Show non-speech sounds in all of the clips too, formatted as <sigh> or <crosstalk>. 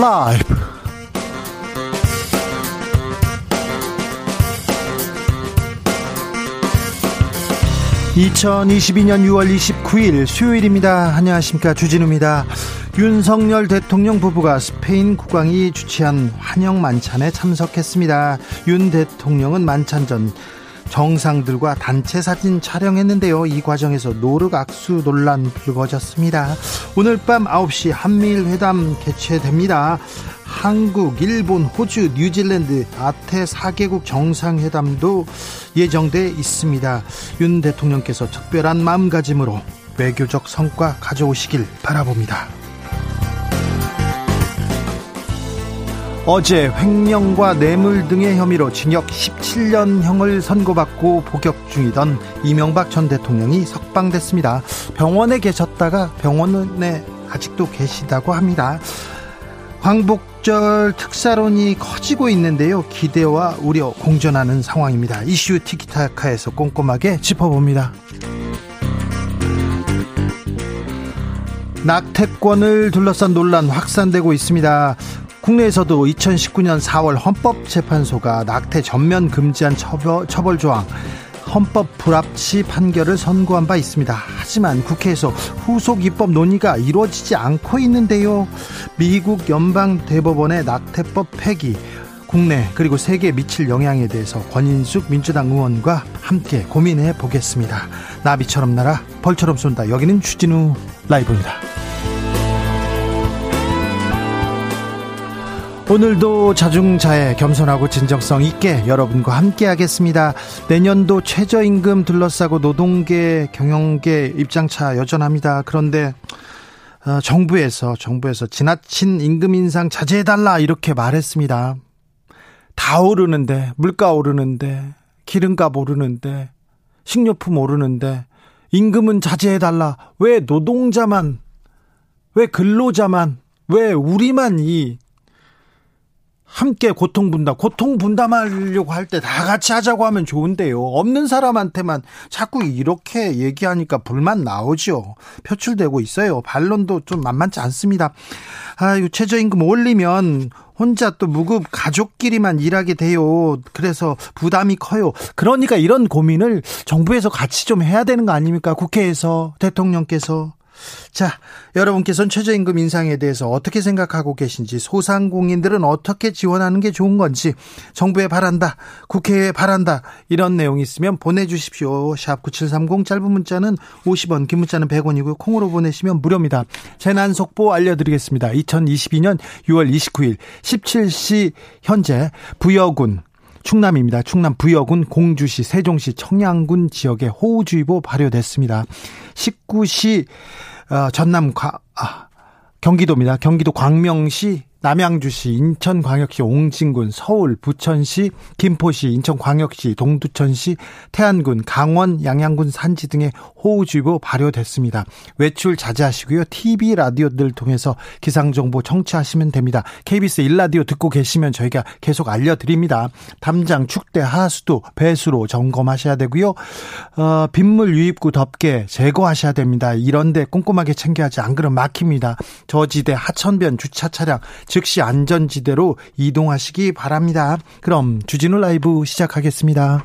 라이브 2022년 6월 29일 수요일입니다. 안녕하십니까. 주진우입니다. 윤석열 대통령 부부가 스페인 국왕이 주최한 환영 만찬에 참석했습니다. 윤 대통령은 만찬 전 정상들과 단체 사진 촬영했는데요. 이 과정에서 노르 악수 논란 불거졌습니다. 오늘 밤 9시 한미일 회담 개최됩니다. 한국, 일본, 호주, 뉴질랜드, 아태 4개국 정상회담도 예정돼 있습니다. 윤 대통령께서 특별한 마음가짐으로 외교적 성과 가져오시길 바라봅니다. 어제 횡령과 뇌물 등의 혐의로 징역 17년형을 선고받고 복역 중이던 이명박 전 대통령이 석방됐습니다. 병원에 계셨다가 병원에 아직도 계시다고 합니다. 광복절 특사론이 커지고 있는데요. 기대와 우려 공존하는 상황입니다. 이슈 티키타카에서 꼼꼼하게 짚어봅니다. 낙태권을 둘러싼 논란 확산되고 있습니다. 국내에서도 2019년 4월 헌법재판소가 낙태 전면 금지한 처벌, 처벌 조항 헌법 불합치 판결을 선고한 바 있습니다. 하지만 국회에서 후속 입법 논의가 이루어지지 않고 있는데요. 미국 연방 대법원의 낙태법 폐기 국내 그리고 세계에 미칠 영향에 대해서 권인숙 민주당 의원과 함께 고민해 보겠습니다. 나비처럼 날아 벌처럼 쏜다. 여기는 주진우 라이브입니다. 오늘도 자중자애 겸손하고 진정성 있게 여러분과 함께 하겠습니다. 내년도 최저임금 둘러싸고 노동계 경영계 입장차 여전합니다. 그런데 어, 정부에서 정부에서 지나친 임금 인상 자제해 달라 이렇게 말했습니다. 다 오르는데 물가 오르는데 기름값 오르는데 식료품 오르는데 임금은 자제해 달라. 왜 노동자만 왜 근로자만 왜 우리만 이 함께 고통 분담, 고통 분담하려고 할 때 다 같이 하자고 하면 좋은데요. 없는 사람한테만 자꾸 이렇게 얘기하니까 불만 나오죠. 표출되고 있어요. 반론도 좀 만만치 않습니다. 아유, 최저임금 올리면 혼자 또 무급 가족끼리만 일하게 돼요. 그래서 부담이 커요. 그러니까 이런 고민을 정부에서 같이 좀 해야 되는 거 아닙니까? 국회에서 대통령께서 자, 여러분께서는 최저임금 인상에 대해서 어떻게 생각하고 계신지, 소상공인들은 어떻게 지원하는 게 좋은 건지, 정부에 바란다, 국회에 바란다, 이런 내용이 있으면 보내주십시오. 샵 9730 짧은 문자는 50원, 긴 문자는 100원이고요. 콩으로 보내시면 무료입니다. 재난 속보 알려드리겠습니다. 2022년 6월 29일 17시 현재 부여군, 충남입니다. 충남 부여군 공주시 세종시 청양군 지역에 호우주의보 발효됐습니다. 19시 어, 전남 과, 아, 경기도입니다. 경기도 광명시 남양주시, 인천광역시 옹진군, 서울, 부천시, 김포시, 인천광역시, 동두천시, 태안군, 강원, 양양군 산지 등의 호우주의보 발효됐습니다. 외출 자제하시고요. TV 라디오들 통해서 기상 정보 청취하시면 됩니다. KBS 1라디오 듣고 계시면 저희가 계속 알려 드립니다. 담장, 축대, 하수도, 배수로 점검하셔야 되고요. 어, 빗물 유입구 덮개 제거하셔야 됩니다. 이런 데 꼼꼼하게 챙겨야지 안 그러면 막힙니다. 저지대, 하천변, 주차 차량, 즉시 안전지대로 이동하시기 바랍니다. 그럼 주진우 라이브 시작하겠습니다.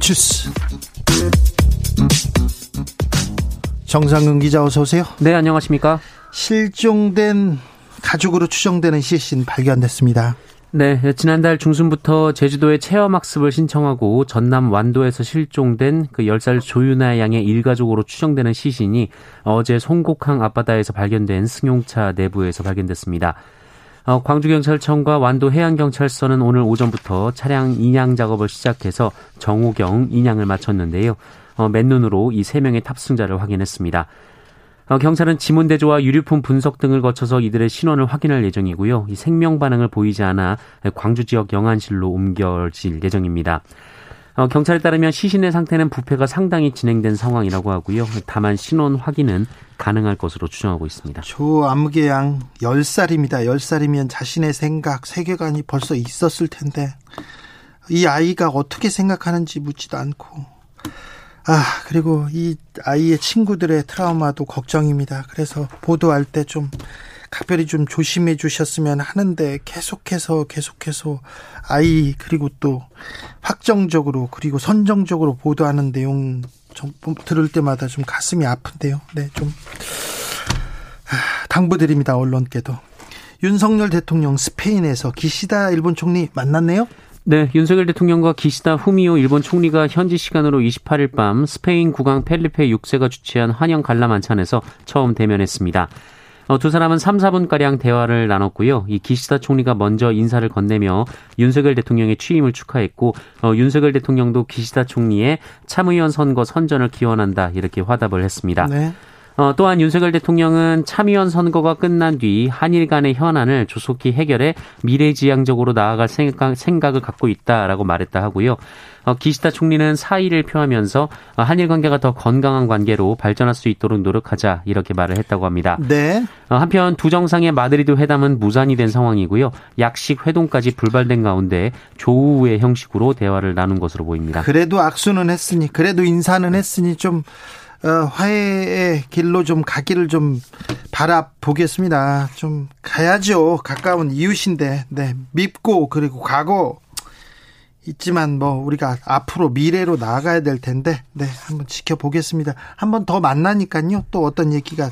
주스. 정상근 기자 어서 오세요. 네, 안녕하십니까? 실종된 가족으로 추정되는 시신 발견됐습니다. 네, 지난달 중순부터 제주도에 체험학습을 신청하고 전남 완도에서 실종된 그 10살 조윤아 양의 일가족으로 추정되는 시신이 어제 송곡항 앞바다에서 발견된 승용차 내부에서 발견됐습니다. 어, 광주경찰청과 완도 해양경찰서는 오늘 오전부터 차량 인양 작업을 시작해서 정우경 인양을 마쳤는데요. 어, 맨눈으로 이 세 명의 탑승자를 확인했습니다. 어, 경찰은 지문 대조와 유류품 분석 등을 거쳐서 이들의 신원을 확인할 예정이고요. 이 생명 반응을 보이지 않아 광주 지역 영안실로 옮겨질 예정입니다. 어, 경찰에 따르면 시신의 상태는 부패가 상당히 진행된 상황이라고 하고요. 다만 신원 확인은 가능할 것으로 추정하고 있습니다. 조암계 양 10살입니다. 10살이면 자신의 생각, 세계관이 벌써 있었을 텐데 이 아이가 어떻게 생각하는지 묻지도 않고 아, 그리고 이 아이의 친구들의 트라우마도 걱정입니다. 그래서 보도할 때 좀 각별히 좀 조심해 주셨으면 하는데 계속해서 계속해서 아이 그리고 또 확정적으로 그리고 선정적으로 보도하는 내용 좀 들을 때마다 좀 가슴이 아픈데요. 네, 좀 아, 당부드립니다. 언론께도. 윤석열 대통령 스페인에서 기시다 일본 총리 만났네요. 네, 윤석열 대통령과 기시다 후미오 일본 총리가 현지 시간으로 28일 밤 스페인 국왕 펠리페 6세가 주최한 환영 관람 만찬에서 처음 대면했습니다. 어, 두 사람은 3, 4분가량 대화를 나눴고요. 이 기시다 총리가 먼저 인사를 건네며 윤석열 대통령의 취임을 축하했고, 어, 윤석열 대통령도 기시다 총리의 참의원 선거 선전을 기원한다. 이렇게 화답을 했습니다. 네. 어, 또한 윤석열 대통령은 참의원 선거가 끝난 뒤 한일 간의 현안을 조속히 해결해 미래지향적으로 나아갈 생각, 생각을 갖고 있다라고 말했다 하고요. 어, 기시다 총리는 사의를 표하면서 어, 한일 관계가 더 건강한 관계로 발전할 수 있도록 노력하자 이렇게 말을 했다고 합니다. 네. 어, 한편 두 정상의 마드리드 회담은 무산이 된 상황이고요. 약식 회동까지 불발된 가운데 조우의 형식으로 대화를 나눈 것으로 보입니다. 그래도 악수는 했으니 그래도 인사는 했으니 좀 어, 화해의 길로 좀 가기를 좀 바라보겠습니다. 좀 가야죠. 가까운 이웃인데, 네. 밉고, 그리고 과거 있지만 뭐 우리가 앞으로 미래로 나아가야 될 텐데, 네. 한번 지켜보겠습니다. 한번 더 만나니까요. 또 어떤 얘기가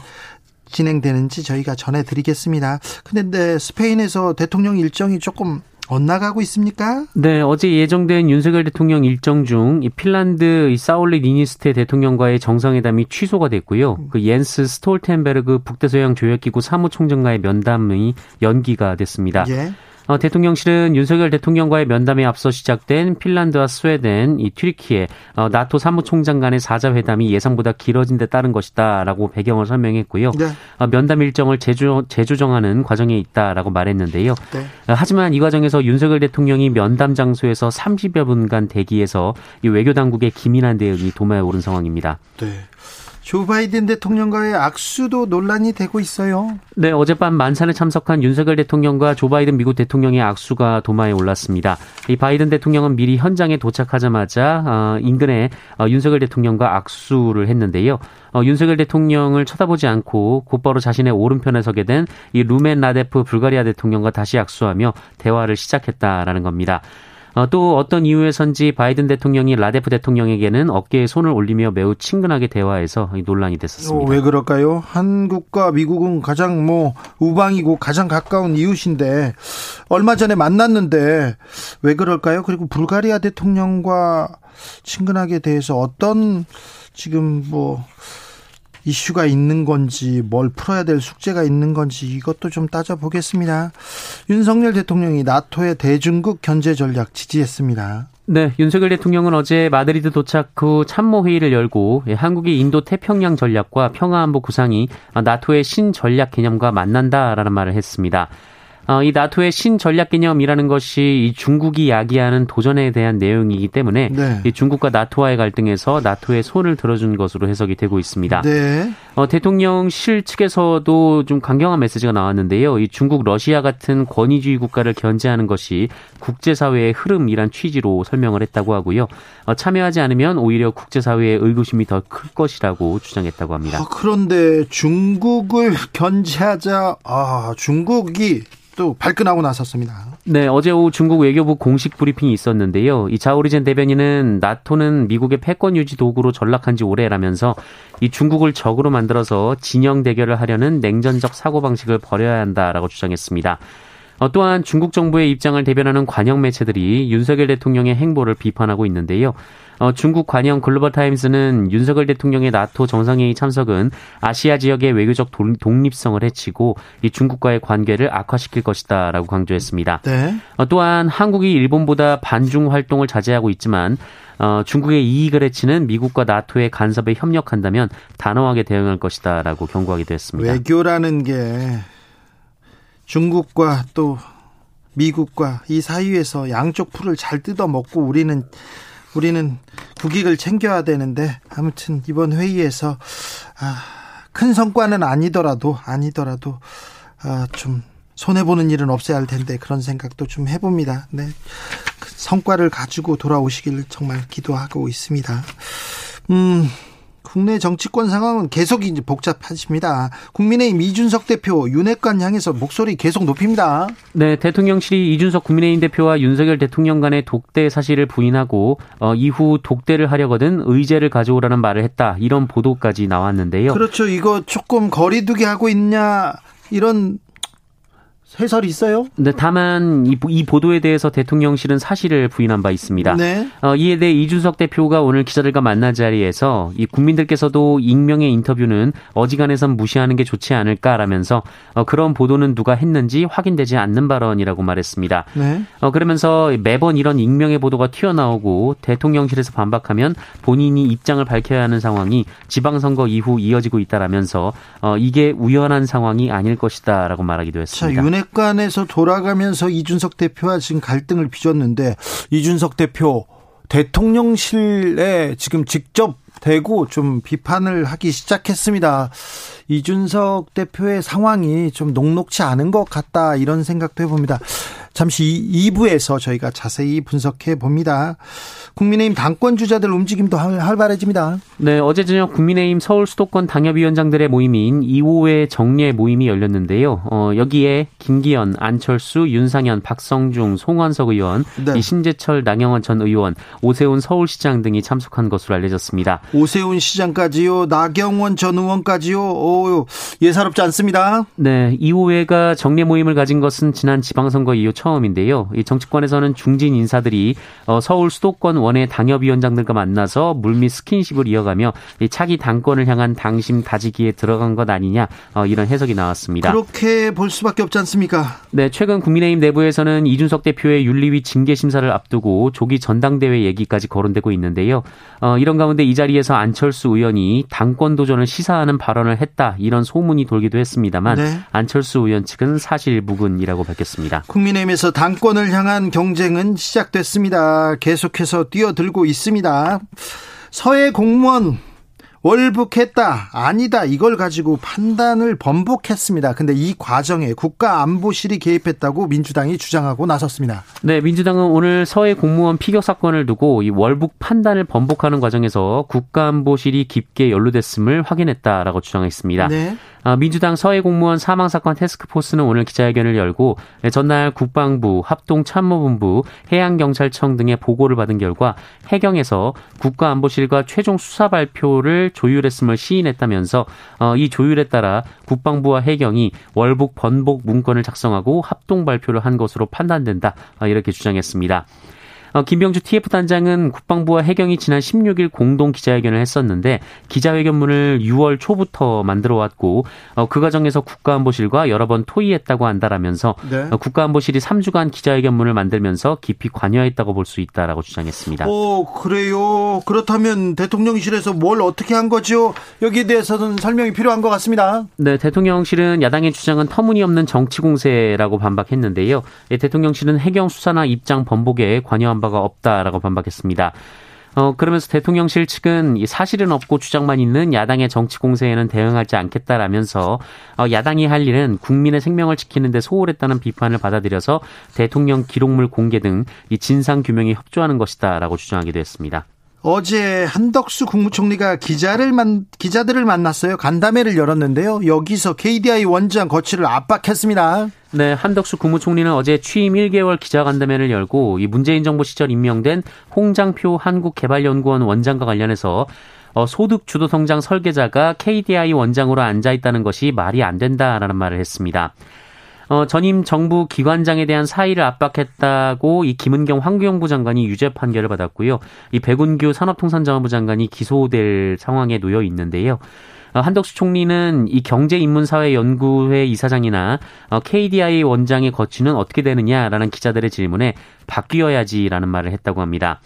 진행되는지 저희가 전해드리겠습니다. 근데 네, 스페인에서 대통령 일정이 조금 엇나가고 있습니까? 네, 어제 예정된 윤석열 대통령 일정 중 핀란드 이 사울리 니니스테 대통령과의 정상회담이 취소가 됐고요. 그 옌스 스톨텐베르그 북대서양 조약기구 사무총장과의 면담이 연기가 됐습니다. 예. 어, 대통령실은 윤석열 대통령과의 면담에 앞서 시작된 핀란드와 스웨덴, 이 튀르키예, 어, 나토 사무총장 간의 사자 회담이 예상보다 길어진 데 따른 것이다라고 배경을 설명했고요. 네. 어, 면담 일정을 재조, 재조정하는 과정에 있다라고 말했는데요. 네. 어, 하지만 이 과정에서 윤석열 대통령이 면담 장소에서 30여 분간 대기해서 이 외교 당국의 기민한 대응이 도마에 오른 상황입니다. 네. 조 바이든 대통령과의 악수도 논란이 되고 있어요. 네, 어젯밤 만찬에 참석한 윤석열 대통령과 조 바이든 미국 대통령의 악수가 도마에 올랐습니다. 이 바이든 대통령은 미리 현장에 도착하자마자 어, 인근에 어, 윤석열 대통령과 악수를 했는데요. 어, 윤석열 대통령을 쳐다보지 않고 곧바로 자신의 오른편에 서게 된 이 루멘 라데프 불가리아 대통령과 다시 악수하며 대화를 시작했다라는 겁니다. 어, 또 어떤 이유에선지 바이든 대통령이 라데프 대통령에게는 어깨에 손을 올리며 매우 친근하게 대화해서 논란이 됐었습니다. 어, 왜 그럴까요? 한국과 미국은 가장 뭐 우방이고 가장 가까운 이웃인데 얼마 전에 만났는데 왜 그럴까요? 그리고 불가리아 대통령과 친근하게 대해서 어떤 지금 뭐 이슈가 있는 건지 뭘 풀어야 될 숙제가 있는 건지 이것도 좀 따져보겠습니다. 윤석열 대통령이 나토의 대중국 견제 전략 지지했습니다. 네, 윤석열 대통령은 어제 마드리드 도착 후 참모 회의를 열고 한국의 인도 태평양 전략과 평화안보 구상이 나토의 신전략 개념과 만난다라는 말을 했습니다. 어, 이 나토의 신전략 개념이라는 것이 이 중국이 야기하는 도전에 대한 내용이기 때문에 네. 이 중국과 나토와의 갈등에서 나토의 손을 들어준 것으로 해석이 되고 있습니다. 네. 어, 대통령실 측에서도 좀 강경한 메시지가 나왔는데요. 이 중국, 러시아 같은 권위주의 국가를 견제하는 것이 국제사회의 흐름이란 취지로 설명을 했다고 하고요. 어, 참여하지 않으면 오히려 국제사회의 의구심이 더 클 것이라고 주장했다고 합니다. 아, 그런데 중국을 견제하자, 아, 중국이 또 발끈하고 나섰습니다. 네, 어제 오후 중국 외교부 공식 브리핑이 있었는데요. 이 자오리젠 대변인은 나토는 미국의 패권 유지 도구로 전락한 지 오래라면서 이 중국을 적으로 만들어서 진영 대결을 하려는 냉전적 사고 방식을 버려야 한다라고 주장했습니다. 어, 또한 중국 정부의 입장을 대변하는 관영 매체들이 윤석열 대통령의 행보를 비판하고 있는데요. 어, 중국 관영 글로벌 타임스는 윤석열 대통령의 나토 정상회의 참석은 아시아 지역의 외교적 독립성을 해치고 이 중국과의 관계를 악화시킬 것이다라고 강조했습니다. 네. 어, 또한 한국이 일본보다 반중 활동을 자제하고 있지만 어, 중국의 이익을 해치는 미국과 나토의 간섭에 협력한다면 단호하게 대응할 것이다라고 경고하기도 했습니다. 외교라는 게 중국과 또 미국과 이 사이에서 양쪽 풀을 잘 뜯어 먹고 우리는 우리는 국익을 챙겨야 되는데 아무튼 이번 회의에서 아, 큰 성과는 아니더라도 아니더라도 아, 좀 손해 보는 일은 없어야 할 텐데 그런 생각도 좀 해봅니다. 네, 그 성과를 가지고 돌아오시길 정말 기도하고 있습니다. 음. 국내 정치권 상황은 계속 이제 복잡하십니다. 국민의힘 이준석 대표 윤핵관 향해서 목소리 계속 높입니다. 네, 대통령실이 이준석 국민의힘 대표와 윤석열 대통령 간의 독대 사실을 부인하고 어, 이후 독대를 하려거든 의제를 가져오라는 말을 했다. 이런 보도까지 나왔는데요. 그렇죠. 이거 조금 거리두기 하고 있냐 이런 해설이 있어요? 네, 다만 이, 이, 보도에 대해서 대통령실은 사실을 부인한 바 있습니다. 네. 어, 이에 대해 이준석 대표가 오늘 기자들과 만난 자리에서 이 국민들께서도 익명의 인터뷰는 어지간해선 무시하는 게 좋지 않을까라면서 어, 그런 보도는 누가 했는지 확인되지 않는 발언이라고 말했습니다. 네. 어, 그러면서 매번 이런 익명의 보도가 튀어나오고 대통령실에서 반박하면 본인이 입장을 밝혀야 하는 상황이 지방선거 이후 이어지고 있다라면서 어, 이게 우연한 상황이 아닐 것이다라고 말하기도 했습니다. 자, 윤핵관에서 돌아가면서 이준석 대표와 지금 갈등을 빚었는데 이준석 대표 대통령실에 지금 직접 대고 좀 비판을 하기 시작했습니다. 이준석 대표의 상황이 좀 녹록치 않은 것 같다 이런 생각도 해봅니다. 잠시 2부에서 저희가 자세히 분석해 봅니다. 국민의힘 당권 주자들 움직임도 활발해집니다. 네, 어제 저녁 국민의힘 서울 수도권 당협위원장들의 모임인 2호회 정례 모임이 열렸는데요. 어, 여기에 김기현, 안철수, 윤상현, 박성중, 송원석 의원, 네. 신재철, 나경원 전 의원, 오세훈 서울시장 등이 참석한 것으로 알려졌습니다. 오세훈 시장까지요, 나경원 전 의원까지요. 오, 예사롭지 않습니다. 네, 2호회가 정례 모임을 가진 것은 지난 지방선거 이후 처음인데요. 이 정치권에서는 중진 인사들이 어, 서울 수도권 원외 당협위원장들과 만나서 물밑 스킨십을 이어가며 이 차기 당권을 향한 당심 다지기에 들어간 것 아니냐 어, 이런 해석이 나왔습니다. 그렇게 볼 수밖에 없지 않습니까? 네, 최근 국민의힘 내부에서는 이준석 대표의 윤리위 징계 심사를 앞두고 조기 전당대회 얘기까지 거론되고 있는데요. 어, 이런 가운데 이 자리에서 안철수 의원이 당권 도전을 시사하는 발언을 했다 이런 소문이 돌기도 했습니다만 네. 안철수 의원 측은 사실 무근이라고 밝혔습니다. 국민의힘 국민의힘에서 당권을 향한 경쟁은 시작됐습니다. 계속해서 뛰어들고 있습니다. 서해 공무원 월북했다 아니다 이걸 가지고 판단을 번복했습니다. 근데 이 과정에 국가안보실이 개입했다고 민주당이 주장하고 나섰습니다. 네, 민주당은 오늘 서해 공무원 피격 사건을 두고 이 월북 판단을 번복하는 과정에서 국가안보실이 깊게 연루됐음을 확인했다라고 주장했습니다. 네. 아, 민주당 서해 공무원 사망 사건 테스크포스는 오늘 기자회견을 열고 전날 국방부, 합동참모본부, 해양경찰청 등의 보고를 받은 결과 해경에서 국가안보실과 최종 수사 발표를 조율했음을 시인했다면서 어, 이 조율에 따라 국방부와 해경이 월북 번복 문건을 작성하고 합동 발표를 한 것으로 판단된다 어, 이렇게 주장했습니다. 어, 김병주 TF 단장은 국방부와 해경이 지난 16일 공동 기자회견을 했었는데 기자회견문을 6월 초부터 만들어 왔고 어, 그 과정에서 국가안보실과 여러 번 토의했다고 한다라면서 네. 어, 국가안보실이 3주간 기자회견문을 만들면서 깊이 관여했다고 볼 수 있다라고 주장했습니다. 오 그래요. 그렇다면 대통령실에서 뭘 어떻게 한 거죠? 여기에 대해서는 설명이 필요한 것 같습니다. 네, 대통령실은 야당의 주장은 터무니없는 정치 공세라고 반박했는데요. 예, 대통령실은 해경 수사나 입장 번복에 관여한 바가 없다라고 반박했습니다. 어, 그러면서 대통령실 측은 사실은 없고 주장만 있는 야당의 정치 공세에는 대응하지 않겠다라면서 어, 야당이 할 일은 국민의 생명을 지키는 데 소홀했다는 비판을 받아들여서 대통령 기록물 공개 등 이 진상 규명에 협조하는 것이다라고 주장하기도 했습니다. 어제 한덕수 국무총리가 기자를 만, 기자들을 만났어요. 간담회를 열었는데요. 여기서 KDI 원장 거취를 압박했습니다. 네, 한덕수 국무총리는 어제 취임 1개월 기자간담회를 열고 이 문재인 정부 시절 임명된 홍장표 한국개발연구원 원장과 관련해서 어, 소득 주도 성장 설계자가 KDI 원장으로 앉아 있다는 것이 말이 안 된다라는 말을 했습니다. 어, 전임 정부 기관장에 대한 사의를 압박했다고 이 김은경 환경부 장관이 유죄 판결을 받았고요. 이 백운규 산업통상자원부 장관이 기소될 상황에 놓여 있는데요. 어, 한덕수 총리는 이 경제인문사회연구회 이사장이나 어, KDI 원장의 거취는 어떻게 되느냐라는 기자들의 질문에 바뀌어야지라는 말을 했다고 합니다.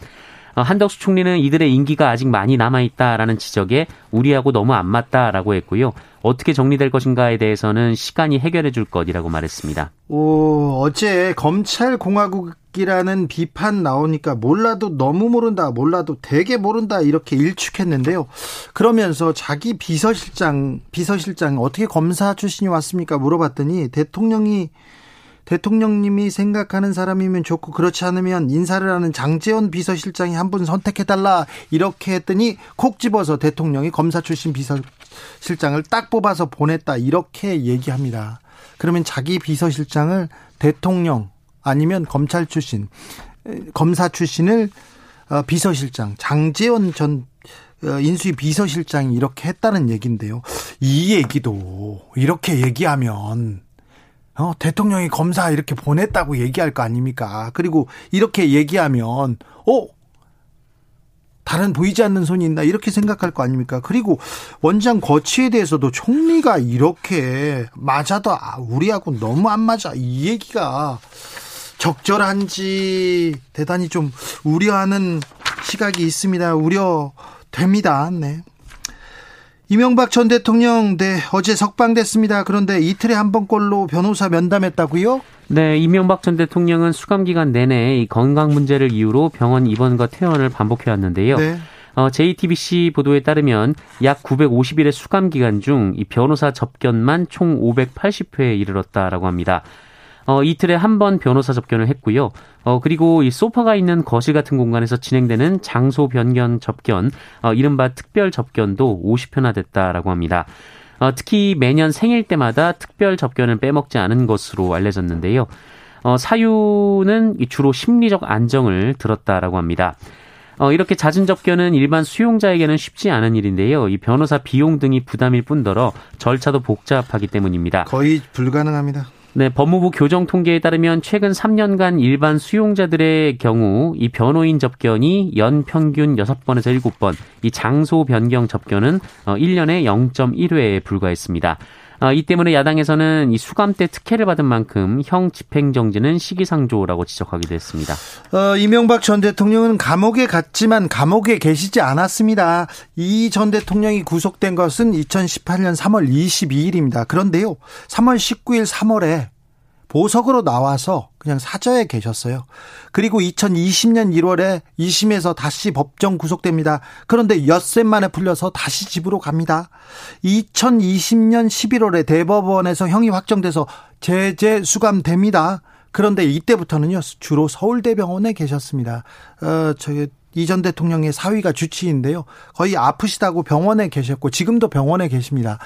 어, 한덕수 총리는 이들의 인기가 아직 많이 남아 있다라는 지적에 우리하고 너무 안 맞다라고 했고요. 어떻게 정리될 것인가에 대해서는 시간이 해결해 줄 것이라고 말했습니다. 오, 어제 검찰 공화국이라는 비판 나오니까 몰라도 너무 모른다, 몰라도 되게 모른다 이렇게 일축했는데요. 그러면서 자기 비서실장, 비서실장 어떻게 검사 출신이 왔습니까? 물어봤더니 대통령이 대통령님이 생각하는 사람이면 좋고 그렇지 않으면 인사를 하는 장재원 비서실장이 한 분 선택해달라 이렇게 했더니 콕 집어서 대통령이 검사 출신 비서실장을 딱 뽑아서 보냈다 이렇게 얘기합니다. 그러면 자기 비서실장을 대통령 아니면 검찰 출신 검사 출신을 어, 비서실장 장재원 전 어, 인수위 비서실장이 이렇게 했다는 얘기인데요. 이 얘기도 이렇게 얘기하면 어, 대통령이 검사 이렇게 보냈다고 얘기할 거 아닙니까? 그리고 이렇게 얘기하면, 어, 다른 보이지 않는 손이 있나 이렇게 생각할 거 아닙니까? 그리고 원장 거취에 대해서도 총리가 이렇게 맞아도 아, 우리하고 너무 안 맞아 이 얘기가 적절한지 대단히 좀 우려하는 시각이 있습니다. 우려됩니다. 네. 이명박 전 대통령 네 어제 석방됐습니다. 그런데 이틀에 한 번꼴로 변호사 면담했다고요? 네, 이명박 전 대통령은 수감 기간 내내 이 건강 문제를 이유로 병원 입원과 퇴원을 반복해 왔는데요. 네. 어, JTBC 보도에 따르면 약 950일의 수감 기간 중 이 변호사 접견만 총 580회에 이르렀다라고 합니다. 어, 이틀에 한 번 변호사 접견을 했고요. 어, 그리고 이 소파가 있는 거실 같은 공간에서 진행되는 장소 변경 접견, 어, 이른바 특별 접견도 50회나 됐다라고 합니다. 어, 특히 매년 생일 때마다 특별 접견을 빼먹지 않은 것으로 알려졌는데요. 어, 사유는 주로 심리적 안정을 들었다라고 합니다. 어, 이렇게 잦은 접견은 일반 수용자에게는 쉽지 않은 일인데요. 이 변호사 비용 등이 부담일 뿐더러 절차도 복잡하기 때문입니다. 거의 불가능합니다. 네, 법무부 교정 통계에 따르면 최근 3년간 일반 수용자들의 경우 이 변호인 접견이 연 평균 6번에서 7번, 이 장소 변경 접견은 1년에 어, 0.1회에 불과했습니다. 아, 이 때문에 야당에서는 이 수감 때 특혜를 받은 만큼 형 집행정지는 시기상조라고 지적하기도 했습니다. 어, 이명박 전 대통령은 감옥에 갔지만 감옥에 계시지 않았습니다. 이 전 대통령이 구속된 것은 2018년 3월 22일입니다. 그런데요, 3월 19일 3월에 보석으로 나와서 그냥 사저에 계셨어요. 그리고 2020년 1월에 2심에서 다시 법정 구속됩니다. 그런데 엿새 만에 풀려서 다시 집으로 갑니다. 2020년 11월에 대법원에서 형이 확정돼서 제재 수감됩니다. 그런데 이때부터는요 주로 서울대병원에 계셨습니다. 어, 저희 이전 대통령의 사위가 주치인데요. 거의 아프시다고 병원에 계셨고 지금도 병원에 계십니다.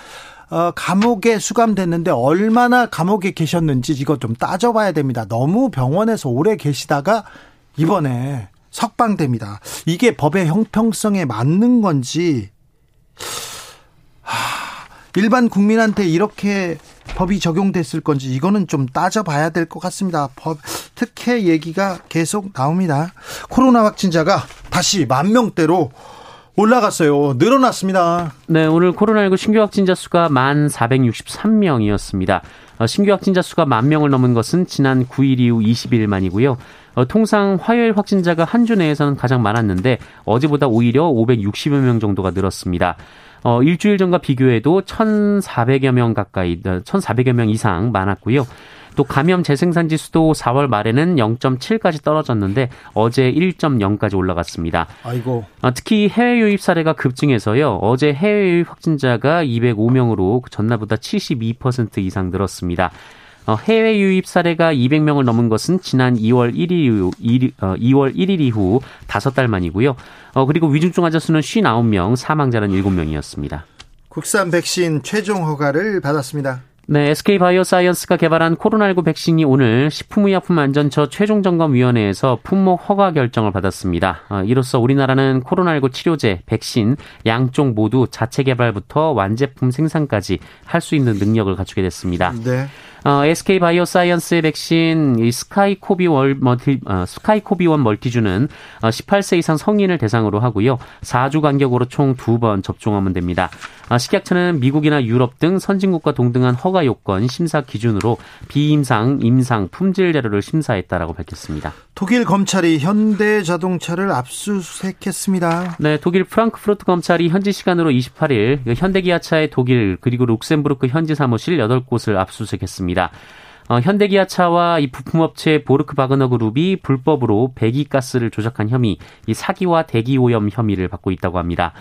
어, 감옥에 수감됐는데 얼마나 감옥에 계셨는지 이거 좀 따져봐야 됩니다. 너무 병원에서 오래 계시다가 이번에 석방됩니다. 이게 법의 형평성에 맞는 건지 하, 일반 국민한테 이렇게 법이 적용됐을 건지 이거는 좀 따져봐야 될 것 같습니다. 법 특혜 얘기가 계속 나옵니다. 코로나 확진자가 다시 만 명대로 올라갔어요. 늘어났습니다. 네, 오늘 코로나19 신규 확진자 수가 1,463명이었습니다. 어, 신규 확진자 수가 만 명을 넘은 것은 지난 9일 이후 20일 만이고요. 어, 통상 화요일 확진자가 한 주 내에서는 가장 많았는데 어제보다 오히려 560여 명 정도가 늘었습니다. 어, 일주일 전과 비교해도 1,400여 명 가까이, 1,400여 명 이상 많았고요. 또 감염 재생산 지수도 4월 말에는 0.7까지 떨어졌는데 어제 1.0까지 올라갔습니다. 아이고. 아, 특히 해외 유입 사례가 급증해서요. 어제 해외 유입 확진자가 205명으로 전날보다 72% 이상 늘었습니다. 어, 해외 유입 사례가 200명을 넘은 것은 지난 2월 1일 이후, 2월 1일 이후 5달 만이고요. 어, 그리고 위중증 환자 수는 59명, 사망자는 7명이었습니다. 국산 백신 최종 허가를 받았습니다. 네, SK바이오사이언스가 개발한 코로나19 백신이 오늘 식품의약품안전처 최종점검위원회에서 품목 허가 결정을 받았습니다. 어, 이로써 우리나라는 코로나19 치료제, 백신 양쪽 모두 자체 개발부터 완제품 생산까지 할 수 있는 능력을 갖추게 됐습니다. 네. 어, SK 바이오사이언스의 백신 이 스카이코비원 멀티 어, 스카이코비원 멀티주는 어, 18세 이상 성인을 대상으로 하고요. 4주 간격으로 총 두 번 접종하면 됩니다. 어, 식약처는 미국이나 유럽 등 선진국과 동등한 허가 요건 심사 기준으로 비임상, 임상, 품질 자료를 심사했다라고 밝혔습니다. 독일 검찰이 현대 자동차를 압수수색했습니다. 네, 독일 프랑크푸르트 검찰이 현지 시간으로 28일 그 현대기아차의 독일 그리고 룩셈부르크 현지 사무실 8곳을 압수수색했습니다. 어, 현대기아차와 이 부품업체 보르크 바그너 그룹이 불법으로 배기가스를 조작한 혐의, 이 사기와 대기오염 혐의를 받고 있다고 합니다.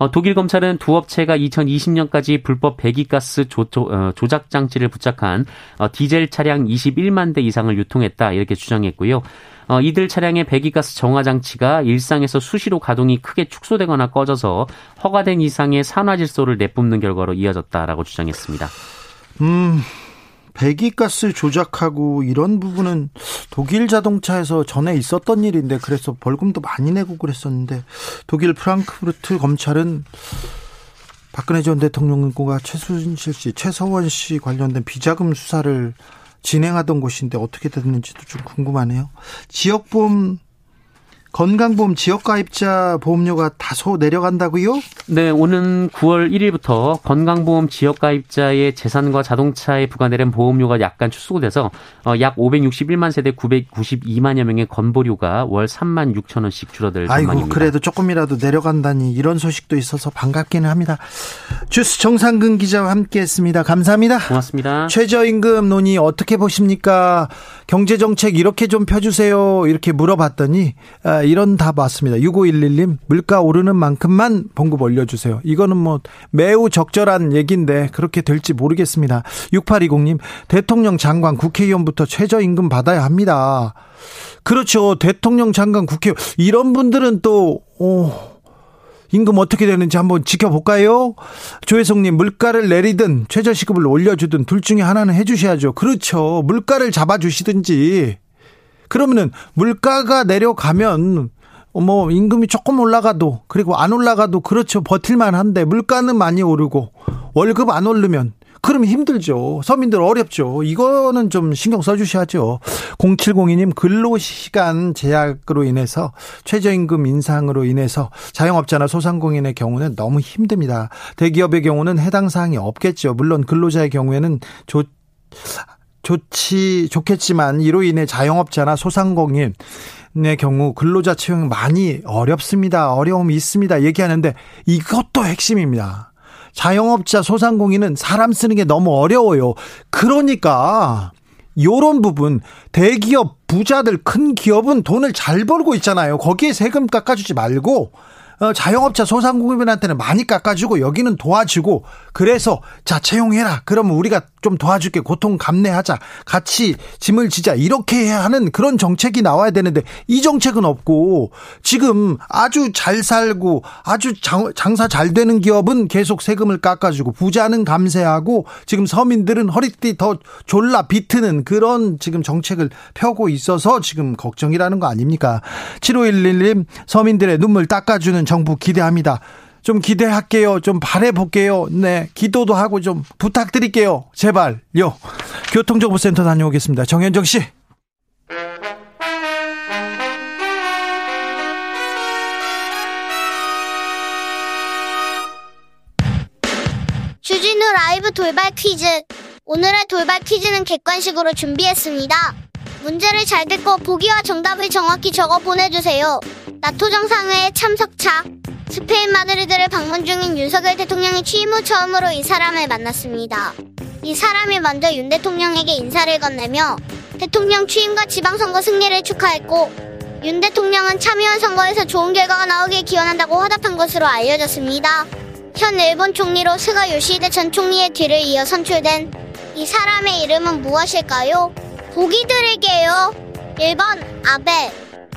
어, 독일 검찰은 두 업체가 2020년까지 불법 배기가스 조, 조, 어, 작 장치를 부착한 어, 디젤 차량 21만 대 이상을 유통했다 이렇게 주장했고요. 어, 이들 차량의 배기가스 정화 장치가 일상에서 수시로 가동이 크게 축소되거나 꺼져서 허가된 이상의 산화질소를 내뿜는 결과로 이어졌다라고 주장했습니다. 음, 배기가스 조작하고 이런 부분은 독일 자동차에서 전에 있었던 일인데 그래서 벌금도 많이 내고 그랬었는데 독일 프랑크푸르트 검찰은 박근혜 전 대통령과 최순실 씨, 최서원 씨 관련된 비자금 수사를 진행하던 곳인데 어떻게 됐는지도 좀 궁금하네요. 지역보험 건강보험 지역가입자 보험료가 다소 내려간다고요? 네, 오는 9월 1일부터 건강보험 지역가입자의 재산과 자동차에 부과되는 보험료가 약간 축소돼서 어, 약 561만 세대 992만여 명의 건보료가 월 3만 6천 원씩 줄어들 전망입니다. 아이고, 그래도 조금이라도 내려간다니 이런 소식도 있어서 반갑기는 합니다. 주스 정상근 기자와 함께했습니다. 감사합니다. 고맙습니다. 최저임금 논의 어떻게 보십니까? 경제정책 이렇게 좀 펴주세요. 이렇게 물어봤더니 아, 이런 답 왔습니다. 6511님 물가 오르는 만큼만 봉급 올려주세요. 이거는 뭐 매우 적절한 얘기인데 그렇게 될지 모르겠습니다. 6820님 대통령 장관 국회의원부터 최저임금 받아야 합니다. 그렇죠. 대통령 장관 국회의원 이런 분들은 또 오, 임금 어떻게 되는지 한번 지켜볼까요? 조혜성님, 물가를 내리든 최저시급을 올려주든 둘 중에 하나는 해주셔야죠. 그렇죠. 물가를 잡아주시든지. 그러면은 물가가 내려가면 뭐 임금이 조금 올라가도 그리고 안 올라가도 그렇죠 버틸만 한데 물가는 많이 오르고 월급 안 오르면 그러면 힘들죠. 서민들 어렵죠. 이거는 좀 신경 써 주셔야죠. 0702님 근로시간 제약으로 인해서 최저임금 인상으로 인해서 자영업자나 소상공인의 경우는 너무 힘듭니다. 대기업의 경우는 해당 사항이 없겠죠. 물론 근로자의 경우에는 좋 좋지 좋겠지만 이로 인해 자영업자나 소상공인 의 경우 근로자 채용 많이 어렵습니다. 어려움이 있습니다. 얘기하는데 이것도 핵심입니다. 자영업자 소상공인은 사람 쓰는 게 너무 어려워요. 그러니까 요런 부분 대기업 부자들 큰 기업은 돈을 잘 벌고 있잖아요. 거기에 세금 깎아주지 말고 어, 자영업자 소상공인한테는 많이 깎아주고 여기는 도와주고 그래서 자 채용해라. 그러면 우리가 좀 도와줄게. 고통 감내하자. 같이 짐을 지자. 이렇게 하는 그런 정책이 나와야 되는데 이 정책은 없고 지금 아주 잘 살고 아주 장, 장사 잘 되는 기업은 계속 세금을 깎아주고 부자는 감세하고 지금 서민들은 허리띠 더 졸라 비트는 그런 지금 정책을 펴고 있어서 지금 걱정이라는 거 아닙니까? 7511님 서민들의 눈물 닦아주는 정부 기대합니다. 좀 기대할게요. 좀 바래볼게요. 네. 기도도 하고 좀 부탁드릴게요. 제발요. 교통정보센터 다녀오겠습니다. 정현정 씨. 주진우 라이브 돌발 퀴즈. 오늘의 돌발 퀴즈는 객관식으로 준비했습니다. 문제를 잘 듣고 보기와 정답을 정확히 적어 보내주세요. 나토 정상회의 참석차. 스페인 마드리드를 방문 중인 윤석열 대통령이 취임 후 처음으로 이 사람을 만났습니다. 이 사람이 먼저 윤 대통령에게 인사를 건네며 대통령 취임과 지방선거 승리를 축하했고 윤 대통령은 참의원 선거에서 좋은 결과가 나오길 기원한다고 화답한 것으로 알려졌습니다. 현 일본 총리로 스가 요시히데 전 총리의 뒤를 이어 선출된 이 사람의 이름은 무엇일까요? 보기 드릴게요. 1번 아베,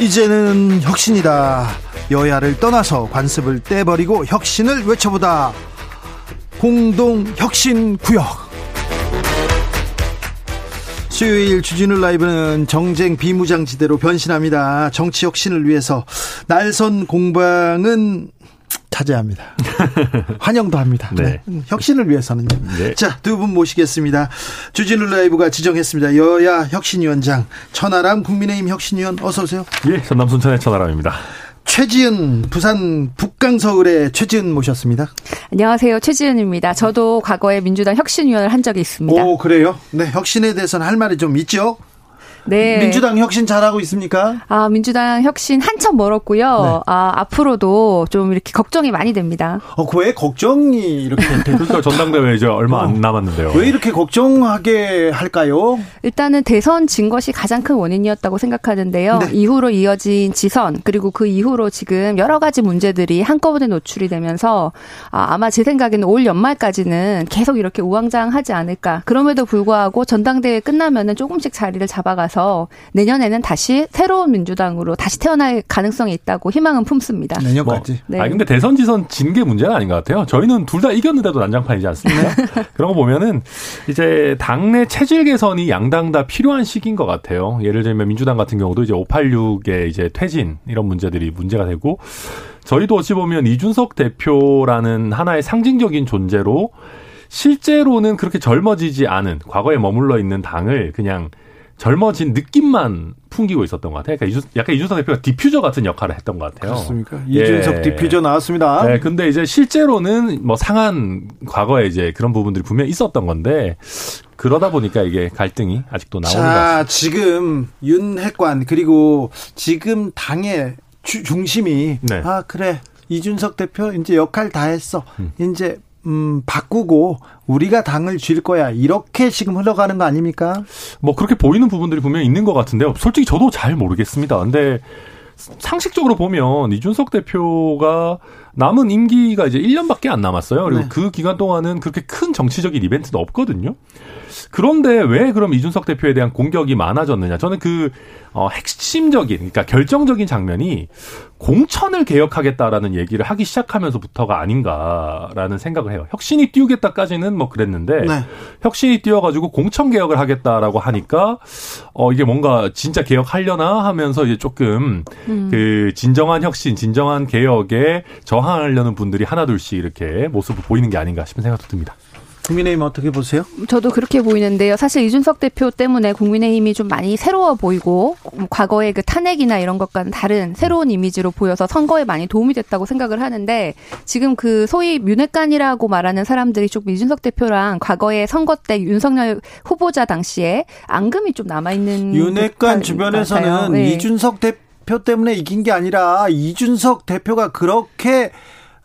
이제는 혁신이다. 여야를 떠나서 관습을 떼버리고 혁신을 외쳐보다. 공동 혁신 구역. 수요일 주진우 라이브는 정쟁 비무장지대로 변신합니다. 정치 혁신을 위해서 날선 공방은 자제합니다. <laughs> 환영도 합니다. 네. 네. 혁신을 위해서는요. 네. 자, 두 분 모시겠습니다. 주진우 라이브가 지정했습니다. 여야 혁신위원장 천하람 국민의힘 혁신위원 어서 오세요. 예, 전남 순천의 천하람입니다. 최지은 부산 북강서울의 최지은 모셨습니다. 안녕하세요. 최지은입니다. 저도 과거에 민주당 혁신위원을 한 적이 있습니다. 오, 그래요? 네, 혁신에 대해서는 할 말이 좀 있죠? 네. 민주당 혁신 잘하고 있습니까? 아, 민주당 혁신 한참 멀었고요. 네. 아, 앞으로도 좀 이렇게 걱정이 많이 됩니다. 어, 왜 걱정이 이렇게 <laughs> 그러니까 전당대회 이제 얼마 어. 안 남았는데요. 왜 이렇게 걱정하게 할까요? 일단은 대선 진 것이 가장 큰 원인이었다고 생각하는데요. 네. 이후로 이어진 지선 그리고 그 이후로 지금 여러 가지 문제들이 한꺼번에 노출이 되면서 아, 아마 제 생각에는 올 연말까지는 계속 이렇게 우왕좌왕하지 않을까. 그럼에도 불구하고 전당대회 끝나면은 조금씩 자리를 잡아가 서 나서 내년에는 다시 새로운 민주당으로 다시 태어날 가능성이 있다고 희망은 품습니다. 내년까지. 뭐, 네. 아 근데 대선 지선 진 게 문제는 아닌 것 같아요. 저희는 둘 다 이겼는데도 난장판이지 않습니까? <laughs> 그런 거 보면은 이제 당내 체질 개선이 양당 다 필요한 시기인 것 같아요. 예를 들면 민주당 같은 경우도 이제 586의 이제 퇴진 이런 문제들이 문제가 되고 저희도 어찌 보면 이준석 대표라는 하나의 상징적인 존재로 실제로는 그렇게 젊어지지 않은 과거에 머물러 있는 당을 그냥 젊어진 느낌만 풍기고 있었던 것 같아요. 그러니까 이준, 약간 이준석 대표가 디퓨저 같은 역할을 했던 것 같아요. 그렇습니까? 이준석 예. 디퓨저 나왔습니다. 네, 근데 이제 실제로는 뭐 상한 과거에 이제 그런 부분들이 분명히 있었던 건데 그러다 보니까 이게 갈등이 아직도 나오는 자, 것 같습니다. 지금 윤핵관 그리고 지금 당의 주, 중심이 네. 아 그래 이준석 대표 이제 역할 다 했어. 음. 이제 음, 바꾸고 우리가 당을 쥘 거야. 이렇게 지금 흘러가는 거 아닙니까? 뭐 그렇게 보이는 부분들이 분명히 있는 것 같은데요. 솔직히 저도 잘 모르겠습니다. 근데 상식적으로 보면 이준석 대표가 남은 임기가 이제 1년밖에 안 남았어요. 그리고 네. 그 기간 동안은 그렇게 큰 정치적인 이벤트도 없거든요. 그런데 왜 그럼 이준석 대표에 대한 공격이 많아졌느냐? 저는 그 어, 핵심적인, 그러니까 결정적인 장면이 공천을 개혁하겠다라는 얘기를 하기 시작하면서부터가 아닌가라는 생각을 해요. 혁신이 띄우겠다까지는 뭐 그랬는데 네. 혁신이 띄워가지고 공천 개혁을 하겠다라고 하니까 어 이게 뭔가 진짜 개혁하려나 하면서 이제 조금 음. 그 진정한 혁신, 진정한 개혁에 저항하려는 분들이 하나둘씩 이렇게 모습을 보이는 게 아닌가 싶은 생각도 듭니다. 국민의힘 어떻게 보세요? 저도 그렇게 보이는데요. 사실 이준석 대표 때문에 국민의힘이 좀 많이 새로워 보이고 과거의 그 탄핵이나 이런 것과는 다른 새로운 이미지로 보여서 선거에 많이 도움이 됐다고 생각을 하는데 지금 그 소위 윤핵관이라고 말하는 사람들이 조금 이준석 대표랑 과거의 선거 때 윤석열 후보자 당시에 앙금이 좀 남아 있는 윤핵관 주변에서는 네. 이준석 대표 때문에 이긴 게 아니라 이준석 대표가 그렇게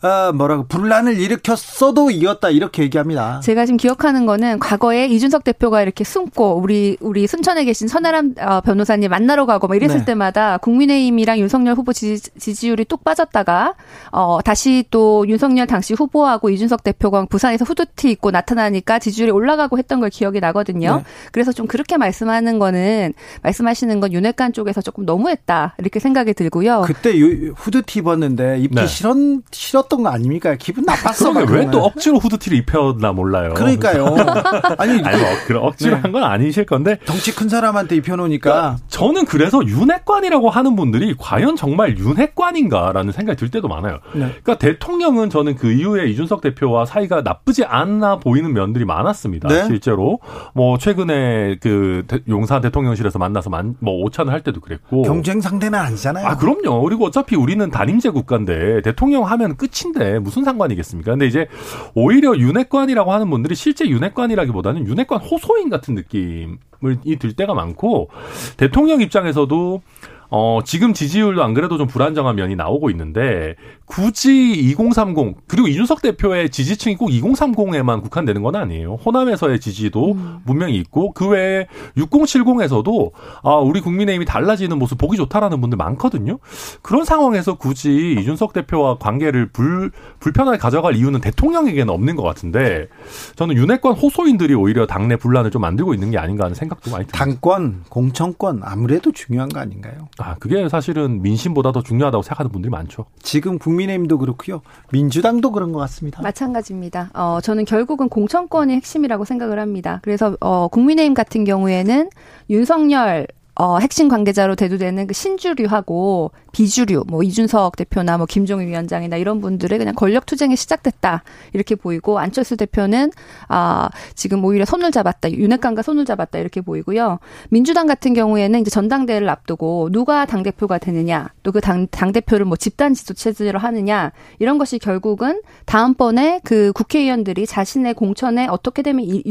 어, 뭐라고 분란을 일으켰어도 이겼다 이렇게 얘기합니다. 제가 지금 기억하는 거는 과거에 이준석 대표가 이렇게 숨고 우리 우리 순천에 계신 선아람 어, 변호사님 만나러 가고 막 이랬을 네. 때마다 국민의힘이랑 윤석열 후보 지지, 율이뚝 빠졌다가 어 다시 또 윤석열 당시 후보하고 이준석 대표가 부산에서 후드티 입고 나타나니까 지지율이 올라가고 했던 걸 기억이 나거든요. 네. 그래서 좀 그렇게 말씀하는 거는 말씀하시는 건 윤핵관 쪽에서 조금 너무했다 이렇게 생각이 들고요. 그때 후드티 입었는데 입기 네. 싫었 싫었던 했던 거 아닙니까? 기분 나빴어. 왜 또 억지로 후드티를 입혔나 몰라요. 그러니까요. <laughs> 아니, 아니 뭐 그런 억지로 네. 한건 아니실 건데 덩치 큰 사람한테 입혀놓으니까 그러니까 저는 그래서 윤핵관이라고 하는 분들이 과연 정말 윤핵관인가라는 생각이 들 때도 많아요. 네. 그러니까 대통령은 저는 그 이후에 이준석 대표와 사이가 나쁘지 않아 보이는 면들이 많았습니다. 네? 실제로 뭐 최근에 그 용산 대통령실에서 만나서 만, 뭐 오찬을 할 때도 그랬고 경쟁 상대는 아니잖아요. 아 그럼요. 그리고 어차피 우리는 단임제 국가인데 대통령 하면 끝이 끝인데 무슨 상관이겠습니까? 근데 이제 오히려 윤핵관이라고 하는 분들이 실제 윤핵관이라기보다는 윤핵관 호소인 같은 느낌이 들 때가 많고 대통령 입장에서도 어, 지금 지지율도 안 그래도 좀 불안정한 면이 나오고 있는데 굳이 2030 그리고 이준석 대표의 지지층이 꼭 2030에만 국한되는 건 아니에요. 호남에서의 지지도 음. 분명히 있고 그 외에 6070에서도 아, 우리 국민의힘이 달라지는 모습 보기 좋다라는 분들 많거든요. 그런 상황에서 굳이 이준석 대표와 관계를 불 불편하게 가져갈 이유는 대통령에게는 없는 것 같은데 저는 윤핵관 호소인들이 오히려 당내 분란을 좀 만들고 있는 게 아닌가 하는 생각도 많이 듭니다. 당권, 공천권 아무래도 중요한 거 아닌가요? 아, 그게 사실은 민심보다 더 중요하다고 생각하는 분들이 많죠. 지금 국민의힘도 그렇고요. 민주당도 그런 것 같습니다. 마찬가지입니다. 어, 저는 결국은 공천권이 핵심이라고 생각을 합니다. 그래서 어, 국민의힘 같은 경우에는 윤석열 어, 핵심 관계자로 대두되는 그 신주류하고 비주류, 뭐 이준석 대표나 뭐 김종인 위원장이나 이런 분들의 그냥 권력 투쟁이 시작됐다 이렇게 보이고 안철수 대표는 아 지금 오히려 손을 잡았다, 윤핵관과 손을 잡았다 이렇게 보이고요. 민주당 같은 경우에는 이제 전당대회를 앞두고 누가 당 대표가 되느냐, 또 그 당 당 대표를 뭐 집단 지도 체제로 하느냐 이런 것이 결국은 다음번에 그 국회의원들이 자신의 공천에 어떻게 되면 이,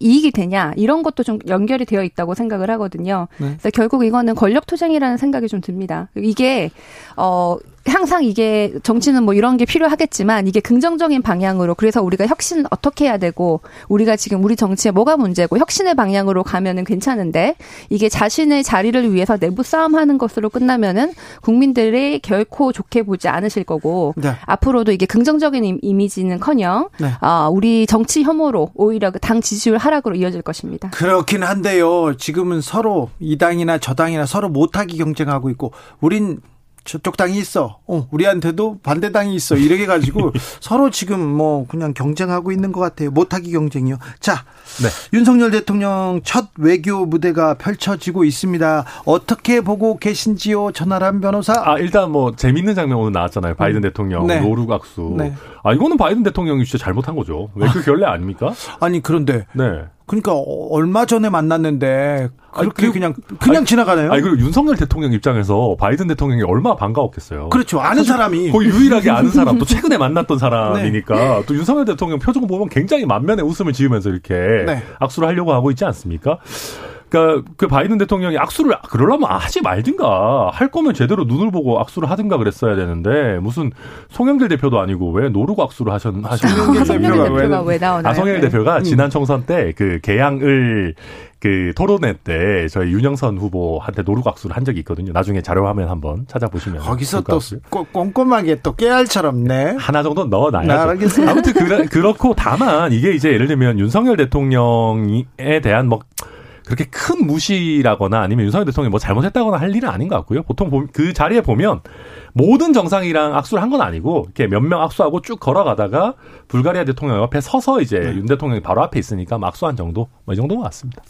이익이 되냐 이런 것도 좀 연결이 되어 있다고 생각을 하거든요. 네. 그래서 결국 이거는 권력 투쟁이라는 생각이 좀 듭니다. 이게 어 항상 이게 정치는 뭐 이런 게 필요하겠지만 이게 긍정적인 방향으로 그래서 우리가 혁신 어떻게 해야 되고 우리가 지금 우리 정치에 뭐가 문제고 혁신의 방향으로 가면은 괜찮은데 이게 자신의 자리를 위해서 내부 싸움하는 것으로 끝나면은 국민들이 결코 좋게 보지 않으실 거고 네. 앞으로도 이게 긍정적인 이미지는커녕 네. 어, 우리 정치 혐오로 오히려 그당 지지율 하락으로 이어질 것입니다. 그렇긴 한데요. 지금은 서로 이 당이나 저 당이나 서로 못하기 경쟁하고 있고 우린 저쪽 당이 있어. 어, 우리한테도 반대 당이 있어. 이렇게 가지고 <laughs> 서로 지금 뭐 그냥 경쟁하고 있는 것 같아요. 못하기 경쟁이요. 자, 네. 윤석열 대통령 첫 외교 무대가 펼쳐지고 있습니다. 어떻게 보고 계신지요, 전하람 변호사? 아, 일단 뭐 재밌는 장면 오늘 나왔잖아요. 바이든 음. 대통령 네. 노루각수. 네. 아, 이거는 바이든 대통령이 진짜 잘못한 거죠. 외교 결례 아닙니까? 아니, 그런데 네. 그러니까 얼마 전에 만났는데 그렇게 아니, 그냥 그냥 아니, 지나가네요. 아니 그리고 윤석열 대통령 입장에서 바이든 대통령이 얼마나 반가웠겠어요. 그렇죠. 아는 사람이 거의 유일하게 아는 <laughs> 사람 또 최근에 만났던 사람이니까 네. 또 윤석열 대통령 표정 보면 굉장히 만면에 웃음을 지으면서 이렇게 네. 악수를 하려고 하고 있지 않습니까? 그러니까 그 바이든 대통령이 악수를 그러려면 하지 말든가 할 거면 제대로 눈을 보고 악수를 하든가 그랬어야 되는데 무슨 송영길 대표도 아니고 왜 노르고 악수를 하셨 하셨는 아, 대표가, 대표가 왜, 왜 나오나요? 아 송영길 네. 대표가 음. 지난 총선 때 그 개항을 그 토론회 때 저희 윤영선 후보한테 노르고 악수를 한 적이 있거든요. 나중에 자료 화면 한번 찾아보시면 거기서 또 꼼꼼하게 또 깨알처럼 네 하나 정도 넣어놔야죠. 아무튼 그러, 그렇고 다만 이게 이제 예를 들면 윤석열 대통령에 대한 뭐 그렇게 큰 무시라거나 아니면 윤석열 대통령이 뭐 잘못했다거나 할 일은 아닌 것 같고요. 보통 그 자리에 보면 모든 정상이랑 악수를 한 건 아니고 이렇게 몇 명 악수하고 쭉 걸어가다가 불가리아 대통령 옆에 서서 이제 네. 윤 대통령이 바로 앞에 있으니까 악수한 정도 뭐 이 정도인 것 같습니다.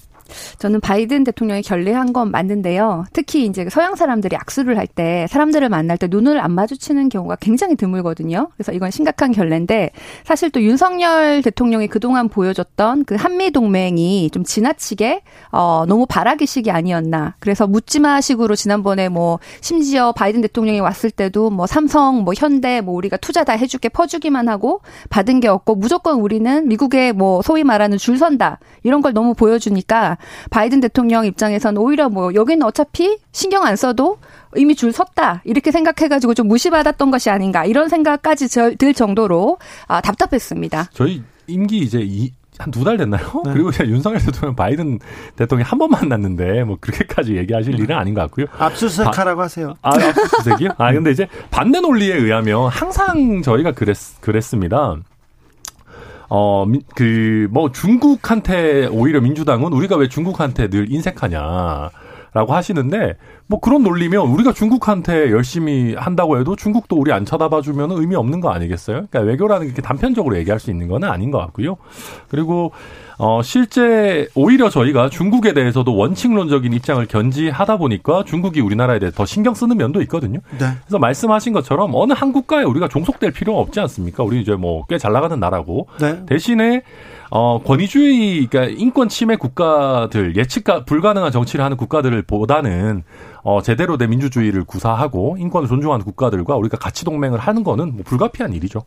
저는 바이든 대통령이 결례한 건 맞는데요. 특히 이제 서양 사람들이 악수를 할 때 사람들을 만날 때 눈을 안 마주치는 경우가 굉장히 드물거든요. 그래서 이건 심각한 결례인데 사실 또 윤석열 대통령이 그동안 보여줬던 그 한미 동맹이 좀 지나치게 어 너무 바라기식이 아니었나. 그래서 묻지마식으로 지난번에 뭐 심지어 바이든 대통령이 왔을 때도 뭐 삼성, 뭐 현대, 뭐 우리가 투자 다 해줄게 퍼주기만 하고 받은 게 없고 무조건 우리는 미국에 뭐 소위 말하는 줄 선다 이런 걸 너무 보여주니까 바이든 대통령 입장에서는 오히려 뭐 여기는 어차피 신경 안 써도 이미 줄 섰다 이렇게 생각해가지고 좀 무시받았던 것이 아닌가 이런 생각까지 들 정도로 아, 답답했습니다. 저희 임기 이제 이, 한두달 됐나요? 네. 그리고 제가 윤석열 대통령 바이든 대통령이 한번 만났는데 뭐 그렇게까지 얘기하실 네. 일은 아닌 것 같고요. 압수수색하라고 하세요. 아, 압수수색이요? 아, 근데 이제 반대 논리에 의하면 항상 저희가 그랬, 그랬습니다. 어, 그, 뭐, 중국한테 오히려 민주당은 우리가 왜 중국한테 늘 인색하냐. 라고 하시는데 뭐 그런 논리면 우리가 중국한테 열심히 한다고 해도 중국도 우리 안 쳐다봐 주면 의미 없는 거 아니겠어요? 그러니까 외교라는 게 단편적으로 얘기할 수 있는 건 아닌 것 같고요. 그리고 어, 실제 오히려 저희가 중국에 대해서도 원칙론적인 입장을 견지하다 보니까 중국이 우리나라에 대해 더 신경 쓰는 면도 있거든요. 네. 그래서 말씀하신 것처럼 어느 한 국가에 우리가 종속될 필요가 없지 않습니까? 우리 이제 뭐 꽤 잘 나가는 나라고 네. 대신에 어, 권위주의, 그러니까 인권 침해 국가들, 예측 불가능한 정치를 하는 국가들을 보다는 어, 제대로 된 민주주의를 구사하고 인권을 존중하는 국가들과 우리가 같이 동맹을 하는 거는 뭐 불가피한 일이죠.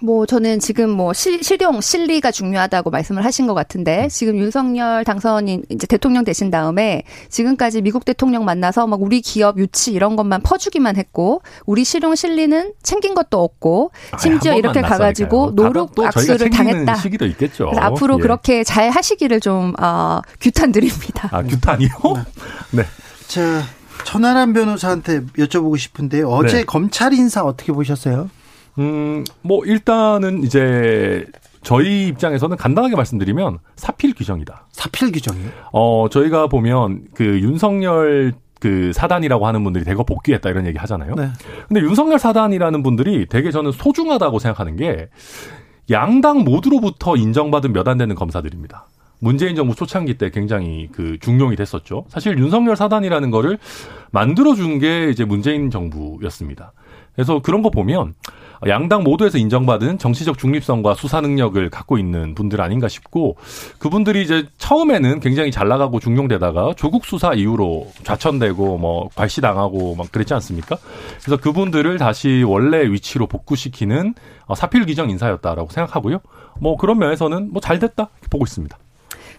뭐 저는 지금 뭐 실, 실용 실리가 중요하다고 말씀을 하신 것 같은데 지금 윤석열 당선인 이제 대통령 되신 다음에 지금까지 미국 대통령 만나서 막 우리 기업 유치 이런 것만 퍼주기만 했고 우리 실용 실리는 챙긴 것도 없고 심지어 아이, 이렇게 가가지고 노룩 악수를 당했다. 시기도 있겠죠. 앞으로 예. 그렇게 잘 하시기를 좀 어, 규탄 드립니다. 아 규탄이요? <laughs> 네. 자 천하람 변호사한테 여쭤보고 싶은데 어제 네. 검찰 인사 어떻게 보셨어요? 음, 뭐 일단은 이제 저희 입장에서는 간단하게 말씀드리면 사필 규정이다. 사필 규정이요? 어, 저희가 보면 그 윤석열 그 사단이라고 하는 분들이 대거 복귀했다 이런 얘기 하잖아요. 네. 근데 윤석열 사단이라는 분들이 되게 저는 소중하다고 생각하는 게 양당 모두로부터 인정받은 몇 안 되는 검사들입니다. 문재인 정부 초창기 때 굉장히 그 중용이 됐었죠. 사실 윤석열 사단이라는 거를 만들어준 게 이제 문재인 정부였습니다. 그래서 그런 거 보면 양당 모두에서 인정받은 정치적 중립성과 수사 능력을 갖고 있는 분들 아닌가 싶고 그분들이 이제 처음에는 굉장히 잘 나가고 중용되다가 조국 수사 이후로 좌천되고 뭐 괄시당하고 막 그랬지 않습니까? 그래서 그분들을 다시 원래 위치로 복구시키는 어, 사필 규정 인사였다라고 생각하고요. 뭐 그런 면에서는 뭐 잘 됐다 보고 있습니다.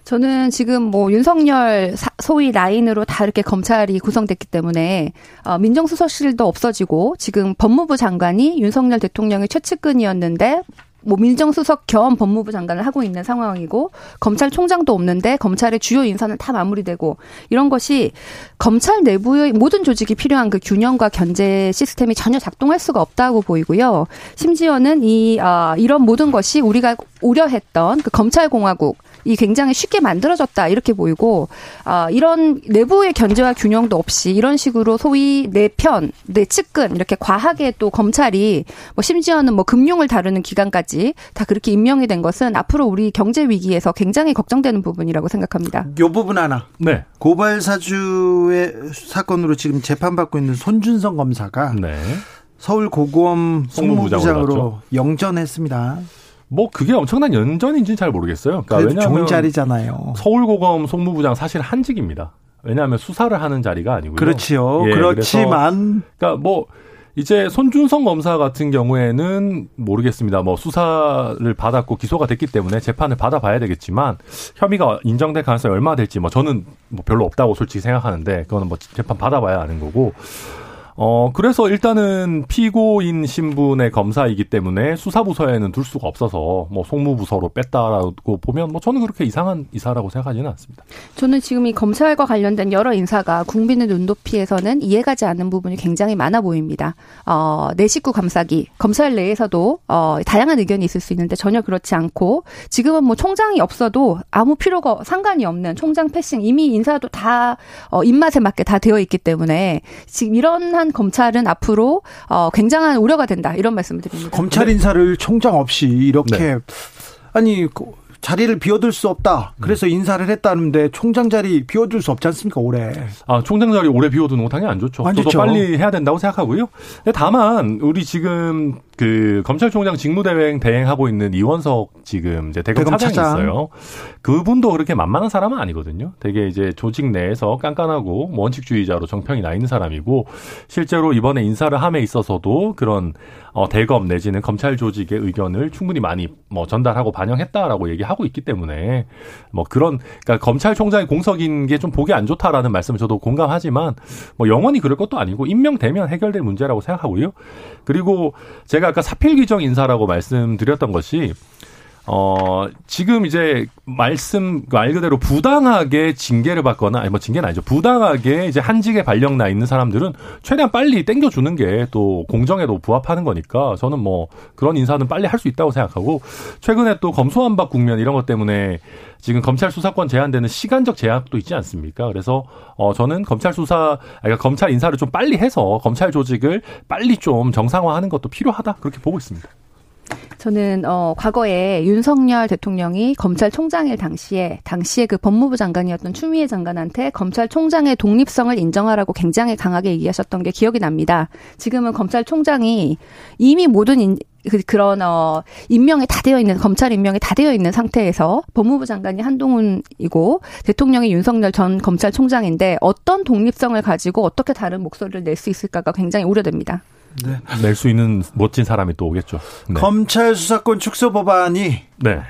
저는 지금 뭐 윤석열 사, 소위 라인으로 다 이렇게 검찰이 구성됐기 때문에 어, 민정수석실도 없어지고 지금 법무부 장관이 윤석열 대통령의 최측근이었는데 뭐 민정수석 겸 법무부 장관을 하고 있는 상황이고 검찰총장도 없는데 검찰의 주요 인사는 다 마무리되고 이런 것이 검찰 내부의 모든 조직이 필요한 그 균형과 견제 시스템이 전혀 작동할 수가 없다고 보이고요. 심지어는 이 아, 이런 모든 것이 우리가 우려했던 그 검찰 공화국 이 굉장히 쉽게 만들어졌다 이렇게 보이고 아 이런 내부의 견제와 균형도 없이 이런 식으로 소위 내 편, 내 측근 이렇게 과하게 또 검찰이 뭐 심지어는 뭐 금융을 다루는 기관까지 다 그렇게 임명이 된 것은 앞으로 우리 경제 위기에서 굉장히 걱정되는 부분이라고 생각합니다. 요 부분 하나. 네. 고발 사주의 사건으로 지금 재판받고 있는 손준성 검사가 네. 서울 고검 송무부장으로 송무부장으로 영전했습니다. 뭐 그게 엄청난 연전인지는 잘 모르겠어요. 그러니까 왜냐하면 좋은 자리잖아요. 서울고검 송무부장 사실 한직입니다. 왜냐하면 수사를 하는 자리가 아니고요. 그렇지요. 예, 그렇지만 그러니까 뭐 이제 손준성 검사 같은 경우에는 모르겠습니다. 뭐 수사를 받았고 기소가 됐기 때문에 재판을 받아봐야 되겠지만 혐의가 인정될 가능성이 얼마나 될지 뭐 저는 뭐 별로 없다고 솔직히 생각하는데 그거는 뭐 재판 받아봐야 아는 거고. 어, 그래서 일단은 피고인 신분의 검사이기 때문에 수사부서에는 둘 수가 없어서 뭐 송무부서로 뺐다라고 보면 뭐 저는 그렇게 이상한 이사라고 생각하지는 않습니다. 저는 지금 이 검찰과 관련된 여러 인사가 국민의 눈높이에서는 이해가지 않는 부분이 굉장히 많아 보입니다. 어, 내 식구 감싸기. 검찰 내에서도 어, 다양한 의견이 있을 수 있는데 전혀 그렇지 않고 지금은 뭐 총장이 없어도 아무 필요가 상관이 없는 총장 패싱 이미 인사도 다 어, 입맛에 맞게 다 되어 있기 때문에 지금 이런 한 검찰은 앞으로 어, 굉장한 우려가 된다 이런 말씀을 드립니다. 검찰 인사를 총장 없이 이렇게 네. 아니 그 자리를 비워둘 수 없다. 그래서 인사를 했다는데 총장 자리 비워둘 수 없지 않습니까 올해? 아, 총장 자리 오래 비워두는 거 당연히 안 좋죠. 안 저도 좋죠. 빨리 해야 된다고 생각하고요. 다만 우리 지금 그 검찰총장 직무대행 대행하고 있는 이원석 지금 이제 대검, 대검 차장이 차장. 있어요. 그분도 그렇게 만만한 사람은 아니거든요. 되게 이제 조직 내에서 깐깐하고 뭐 원칙주의자로 정평이 나 있는 사람이고 실제로 이번에 인사를 함에 있어서도 그런 어, 대검 내지는 검찰 조직의 의견을 충분히 많이 뭐 전달하고 반영했다라고 얘기하고 있기 때문에 뭐 그런 그러니까 검찰총장의 공석인 게 좀 보기 안 좋다라는 말씀을 저도 공감하지만 뭐 영원히 그럴 것도 아니고 임명되면 해결될 문제라고 생각하고요. 그리고 제가 아까 사필 규정 인사라고 말씀드렸던 것이 어, 지금 이제 말씀, 말 그대로 부당하게 징계를 받거나, 아니 뭐 징계는 아니죠. 부당하게 이제 한직에 발령 나 있는 사람들은 최대한 빨리 땡겨 주는 게 또 공정에도 부합하는 거니까 저는 뭐 그런 인사는 빨리 할 수 있다고 생각하고 최근에 또 검소한박 국면 이런 것 때문에 지금 검찰 수사권 제한되는 시간적 제약도 있지 않습니까? 그래서 어 저는 검찰 수사 아니, 그러니까 검찰 인사를 좀 빨리 해서 검찰 조직을 빨리 좀 정상화하는 것도 필요하다 그렇게 보고 있습니다. 저는 어 과거에 윤석열 대통령이 검찰총장일 당시에 당시에 그 법무부 장관이었던 추미애 장관한테 검찰총장의 독립성을 인정하라고 굉장히 강하게 얘기하셨던 게 기억이 납니다. 지금은 검찰총장이 이미 모든 인, 그, 그런 어 임명이 다 되어 있는 검찰 임명이 다 되어 있는 상태에서 법무부 장관이 한동훈이고 대통령이 윤석열 전 검찰총장인데 어떤 독립성을 가지고 어떻게 다른 목소리를 낼 수 있을까가 굉장히 우려됩니다. 네. 낼 수 있는 멋진 사람이 또 오겠죠. 네. 검찰 수사권 축소 법안이 네.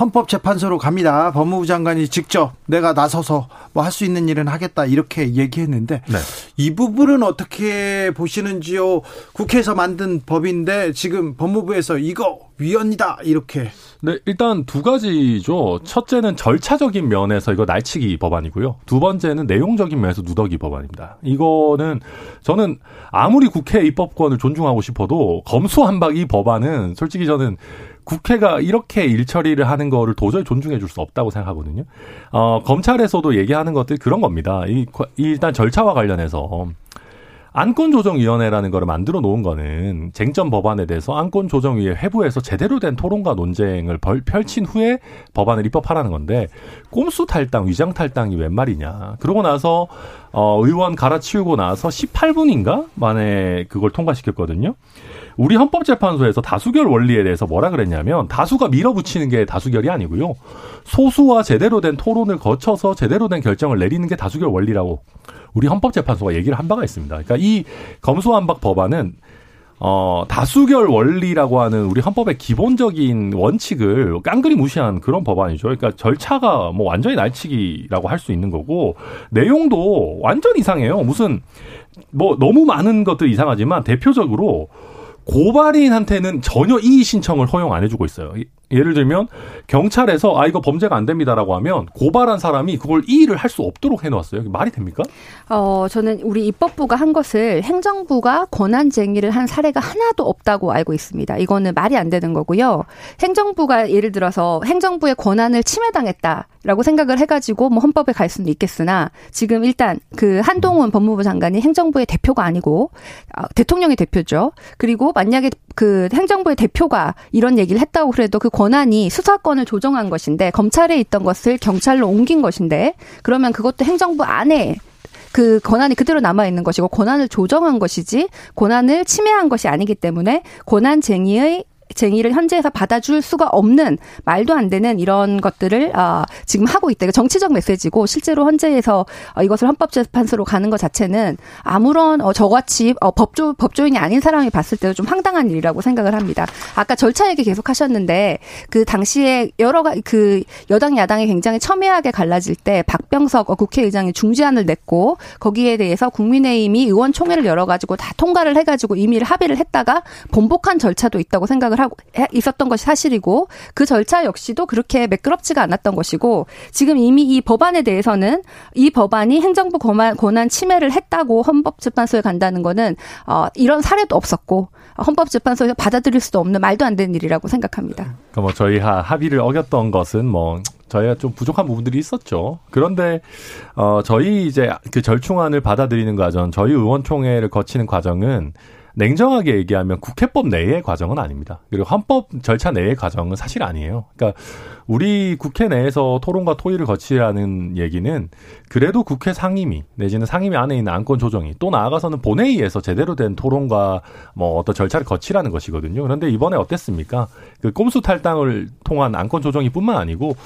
헌법재판소로 갑니다. 법무부 장관이 직접 내가 나서서 뭐 할 수 있는 일은 하겠다 이렇게 얘기했는데 네. 이 부분은 어떻게 보시는지요? 국회에서 만든 법인데 지금 법무부에서 이거 위헌이다 이렇게. 네, 일단 두 가지죠. 첫째는 절차적인 면에서 이거 날치기 법안이고요. 두 번째는 내용적인 면에서 누더기 법안입니다. 이거는 저는 아무리 국회 입법권을 존중하고 싶어도 검수한박 이 법안은 솔직히 저는 국회가 이렇게 일처리를 하는 거를 도저히 존중해 줄 수 없다고 생각하거든요. 어, 검찰에서도 얘기하는 것들 그런 겁니다. 이, 일단 절차와 관련해서 안건조정위원회라는 거를 만들어 놓은 거는 쟁점 법안에 대해서 안건조정위에 회부해서 제대로 된 토론과 논쟁을 벌, 펼친 후에 법안을 입법하라는 건데 꼼수 탈당, 위장 탈당이 웬 말이냐. 그러고 나서 어, 의원 갈아치우고 나서 18분인가 만에 그걸 통과시켰거든요. 우리 헌법재판소에서 다수결 원리에 대해서 뭐라 그랬냐면 다수가 밀어붙이는 게 다수결이 아니고요. 소수와 제대로 된 토론을 거쳐서 제대로 된 결정을 내리는 게 다수결 원리라고 우리 헌법재판소가 얘기를 한 바가 있습니다. 그러니까 이 검수완박 법안은 어, 다수결 원리라고 하는 우리 헌법의 기본적인 원칙을 깡그리 무시한 그런 법안이죠. 그러니까 절차가 뭐 완전히 날치기라고 할 수 있는 거고, 내용도 완전 이상해요. 무슨, 뭐 너무 많은 것들 이상하지만 대표적으로 고발인한테는 전혀 이의 신청을 허용 안 해주고 있어요. 예를 들면 경찰에서 아 이거 범죄가 안 됩니다라고 하면 고발한 사람이 그걸 이의를 할 수 없도록 해놓았어요. 말이 됩니까? 어 저는 우리 입법부가 한 것을 행정부가 권한쟁의를 한 사례가 하나도 없다고 알고 있습니다. 이거는 말이 안 되는 거고요. 행정부가 예를 들어서 행정부의 권한을 침해당했다라고 생각을 해가지고 뭐 헌법에 갈 수는 있겠으나 지금 일단 그 한동훈 법무부 장관이 행정부의 대표가 아니고 아, 대통령의 대표죠. 그리고 만약에 그 행정부의 대표가 이런 얘기를 했다고 그래도 그 권한이 수사권을 조정한 것인데 검찰에 있던 것을 경찰로 옮긴 것인데 그러면 그것도 행정부 안에 그 권한이 그대로 남아 있는 것이고 권한을 조정한 것이지 권한을 침해한 것이 아니기 때문에 권한쟁의의 쟁의를 현재에서 받아줄 수가 없는 말도 안 되는 이런 것들을 어, 지금 하고 있다. 정치적 메시지고 실제로 현재에서 어, 이것을 헌법재판소로 가는 것 자체는 아무런 어, 저같이 어, 법조 법조인이 아닌 사람이 봤을 때도 좀 황당한 일이라고 생각을 합니다. 아까 절차 얘기 계속 하셨는데 그 당시에 여러 가지 그 여당 야당이 굉장히 첨예하게 갈라질 때 박병석 어, 국회의장이 중지안을 냈고 거기에 대해서 국민의힘이 의원총회를 열어가지고 다 통과를 해가지고 임의를 합의를 했다가 번복한 절차도 있다고 생각을 하고 있었던 것이 사실이고 그 절차 역시도 그렇게 매끄럽지가 않았던 것이고 지금 이미 이 법안에 대해서는 이 법안이 행정부 권한, 침해를 했다고 헌법재판소에 간다는 거는 어, 이런 사례도 없었고 헌법재판소에서 받아들일 수도 없는 말도 안 되는 일이라고 생각합니다. 그러니까 뭐 저희 합의를 어겼던 것은 뭐 저희가 좀 부족한 부분들이 있었죠. 그런데 어 저희 이제 그 절충안을 받아들이는 과정, 저희 의원총회를 거치는 과정은 냉정하게 얘기하면 국회법 내의 과정은 아닙니다. 그리고 헌법 절차 내의 과정은 사실 아니에요. 그러니까 우리 국회 내에서 토론과 토의를 거치라는 얘기는 그래도 국회 상임위 내지는 상임위 안에 있는 안건 조정이 또 나아가서는 본회의에서 제대로 된 토론과 뭐 어떤 절차를 거치라는 것이거든요. 그런데 이번에 어땠습니까? 그 꼼수 탈당을 통한 안건 조정이뿐만 아니고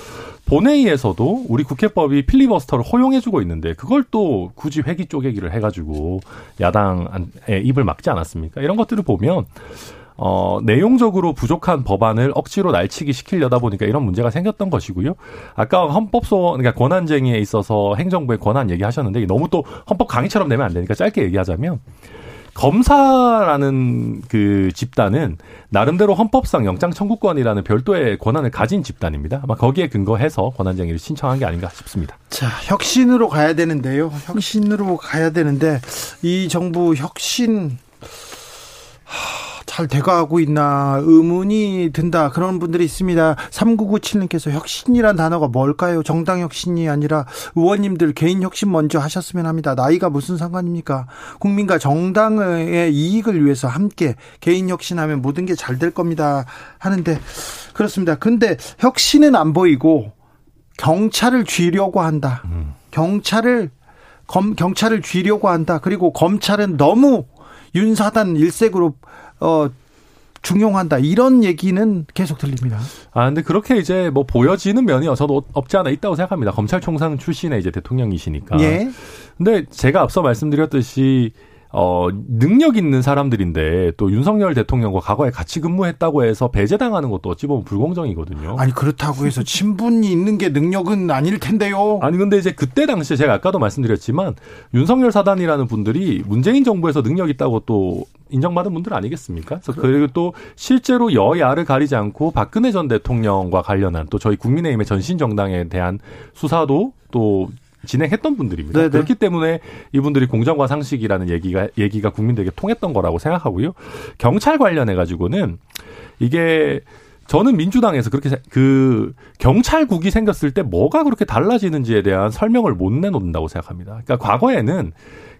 본회의에서도 우리 국회법이 필리버스터를 허용해주고 있는데 그걸 또 굳이 회기 쪼개기를 해가지고 야당의 입을 막지 않았습니까? 이런 것들을 보면 어, 내용적으로 부족한 법안을 억지로 날치기 시키려다 보니까 이런 문제가 생겼던 것이고요. 아까 헌법소, 그러니까 권한쟁의에 있어서 행정부의 권한 얘기하셨는데 너무 또 헌법 강의처럼 내면 안 되니까 짧게 얘기하자면 검사라는 그 집단은 나름대로 헌법상 영장 청구권이라는 별도의 권한을 가진 집단입니다. 아마 거기에 근거해서 권한쟁의를 신청한 게 아닌가 싶습니다. 자, 혁신으로 가야 되는데요. 혁신으로 가야 되는데 이 정부 혁신 잘 돼가고 있나 의문이 든다 그런 분들이 있습니다. 3997님께서 혁신이란 단어가 뭘까요? 정당 혁신이 아니라 의원님들 개인 혁신 먼저 하셨으면 합니다. 나이가 무슨 상관입니까? 국민과 정당의 이익을 위해서 함께 개인 혁신하면 모든 게 잘 될 겁니다. 하는데 그렇습니다. 근데 혁신은 안 보이고 경찰을 쥐려고 한다. 음. 경찰을 검, 경찰을 쥐려고 한다. 그리고 검찰은 너무 윤사단 일색으로 어 중용한다 이런 얘기는 계속 들립니다. 아 근데 그렇게 이제 뭐 보여지는 면이 저도 없지 않아 있다고 생각합니다. 검찰총장 출신의 이제 대통령이시니까. 예. 근데 제가 앞서 말씀드렸듯이 어, 능력 있는 사람들인데 또 윤석열 대통령과 과거에 같이 근무했다고 해서 배제당하는 것도 어찌 보면 불공정이거든요. 아니 그렇다고 해서 친분이 있는 게 능력은 아닐 텐데요. 아니 근데 이제 그때 당시에 제가 아까도 말씀드렸지만 윤석열 사단이라는 분들이 문재인 정부에서 능력 있다고 또 인정받은 분들 아니겠습니까? 그래서 그리고 또 실제로 여야를 가리지 않고 박근혜 전 대통령과 관련한 또 저희 국민의힘의 전신 정당에 대한 수사도 또 진행했던 분들입니다. 네네. 그렇기 때문에 이분들이 공정과 상식이라는 얘기가 얘기가 국민들에게 통했던 거라고 생각하고요. 경찰 관련해 가지고는 이게 저는 민주당에서 그렇게 그 경찰국이 생겼을 때 뭐가 그렇게 달라지는지에 대한 설명을 못 내놓는다고 생각합니다. 그러니까 과거에는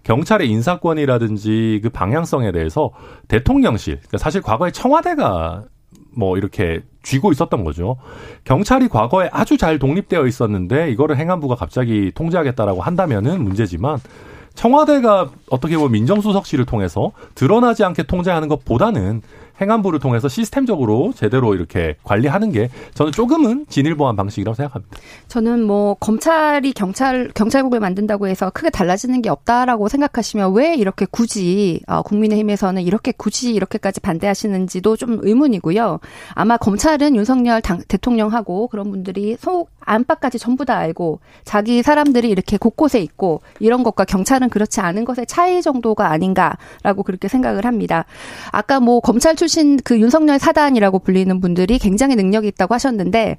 경찰의 인사권이라든지 그 방향성에 대해서 대통령실, 그러니까 사실 과거에 청와대가 뭐 이렇게 쥐고 있었던 거죠. 경찰이 과거에 아주 잘 독립되어 있었는데 이거를 행안부가 갑자기 통제하겠다라고 한다면은 문제지만 청와대가 어떻게 보면 민정수석실을 통해서 드러나지 않게 통제하는 것보다는 행안부를 통해서 시스템적으로 제대로 이렇게 관리하는 게 저는 조금은 진일보한 방식이라고 생각합니다. 저는 뭐 검찰이 경찰 경찰국을 만든다고 해서 크게 달라지는 게 없다라고 생각하시면 왜 이렇게 굳이 어, 국민의힘에서는 이렇게 굳이 이렇게까지 반대하시는지도 좀 의문이고요. 아마 검찰은 윤석열 당, 대통령하고 그런 분들이 속 안팎까지 전부 다 알고 자기 사람들이 이렇게 곳곳에 있고 이런 것과 경찰은 그렇지 않은 것의 차이 정도가 아닌가라고 그렇게 생각을 합니다. 아까 뭐 검찰 출신 그 윤석열 사단이라고 불리는 분들이 굉장히 능력이 있다고 하셨는데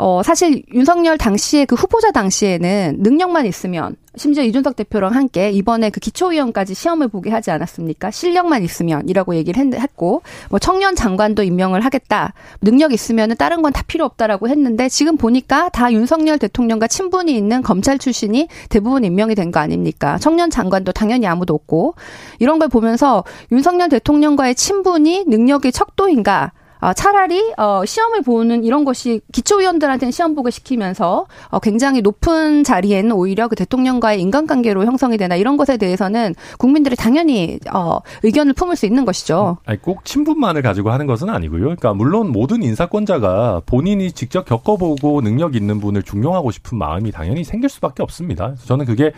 어, 사실 윤석열 당시에 그 후보자 당시에는 능력만 있으면 심지어 이준석 대표랑 함께 이번에 그 기초위원까지 시험을 보게 하지 않았습니까? 실력만 있으면이라고 얘기를 했고 뭐 청년 장관도 임명을 하겠다. 능력 있으면은 다른 건 다 필요 없다라고 했는데 지금 보니까 다 윤석열 대통령과 친분이 있는 검찰 출신이 대부분 임명이 된 거 아닙니까? 청년 장관도 당연히 아무도 없고 이런 걸 보면서 윤석열 대통령과의 친분이 능력이 척도인가? 어, 차라리 어, 시험을 보는 이런 것이 기초위원들한테는 시험 보게 시키면서 어, 굉장히 높은 자리에는 오히려 그 대통령과의 인간관계로 형성이 되나 이런 것에 대해서는 국민들이 당연히 어, 의견을 품을 수 있는 것이죠. 아니, 꼭 친분만을 가지고 하는 것은 아니고요. 그러니까 물론 모든 인사권자가 본인이 직접 겪어보고 능력 있는 분을 중용하고 싶은 마음이 당연히 생길 수밖에 없습니다. 저는 그게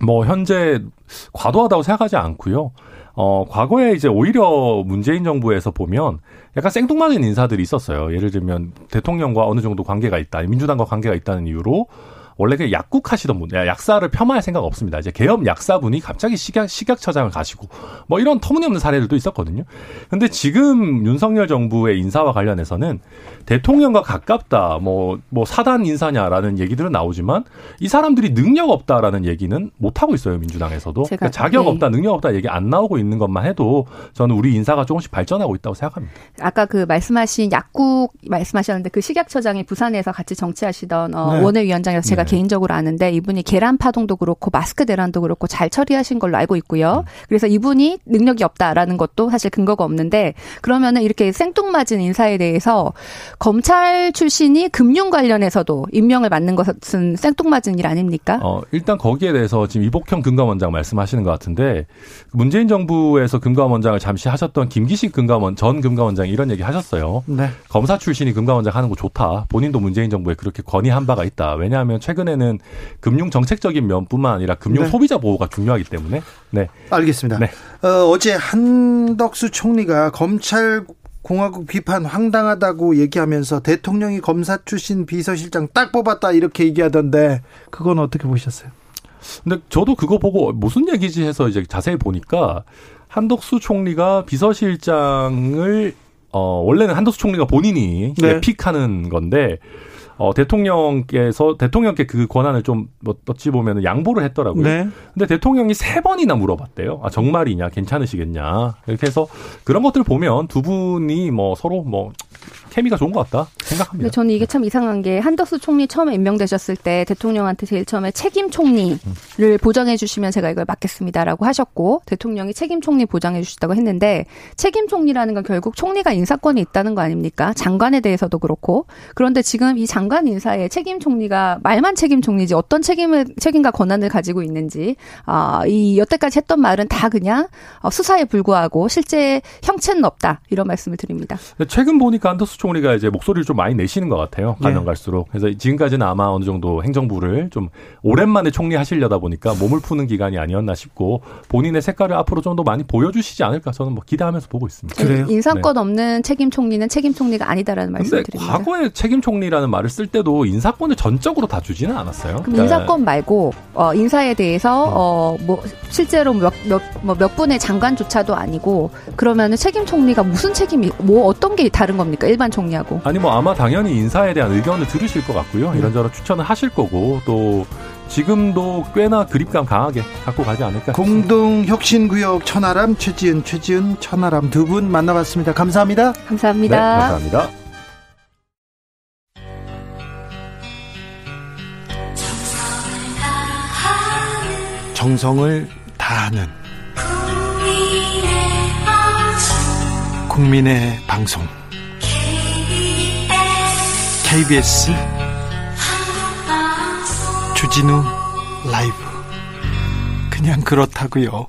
뭐 현재 과도하다고 생각하지 않고요. 어, 과거에 이제 오히려 문재인 정부에서 보면 약간 생뚱맞은 인사들이 있었어요. 예를 들면 대통령과 어느 정도 관계가 있다, 민주당과 관계가 있다는 이유로 원래 그 약국 하시던 분, 약사를 폄하할 생각 없습니다. 이제 개업 약사분이 갑자기 식약, 식약처장을 가시고 뭐 이런 터무니없는 사례들도 있었거든요. 근데 지금 윤석열 정부의 인사와 관련해서는 대통령과 가깝다, 뭐, 뭐 사단 인사냐라는 얘기들은 나오지만 이 사람들이 능력 없다라는 얘기는 못 하고 있어요, 민주당에서도. 그러니까 자격 네. 없다, 능력 없다 얘기 안 나오고 있는 것만 해도 저는 우리 인사가 조금씩 발전하고 있다고 생각합니다. 아까 그 말씀하신 약국 말씀하셨는데 그 식약처장이 부산에서 같이 정치하시던 어, 네. 원외위원장에서 제가 네. 개인적으로 아는데 이분이 계란 파동도 그렇고 마스크 대란도 그렇고 잘 처리하신 걸로 알고 있고요. 음. 그래서 이분이 능력이 없다라는 것도 사실 근거가 없는데 그러면은 이렇게 생뚱맞은 인사에 대해서 검찰 출신이 금융 관련해서도 임명을 맡는 것은 생뚱맞은 일 아닙니까? 어, 일단 거기에 대해서 지금 이복형 금감원장 말씀하시는 것 같은데 문재인 정부에서 금감원장을 잠시 하셨던 김기식 금감원 전 금감원장이 이런 얘기 하셨어요. 네. 검사 출신이 금감원장 하는 거 좋다. 본인도 문재인 정부에 그렇게 건의한 바가 있다. 왜냐하면 최근 최근에는 금융 정책적인 면뿐만 아니라 금융 네. 소비자 보호가 중요하기 때문에 네. 알겠습니다. 네. 어, 어제 한덕수 총리가 검찰 공화국 비판 황당하다고 얘기하면서 대통령이 검사 출신 비서실장 딱 뽑았다 이렇게 얘기하던데 그건 어떻게 보셨어요? 근데 저도 그거 보고 무슨 얘기지 해서 이제 자세히 보니까 한덕수 총리가 비서실장을 어 원래는 한덕수 총리가 본인이 네. 픽하는 건데 어, 대통령께서 대통령께 그 권한을 좀 뭐, 어찌 보면 양보를 했더라고요. 네. 근데 대통령이 세 번이나 물어봤대요. 아 정말이냐, 괜찮으시겠냐. 이렇게 해서 그런 것들 을 보면 두 분이 뭐 서로 뭐 케미가 좋은 것 같다 생각합니다. 근데 저는 이게 참 이상한 게 한덕수 총리 처음에 임명되셨을 때 대통령한테 제일 처음에 책임 총리를 음. 보장해 주시면 제가 이걸 맡겠습니다라고 하셨고 대통령이 책임 총리 보장해 주셨다고 했는데 책임 총리라는 건 결국 총리가 인사권이 있다는 거 아닙니까? 장관에 대해서도 그렇고. 그런데 지금 이 장관 인사에 책임 총리가 말만 책임 총리지 어떤 책임을 책임과 권한을 가지고 있는지 아, 이 여태까지 했던 말은 다 그냥 어, 수사에 불구하고 실제 형체는 없다 이런 말씀을 드립니다. 최근 보니까 안더스 총 리가 이제 목소리를 좀 많이 내시는 것 같아요. 가면 네. 갈수록. 그래서 지금까지는 아마 어느 정도 행정부를 좀 오랜만에 총리 하시려다 보니까 몸을 푸는 기간이 아니었나 싶고 본인의 색깔을 앞으로 좀 더 많이 보여주시지 않을까 저는 뭐 기대하면서 보고 있습니다. 그래요? 인사권 네. 없는 책임 총리는 책임 총리가 아니다라는 말씀을 드립니다. 과거에 책임 총리라는 말을 쓸 때도 인사권을 전적으로 다 주지는 않았어요. 그럼 그러니까 인사권 말고 어, 인사에 대해서 음. 어뭐 실제로 몇몇 뭐 몇 분의 장관조차도 아니고 그러면은 책임 총리가 무슨 책임이 뭐 어떤 게 다른 겁니까 일반 총리하고? 아니 뭐 아마 당연히 인사에 대한 의견을 들으실 것 같고요. 음. 이런저런 추천을 하실 거고 또 지금도 꽤나 그립감 강하게 갖고 가지 않을까. 공동 혁신구역 천하람 최지은 최지은 천하람 두 분 만나봤습니다. 감사합니다. 감사합니다. 네, 감사합니다. 정성을 다하는 국민의 방송 KBS 주진우 라이브 그냥 그렇다고요.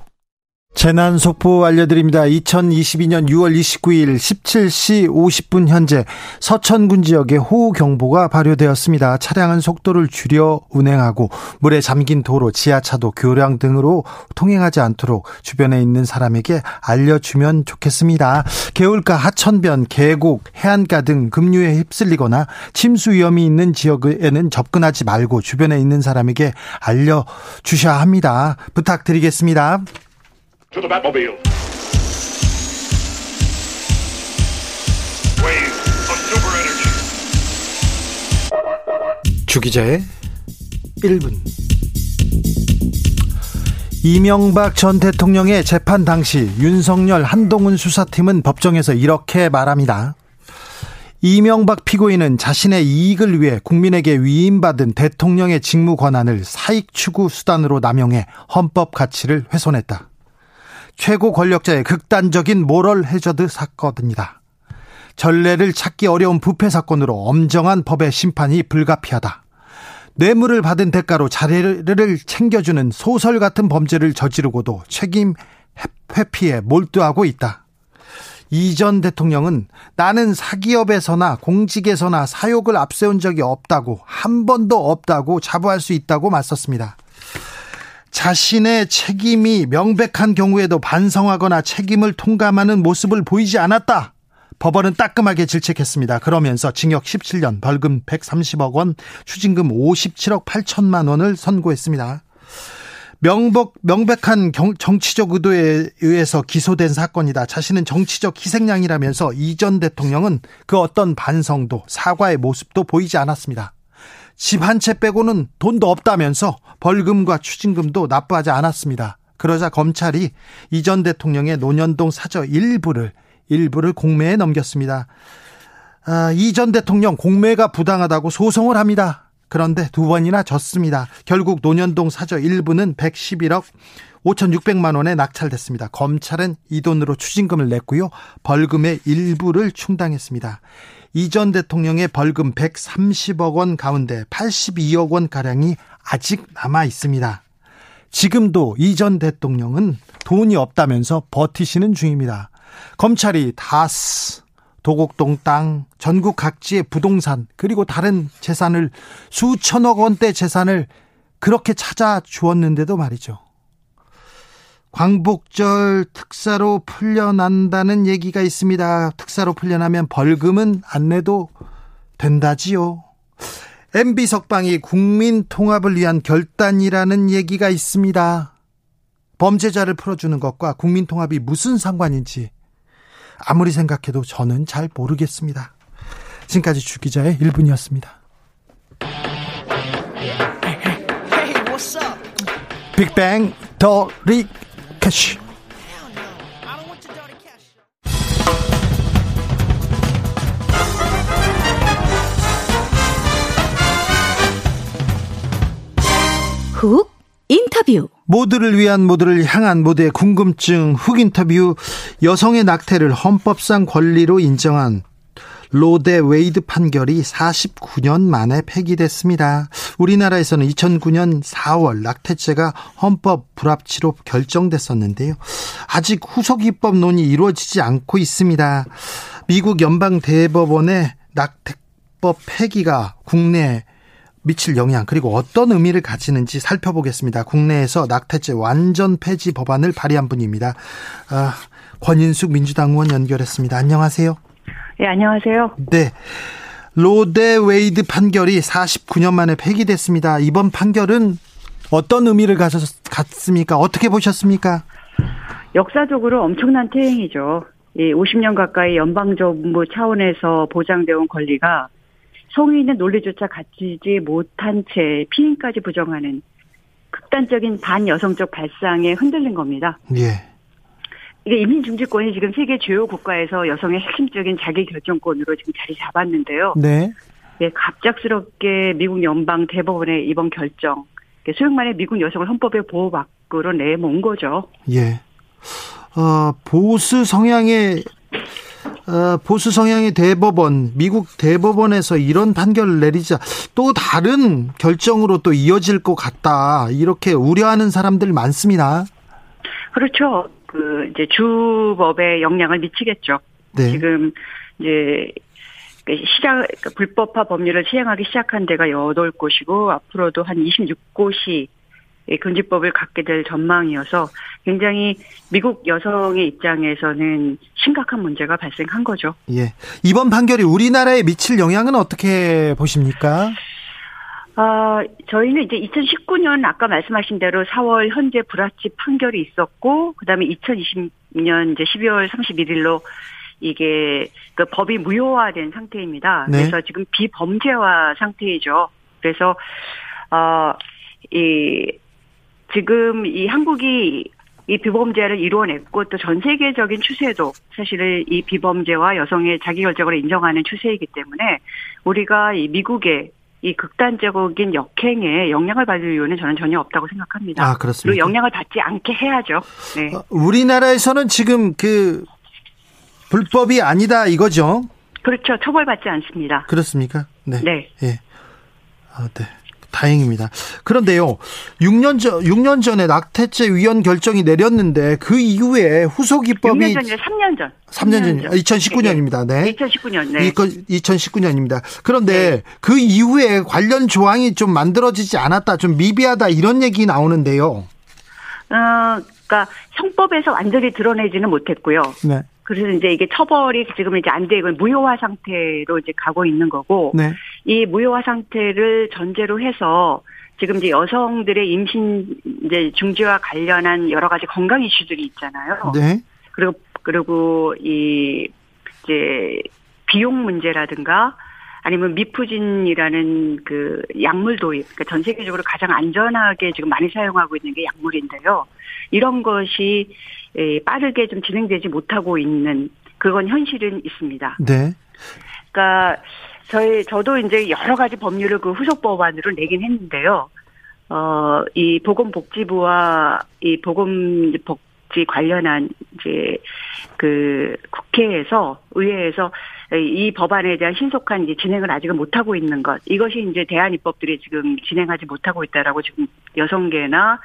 재난 속보 알려드립니다. 2022년 6월 29일 17시 50분 현재 서천군 지역에 호우경보가 발효되었습니다. 차량은 속도를 줄여 운행하고 물에 잠긴 도로, 지하차도, 교량 등으로 통행하지 않도록 주변에 있는 사람에게 알려주면 좋겠습니다. 개울가, 하천변, 계곡, 해안가 등 급류에 휩쓸리거나 침수 위험이 있는 지역에는 접근하지 말고 주변에 있는 사람에게 알려주셔야 합니다. 부탁드리겠습니다. To the Batmobile. Wave of super energy. 주기자의 1분. 이명박 전 대통령의 재판 당시 윤석열 한동훈 수사팀은 법정에서 이렇게 말합니다. 이명박 피고인은 자신의 이익을 위해 국민에게 위임받은 대통령의 직무 권한을 사익 추구 수단으로 남용해 헌법 가치를 훼손했다. 최고 권력자의 극단적인 모럴 해저드 사건입니다. 전례를 찾기 어려운 부패 사건으로 엄정한 법의 심판이 불가피하다. 뇌물을 받은 대가로 자리를 챙겨주는 소설 같은 범죄를 저지르고도 책임 회피에 몰두하고 있다. 이전 대통령은 나는 사기업에서나 공직에서나 사욕을 앞세운 적이 없다고 한 번도 없다고 자부할 수 있다고 맞섰습니다. 자신의 책임이 명백한 경우에도 반성하거나 책임을 통감하는 모습을 보이지 않았다. 법원은 따끔하게 질책했습니다. 그러면서 징역 17년, 벌금 130억 원, 추징금 57억 8천만 원을 선고했습니다. 명복, 명백한 경, 정치적 의도에 의해서 기소된 사건이다. 자신은 정치적 희생양이라면서 이 전 대통령은 그 어떤 반성도 사과의 모습도 보이지 않았습니다. 집 한 채 빼고는 돈도 없다면서 벌금과 추징금도 납부하지 않았습니다. 그러자 검찰이 이 전 대통령의 노년동 사저 일부를 일부를 공매에 넘겼습니다. 아, 이전 대통령 공매가 부당하다고 소송을 합니다. 그런데 두 번이나 졌습니다. 결국 노년동 사저 일부는 111억 5,600만 원에 낙찰됐습니다. 검찰은 이 돈으로 추징금을 냈고요. 벌금의 일부를 충당했습니다. 이전 대통령의 벌금 130억 원 가운데 82억 원 가량이 아직 남아 있습니다. 지금도 이전 대통령은 돈이 없다면서 버티시는 중입니다. 검찰이 다스, 도곡동 땅, 전국 각지의 부동산, 그리고 다른 재산을 수천억 원대 재산을 그렇게 찾아 주었는데도 말이죠. 광복절 특사로 풀려난다는 얘기가 있습니다. 특사로 풀려나면 벌금은 안 내도 된다지요. MB 석방이 국민 통합을 위한 결단이라는 얘기가 있습니다. 범죄자를 풀어주는 것과 국민 통합이 무슨 상관인지 아무리 생각해도 저는 잘 모르겠습니다. 지금까지 주 기자의 1분이었습니다. 빅뱅 더 릭. 캐시. 훅 인터 인터뷰. 모두를 위한 모두를 향한 모두의 궁금증 훅 인터뷰 여성의 낙태를 헌법상 권리로 인정한 로 대 웨이드 판결이 49년 만에 폐기됐습니다. 우리나라에서는 2009년 4월 낙태죄가 헌법 불합치로 결정됐었는데요. 아직 후속 입법 논의 이루어지지 않고 있습니다. 미국 연방 대법원의 낙태법 폐기가 국내 미칠 영향 그리고 어떤 의미를 가지는지 살펴보겠습니다. 국내에서 낙태죄 완전 폐지 법안을 발의한 분입니다. 아, 권인숙 민주당 의원 연결했습니다. 안녕하세요. 네, 안녕하세요. 네. 로데 웨이드 판결이 49년 만에 폐기됐습니다. 이번 판결은 어떤 의미를 갖습니까? 어떻게 보셨습니까? 역사적으로 엄청난 퇴행이죠. 50년 가까이 연방정부 차원에서 보장되어 온 권리가 성인의 논리조차 갖추지 못한 채 피임까지 부정하는 극단적인 반여성적 발상에 흔들린 겁니다. 예. 이게 이민 중지권이 지금 세계 주요 국가에서 여성의 핵심적인 자기 결정권으로 지금 자리 잡았는데요. 네. 예, 갑작스럽게 미국 연방 대법원의 이번 결정, 소용만의 미국 여성을 헌법에 보호 밖으로 내몬 거죠. 예. 어, 보수 성향의 어, 보수 성향의 대법원, 미국 대법원에서 이런 판결을 내리자 또 다른 결정으로 또 이어질 것 같다. 이렇게 우려하는 사람들 많습니다. 그렇죠. 그 이제 주법에 영향을 미치겠죠. 네. 지금 이제 그 시작 그러니까 불법화 법률을 시행하기 시작한 데가 8곳이고 앞으로도 한 26곳이 금지법을 갖게 될 전망이어서 굉장히 미국 여성의 입장에서는 심각한 문제가 발생한 거죠. 예. 이번 판결이 우리나라에 미칠 영향은 어떻게 보십니까? 아, 저희는 이제 2019년 아까 말씀하신 대로 4월 현재 불합치 판결이 있었고, 그 다음에 2020년 이제 12월 31일로 이게 그 법이 무효화된 상태입니다. 네. 그래서 지금 비범죄화 상태이죠. 그래서 어이 지금 이 한국이 이 비범죄를 이루어냈고 또 전 세계적인 추세도 사실은 이 비범죄와 여성의 자기결정을 인정하는 추세이기 때문에 우리가 이 미국의 이 극단적인 역행에 영향을 받을 이유는 저는 전혀 없다고 생각합니다. 아, 그렇습니다. 그리고 영향을 받지 않게 해야죠. 네. 어, 우리나라에서는 지금 그 불법이 아니다 이거죠? 그렇죠. 처벌받지 않습니다. 그렇습니까? 네. 네. 예. 아, 네. 다행입니다. 그런데요, 6년 전, 6년 전에 낙태죄 위헌 결정이 내렸는데 그 이후에 후속 입법이 6년 전이 3년 전. 3년, 3년 전. 2019년입니다. 네. 2019년. 네. 2019년입니다. 그런데 네. 그 이후에 관련 조항이 좀 만들어지지 않았다, 좀 미비하다 이런 얘기 나오는데요. 어, 그러니까 형법에서 완전히 드러내지는 못했고요. 네. 그래서 이제 이게 처벌이 지금 이제 안 되고 무효화 상태로 이제 가고 있는 거고 네. 이 무효화 상태를 전제로 해서 지금 이제 여성들의 임신 이제 중지와 관련한 여러 가지 건강 이슈들이 있잖아요. 네. 그리고 그리고 이 이제 비용 문제라든가 아니면 미푸진이라는 그 약물 도입, 그러니까 전 세계적으로 가장 안전하게 지금 많이 사용하고 있는 게 약물인데요. 이런 것이 빠르게 좀 진행되지 못하고 있는 그건 현실은 있습니다. 네. 그러니까 저희 저도 이제 여러 가지 법률을 그 후속 법안으로 내긴 했는데요. 어, 이 보건복지부와 이 보건복지 관련한 이제 그 국회에서 의회에서 이 법안에 대한 신속한 이제 진행을 아직은 못하고 있는 것 이것이 이제 대안 입법들이 지금 진행하지 못하고 있다라고 지금 여성계나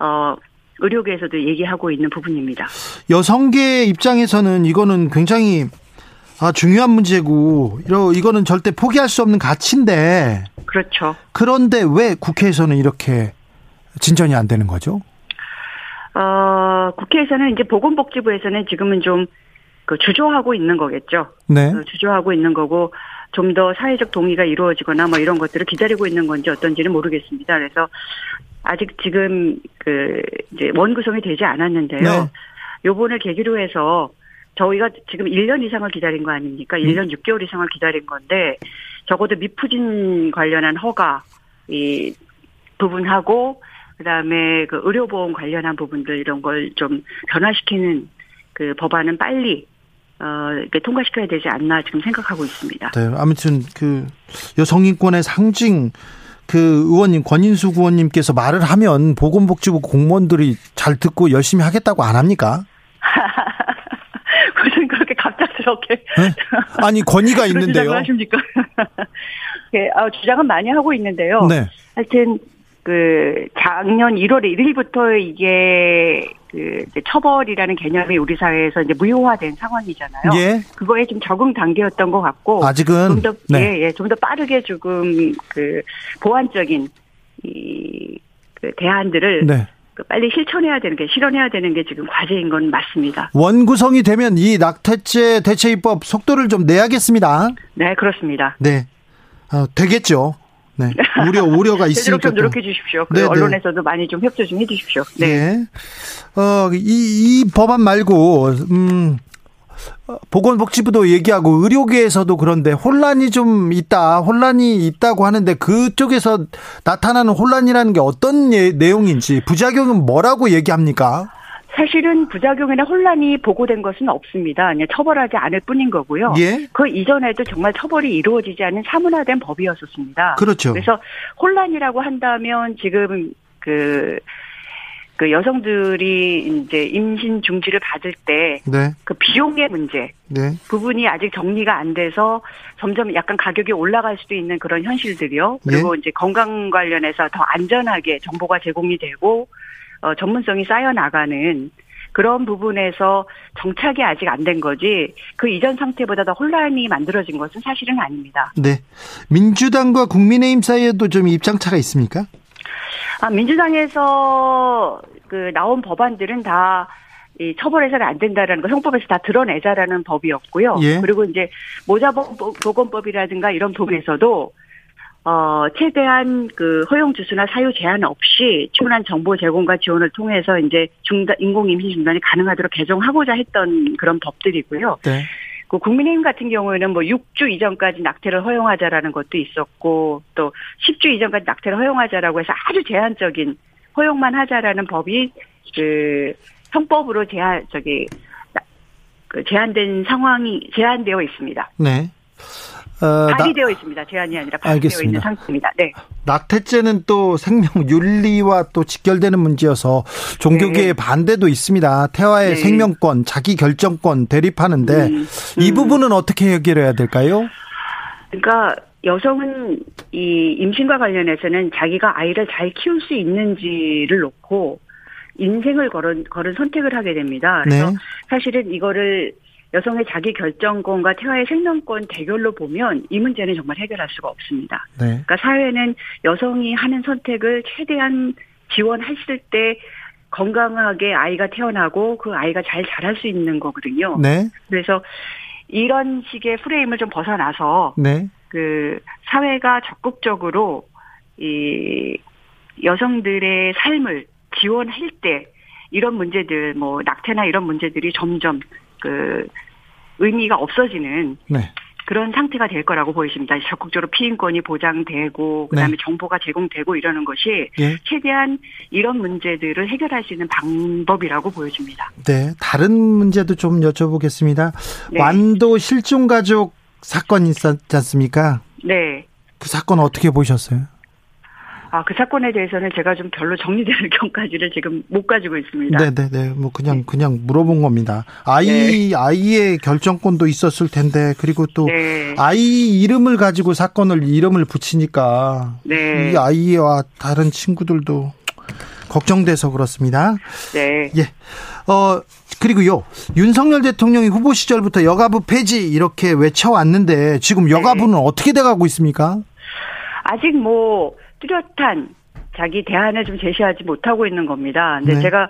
어 의료계에서도 얘기하고 있는 부분입니다. 여성계 입장에서는 이거는 굉장히 아, 중요한 문제고, 이러, 이거는 절대 포기할 수 없는 가치인데. 그렇죠. 그런데 왜 국회에서는 이렇게 진전이 안 되는 거죠? 어, 국회에서는 이제 보건복지부에서는 지금은 좀, 그, 주저하고 있는 거겠죠. 네. 어, 주저하고 있는 거고, 좀 더 사회적 동의가 이루어지거나 뭐 이런 것들을 기다리고 있는 건지 어떤지는 모르겠습니다. 그래서 아직 지금 그 이제 원 구성이 되지 않았는데요. 네. 요번을 계기로 해서 저희가 지금 1년 이상을 기다린 거 아닙니까? 1년 음. 6개월 이상을 기다린 건데 적어도 미푸진 관련한 허가 이 부분하고 그다음에 그 의료보험 관련한 부분들 이런 걸 좀 변화시키는 그 법안은 빨리 어, 이렇게 통과시켜야 되지 않나 지금 생각하고 있습니다. 네, 아무튼 그 여성인권의 상징 그 의원님 권인수 의원님께서 말을 하면 보건복지부 공무원들이 잘 듣고 열심히 하겠다고 안 합니까? <laughs> 무슨 그렇게 갑작스럽게 네? 아니 권위가 있는데요. 하십니까? 네, <laughs> 아, 주장은 많이 하고 있는데요. 네. 하여튼 그 작년 1월 1일부터 이게 그 처벌이라는 개념이 우리 사회에서 이제 무효화된 상황이잖아요. 예. 그거에 좀 적응 단계였던 것 같고 아직은 좀더 네. 예, 예, 좀 더 빠르게 조금 그 보완적인 이 그 대안들을 네. 그 빨리 실천해야 되는 게 실현해야 되는 게 지금 과제인 건 맞습니다. 원구성이 되면 이 낙태죄 대체 입법 속도를 좀 내야겠습니다. 네, 그렇습니다. 네. 어, 되겠죠. 네. <laughs> 우려, 우려가 있으니까. 좀 노력해 주십시오. 네, 네, 언론에서도 많이 좀 협조 좀 해 주십시오. 네. 네. 어, 이, 이 법안 말고, 음, 보건복지부도 얘기하고 의료계에서도 그런데 혼란이 좀 있다, 혼란이 있다고 하는데 그쪽에서 나타나는 혼란이라는 게 어떤 예, 내용인지 부작용은 뭐라고 얘기합니까? 사실은 부작용이나 혼란이 보고된 것은 없습니다. 그냥 처벌하지 않을 뿐인 거고요. 예? 그 이전에도 정말 처벌이 이루어지지 않은 사문화된 법이었었습니다. 그렇죠. 그래서 혼란이라고 한다면 지금 그, 그 여성들이 이제 임신 중지를 받을 때그 네. 그 비용의 문제 네. 부분이 아직 정리가 안 돼서 점점 약간 가격이 올라갈 수도 있는 그런 현실들이요. 그리고 예? 이제 건강 관련해서 더 안전하게 정보가 제공이 되고 어, 전문성이 쌓여 나가는 그런 부분에서 정착이 아직 안 된 거지 그 이전 상태보다 더 혼란이 만들어진 것은 사실은 아닙니다. 네. 민주당과 국민의힘 사이에도 좀 입장차가 있습니까? 아, 민주당에서 그 나온 법안들은 다 이 처벌해서는 안 된다라는 거 형법에서 다 드러내자라는 법이었고요. 예. 그리고 이제 모자보건법이라든가 이런 부분에서도 어, 최대한 그 허용 주수나 사유 제한 없이 충분한 정보 제공과 지원을 통해서 이제 중단, 인공 임신 중단이 가능하도록 개정하고자 했던 그런 법들이고요. 네. 그 국민의힘 같은 경우에는 뭐 6주 이전까지 낙태를 허용하자라는 것도 있었고 또 10주 이전까지 낙태를 허용하자라고 해서 아주 제한적인 허용만 하자라는 법이 그 형법으로 제한 저기 그 제한된 상황이 제한되어 있습니다. 네. 어, 발의되어 있습니다. 제한이 아니라 발의되어 있는 상태입니다. 네. 낙태죄는 또 생명 윤리와 또 직결되는 문제여서 종교계의 네. 반대도 있습니다. 태화의 네. 생명권, 자기 결정권 대립하는데 음, 음. 이 부분은 어떻게 해결해야 될까요? 그러니까 여성은 이 임신과 관련해서는 자기가 아이를 잘 키울 수 있는지를 놓고 인생을 걸은, 걸은 선택을 하게 됩니다. 그래서 네. 사실은 이거를 여성의 자기 결정권과 태아의 생명권 대결로 보면 이 문제는 정말 해결할 수가 없습니다. 네. 그러니까 사회는 여성이 하는 선택을 최대한 지원했을 때 건강하게 아이가 태어나고 그 아이가 잘 자랄 수 있는 거거든요. 네. 그래서 이런 식의 프레임을 좀 벗어나서 네. 그 사회가 적극적으로 이 여성들의 삶을 지원할 때 이런 문제들 뭐 낙태나 이런 문제들이 점점 그 의미가 없어지는 네. 그런 상태가 될 거라고 보이십니다. 적극적으로 피임권이 보장되고 그다음에 네. 정보가 제공되고 이러는 것이 예. 최대한 이런 문제들을 해결할 수 있는 방법이라고 보여집니다. 네, 다른 문제도 좀 여쭤보겠습니다. 네. 완도 실종 가족 사건 있었지 않습니까? 네. 그 사건 어떻게 보셨어요? 아, 그 사건에 대해서는 제가 좀 별로 정리될 <laughs> 경까지를 지금 못 가지고 있습니다. 네네네. 네, 네. 뭐 그냥, 네. 그냥 물어본 겁니다. 아이, 네. 아이의 결정권도 있었을 텐데, 그리고 또 네. 아이 이름을 가지고 사건을 이름을 붙이니까 네. 이 아이와 다른 친구들도 걱정돼서 그렇습니다. 네. 예. 어, 그리고요, 윤석열 대통령이 후보 시절부터 여가부 폐지 이렇게 외쳐왔는데 지금 여가부는 어떻게 돼가고 있습니까? 아직 뭐, 뚜렷한 자기 대안을 좀 제시하지 못하고 있는 겁니다. 근데 네. 제가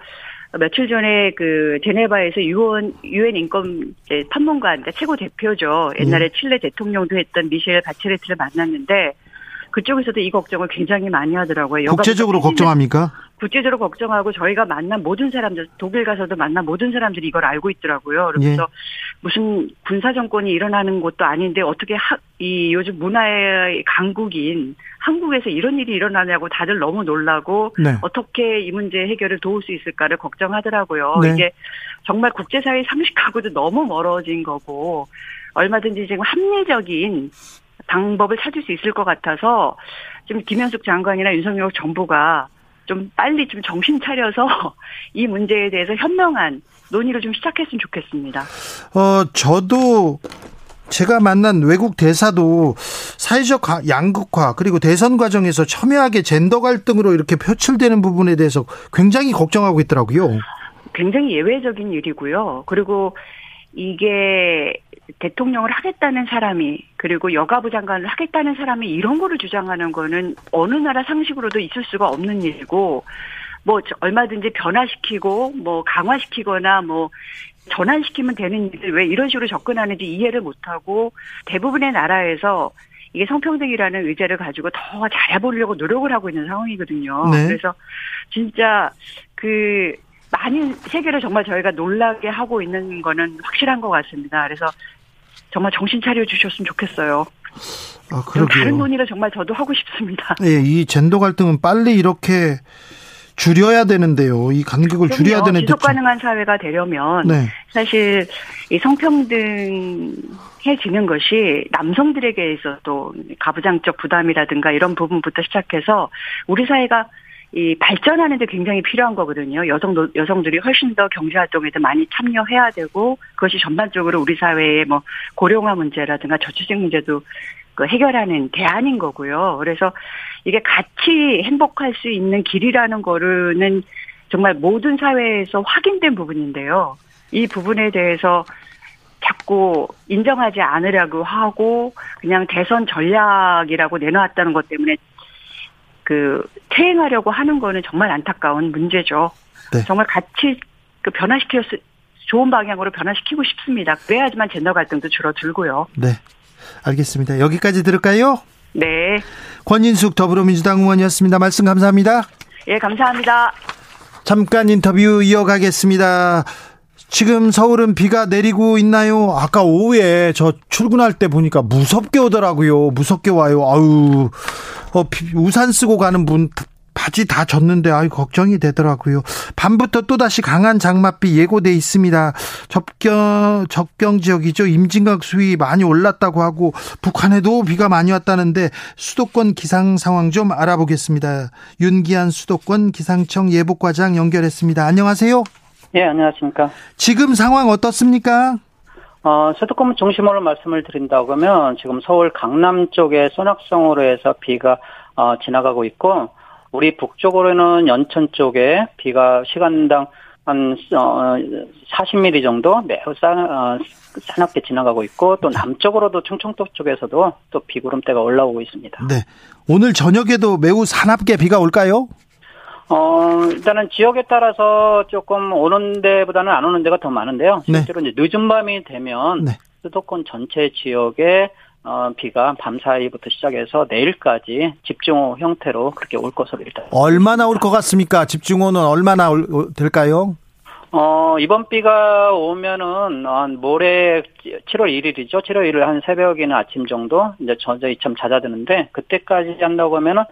며칠 전에 그 제네바에서 유엔 유엔 인권 판문관 그러니까 최고 대표죠. 옛날에 네. 칠레 대통령도 했던 미셸 바체레트를 만났는데 그쪽에서도 이 걱정을 굉장히 많이 하더라고요. 국제적으로 걱정합니까? 국제적으로 걱정하고 저희가 만난 모든 사람들 독일 가서도 만난 모든 사람들이 이걸 알고 있더라고요. 그래서 예. 무슨 군사 정권이 일어나는 것도 아닌데 어떻게 하, 이 요즘 문화의 강국인 한국에서 이런 일이 일어나냐고 다들 너무 놀라고 네. 어떻게 이 문제 해결을 도울 수 있을까를 걱정하더라고요. 네. 이게 정말 국제사회 상식하고도 너무 멀어진 거고 얼마든지 지금 합리적인 방법을 찾을 수 있을 것 같아서 좀 김현숙 장관이나 윤석열 정부가 좀 빨리 좀 정신 차려서 <laughs> 이 문제에 대해서 현명한 논의를 좀 시작했으면 좋겠습니다. 어, 저도 제가 만난 외국 대사도 사회적 양극화 그리고 대선 과정에서 첨예하게 젠더 갈등으로 이렇게 표출되는 부분에 대해서 굉장히 걱정하고 있더라고요. 굉장히 예외적인 일이고요. 그리고 이게 대통령을 하겠다는 사람이 그리고 여가부 장관을 하겠다는 사람이 이런 거를 주장하는 거는 어느 나라 상식으로도 있을 수가 없는 일이고 뭐 얼마든지 변화시키고 뭐 강화시키거나 뭐 전환시키면 되는 일을 왜 이런 식으로 접근하는지 이해를 못하고 대부분의 나라에서 이게 성평등이라는 의제를 가지고 더 잘해보려고 노력을 하고 있는 상황이거든요. 네. 그래서 진짜 그 많은 세계를 정말 저희가 놀라게 하고 있는 거는 확실한 것 같습니다. 그래서 정말 정신 차려 주셨으면 좋겠어요. 아, 그러게요. 다른 논의를 정말 저도 하고 싶습니다. 예, 이 젠더 갈등은 빨리 이렇게 줄여야 되는데요. 이 간격을 그럼요. 줄여야 되는데 지속 가능한 사회가 되려면 네. 사실 이 성평등해지는 것이 남성들에게 있어도 가부장적 부담이라든가 이런 부분부터 시작해서 우리 사회가 이 발전하는 데 굉장히 필요한 거거든요. 여성 여성들이 훨씬 더 경제 활동에도 많이 참여해야 되고 그것이 전반적으로 우리 사회의 뭐 고령화 문제라든가 저출생 문제도 그 해결하는 대안인 거고요. 그래서 이게 같이 행복할 수 있는 길이라는 거는 정말 모든 사회에서 확인된 부분인데요. 이 부분에 대해서 자꾸 인정하지 않으려고 하고 그냥 대선 전략이라고 내놓았다는 것 때문에 그 퇴행하려고 하는 거는 정말 안타까운 문제죠. 네. 정말 같이 그 변화시켜 좋은 방향으로 변화시키고 싶습니다. 그래야지만 젠더 갈등도 줄어들고요. 네. 알겠습니다. 여기까지 들을까요? 네. 권인숙 더불어민주당 의원이었습니다. 말씀 감사합니다. 예, 감사합니다. 잠깐 인터뷰 이어가겠습니다. 지금 서울은 비가 내리고 있나요? 아까 오후에 저 출근할 때 보니까 무섭게 오더라고요. 무섭게 와요. 아유, 어, 우산 쓰고 가는 분 바지 다 젖는데 아유 걱정이 되더라고요. 밤부터 또다시 강한 장맛비 예고돼 있습니다. 접경 접경 지역이죠. 임진각 수위 많이 올랐다고 하고 북한에도 비가 많이 왔다는데 수도권 기상 상황 좀 알아보겠습니다. 윤기한 수도권 기상청 예보과장 연결했습니다. 안녕하세요. 예, 네, 안녕하십니까. 지금 상황 어떻습니까? 어, 수도권 중심으로 말씀을 드린다고 하면 지금 서울 강남 쪽에 소낙성으로 해서 비가 어, 지나가고 있고 우리 북쪽으로는 연천 쪽에 비가 시간당 한 어, 40mm 정도 매우 싸, 어, 지나가고 있고 또 남쪽으로도 충청도 쪽에서도 또 비구름대가 올라오고 있습니다. 네. 오늘 저녁에도 매우 사납게 비가 올까요? 어, 일단은 지역에 따라서 조금 오는 데보다는 안 오는 데가 더 많은데요. 네. 실제로 네. 이제 늦은 밤이 되면 네. 수도권 전체 지역에 어, 비가 밤 사이부터 시작해서 내일까지 집중호 형태로 그렇게 올 것으로 일단. 얼마나 올 것 같습니까? 집중호는 얼마나 올, 될까요? 어, 이번 비가 오면은, 한 모레 7월 1일이죠. 7월 1일 한 새벽이나 아침 정도, 이제 저저히 참 잦아드는데, 그때까지 한다고 하면은, 어,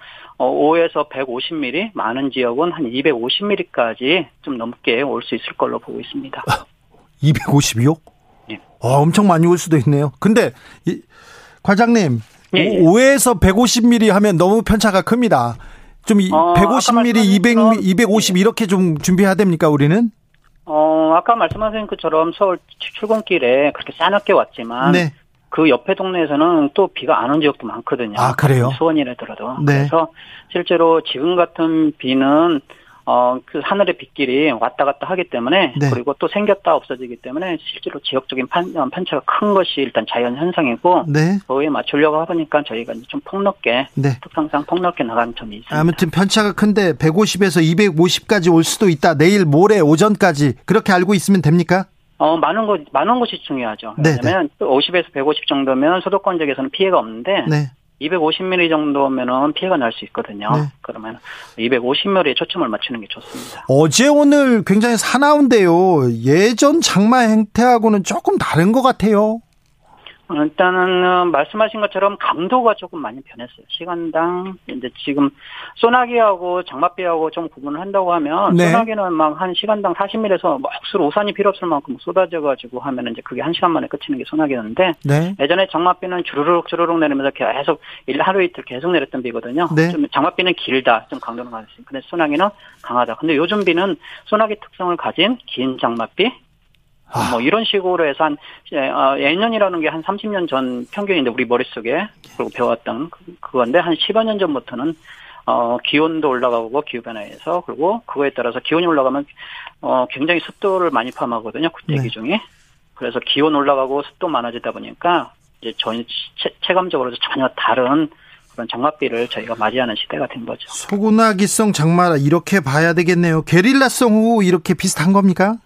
5에서 150mm, 많은 지역은 한 250mm까지 좀 넘게 올 수 있을 걸로 보고 있습니다. 250이요? 예. 아, 엄청 많이 올 수도 있네요. 근데, 이, 과장님, 예, 예. 5에서 150mm 하면 너무 편차가 큽니다. 좀 어, 150mm, 200, 250 이렇게 좀 준비해야 됩니까, 우리는? 어, 아까 말씀하신 것처럼 서울 출근길에 그렇게 싸납게 왔지만 네. 그 옆에 동네에서는 또 비가 안 온 지역도 많거든요. 아, 그래요? 수원이라더라도. 네. 그래서 실제로 지금 같은 비는 어, 그 하늘의 빗길이 왔다 갔다 하기 때문에 네. 그리고 또 생겼다 없어지기 때문에 실제로 지역적인 판, 어, 편차가 큰 것이 일단 자연 현상이고 네. 거기에 맞추려고 하니까 저희가 좀 폭넓게 네. 특성상 폭넓게 나가는 점이 있습니다. 아무튼 편차가 큰데 150에서 250까지 올 수도 있다. 내일 모레 오전까지 그렇게 알고 있으면 됩니까? 어, 많은 것, 많은 것이 중요하죠. 네, 왜냐면 네. 50에서 150 정도면 수도권 지역에서는 피해가 없는데 네. 250mm 정도면은 피해가 날 수 있거든요. 네. 그러면 250mm에 초점을 맞추는 게 좋습니다. 어제 오늘 굉장히 사나운데요. 예전 장마 행태하고는 조금 다른 것 같아요. 일단은 어, 말씀하신 것처럼 강도가 조금 많이 변했어요. 시간당 이제 지금 소나기하고 장맛비하고 좀 구분을 한다고 하면 네. 소나기는 막 한 시간당 40mm에서 막 억수로 우산이 필요 없을 만큼 쏟아져 가지고 하면 이제 그게 한 시간 만에 끝이는 게 소나기였는데 네. 예전에 장맛비는 주르륵 주르륵 내리면서 계속 일 하루 이틀 계속 내렸던 비거든요. 네. 좀 장맛비는 길다, 좀 강도는 강했어요. 근데 소나기는 강하다. 근데 요즘 비는 소나기 특성을 가진 긴 장맛비, 아. 뭐 이런 식으로 해서 한 어, 예년이라는 게 한 30년 전 평균인데 우리 머릿속에 그리고 배웠던 그, 그건데 한 10여 년 전부터는 어 기온도 올라가고 기후 변화에서 그리고 그거에 따라서 기온이 올라가면 어 굉장히 습도를 많이 포함하거든요. 대기 네. 중에. 그래서 기온 올라가고 습도 많아지다 보니까 이제 전 체감적으로 전혀 다른 그런 장맛비를 저희가 맞이하는 시대가 된 거죠. 소고나기성 장마 이렇게 봐야 되겠네요. 게릴라성 후 이렇게 비슷한 겁니까?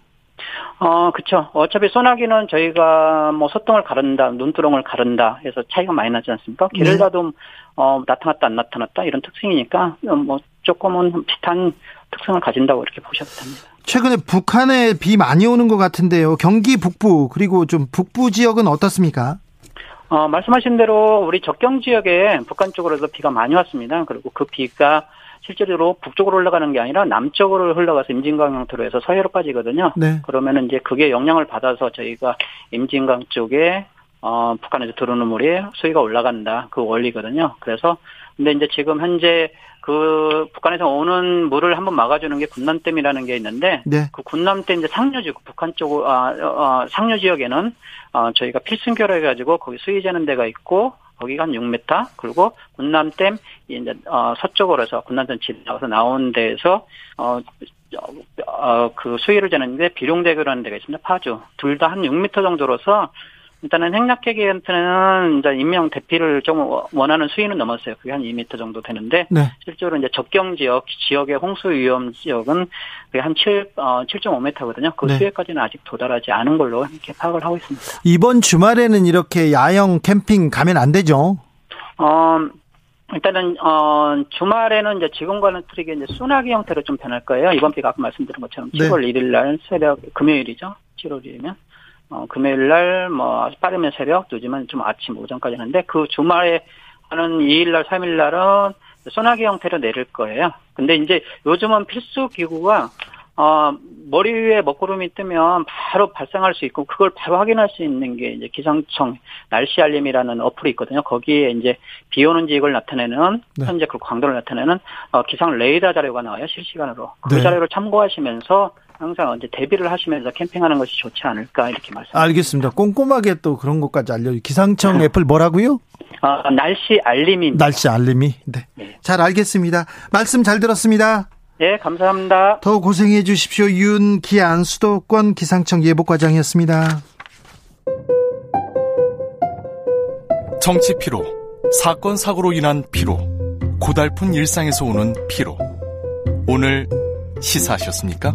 어, 그쵸. 어차피 소나기는 저희가 뭐 소똥을 가른다, 눈두렁을 가른다 해서 차이가 많이 나지 않습니까? 게릴라도 네. 어, 나타났다, 안 나타났다 이런 특징이니까 뭐 조금은 비슷한 특성을 가진다고 이렇게 보셔도 됩니다. 최근에 북한에 비 많이 오는 것 같은데요. 경기 북부 그리고 좀 북부 지역은 어떻습니까? 어, 말씀하신 대로 우리 적경 지역에 북한 쪽으로도 비가 많이 왔습니다. 그리고 그 비가 실제로 북쪽으로 흘러가는 게 아니라 남쪽으로 흘러가서 임진강 형태로 해서 서해로 빠지거든요. 네. 그러면은 이제 그게 영향을 받아서 저희가 임진강 쪽에 어, 북한에서 들어오는 물이 수위가 올라간다. 그 원리거든요. 그래서 근데 이제 지금 현재 그 북한에서 오는 물을 한번 막아주는 게 군남댐이라는 게 있는데 네. 그 군남댐 이제 상류 지역 북한 쪽 아, 어, 상류 지역에는 어, 저희가 필승 결해 가지고 거기 수위 재는 데가 있고 거기가 한 6m 그리고 군남댐 이제 어 서쪽으로 해서 군남댐 지나가서 나온 데에서 어, 어, 그 수위를 재는 데 비룡대교라는 데가 있습니다. 파주. 둘 다 한 6m 정도로서 일단은 행락계기한테는 이제 임명 대피를 좀 원하는 수위는 넘었어요. 그게 한 2m 정도 되는데 네. 실제로 이제 적경 지역 지역의 홍수 위험 지역은 그게 한 7, 어, 7.5m거든요. 그 네. 수위까지는 아직 도달하지 않은 걸로 이렇게 파악을 하고 있습니다. 이번 주말에는 이렇게 야영 캠핑 가면 안 되죠? 어, 일단은 어 주말에는 이제 지금과는 틀리게 이제 소나기 형태로 좀 변할 거예요. 이번 비가 아까 말씀드린 것처럼 7월 네. 1일 날 새벽 금요일이죠. 7월 1일이면 어, 금요일 날, 뭐, 빠르면 새벽, 늦으면 좀 아침, 오전까지 하는데, 그 주말에 하는 2일 날, 3일 날은 소나기 형태로 내릴 거예요. 근데 이제 요즘은 필수 기구가, 어, 머리 위에 먹구름이 뜨면 바로 발생할 수 있고, 그걸 바로 확인할 수 있는 게 이제 기상청 날씨 알림이라는 어플이 있거든요. 거기에 이제 비 오는 지역을 나타내는, 네. 현재 그 강도를 나타내는, 어, 기상 레이더 자료가 나와요. 실시간으로. 그 네. 자료를 참고하시면서, 항상 언제 대비를 하시면서 캠핑하는 것이 좋지 않을까 이렇게 말씀. 알겠습니다. 꼼꼼하게 또 그런 것까지 알려. 기상청 어플 뭐라고요? 아, 날씨 알림이. 날씨 알림이. 네. 네. 잘 알겠습니다. 말씀 잘 들었습니다. 네, 감사합니다. 더 고생해 주십시오. 윤기안 수도권 기상청 예보과장이었습니다. 정치 피로, 사건 사고로 인한 피로, 고달픈 일상에서 오는 피로. 오늘 시사하셨습니까?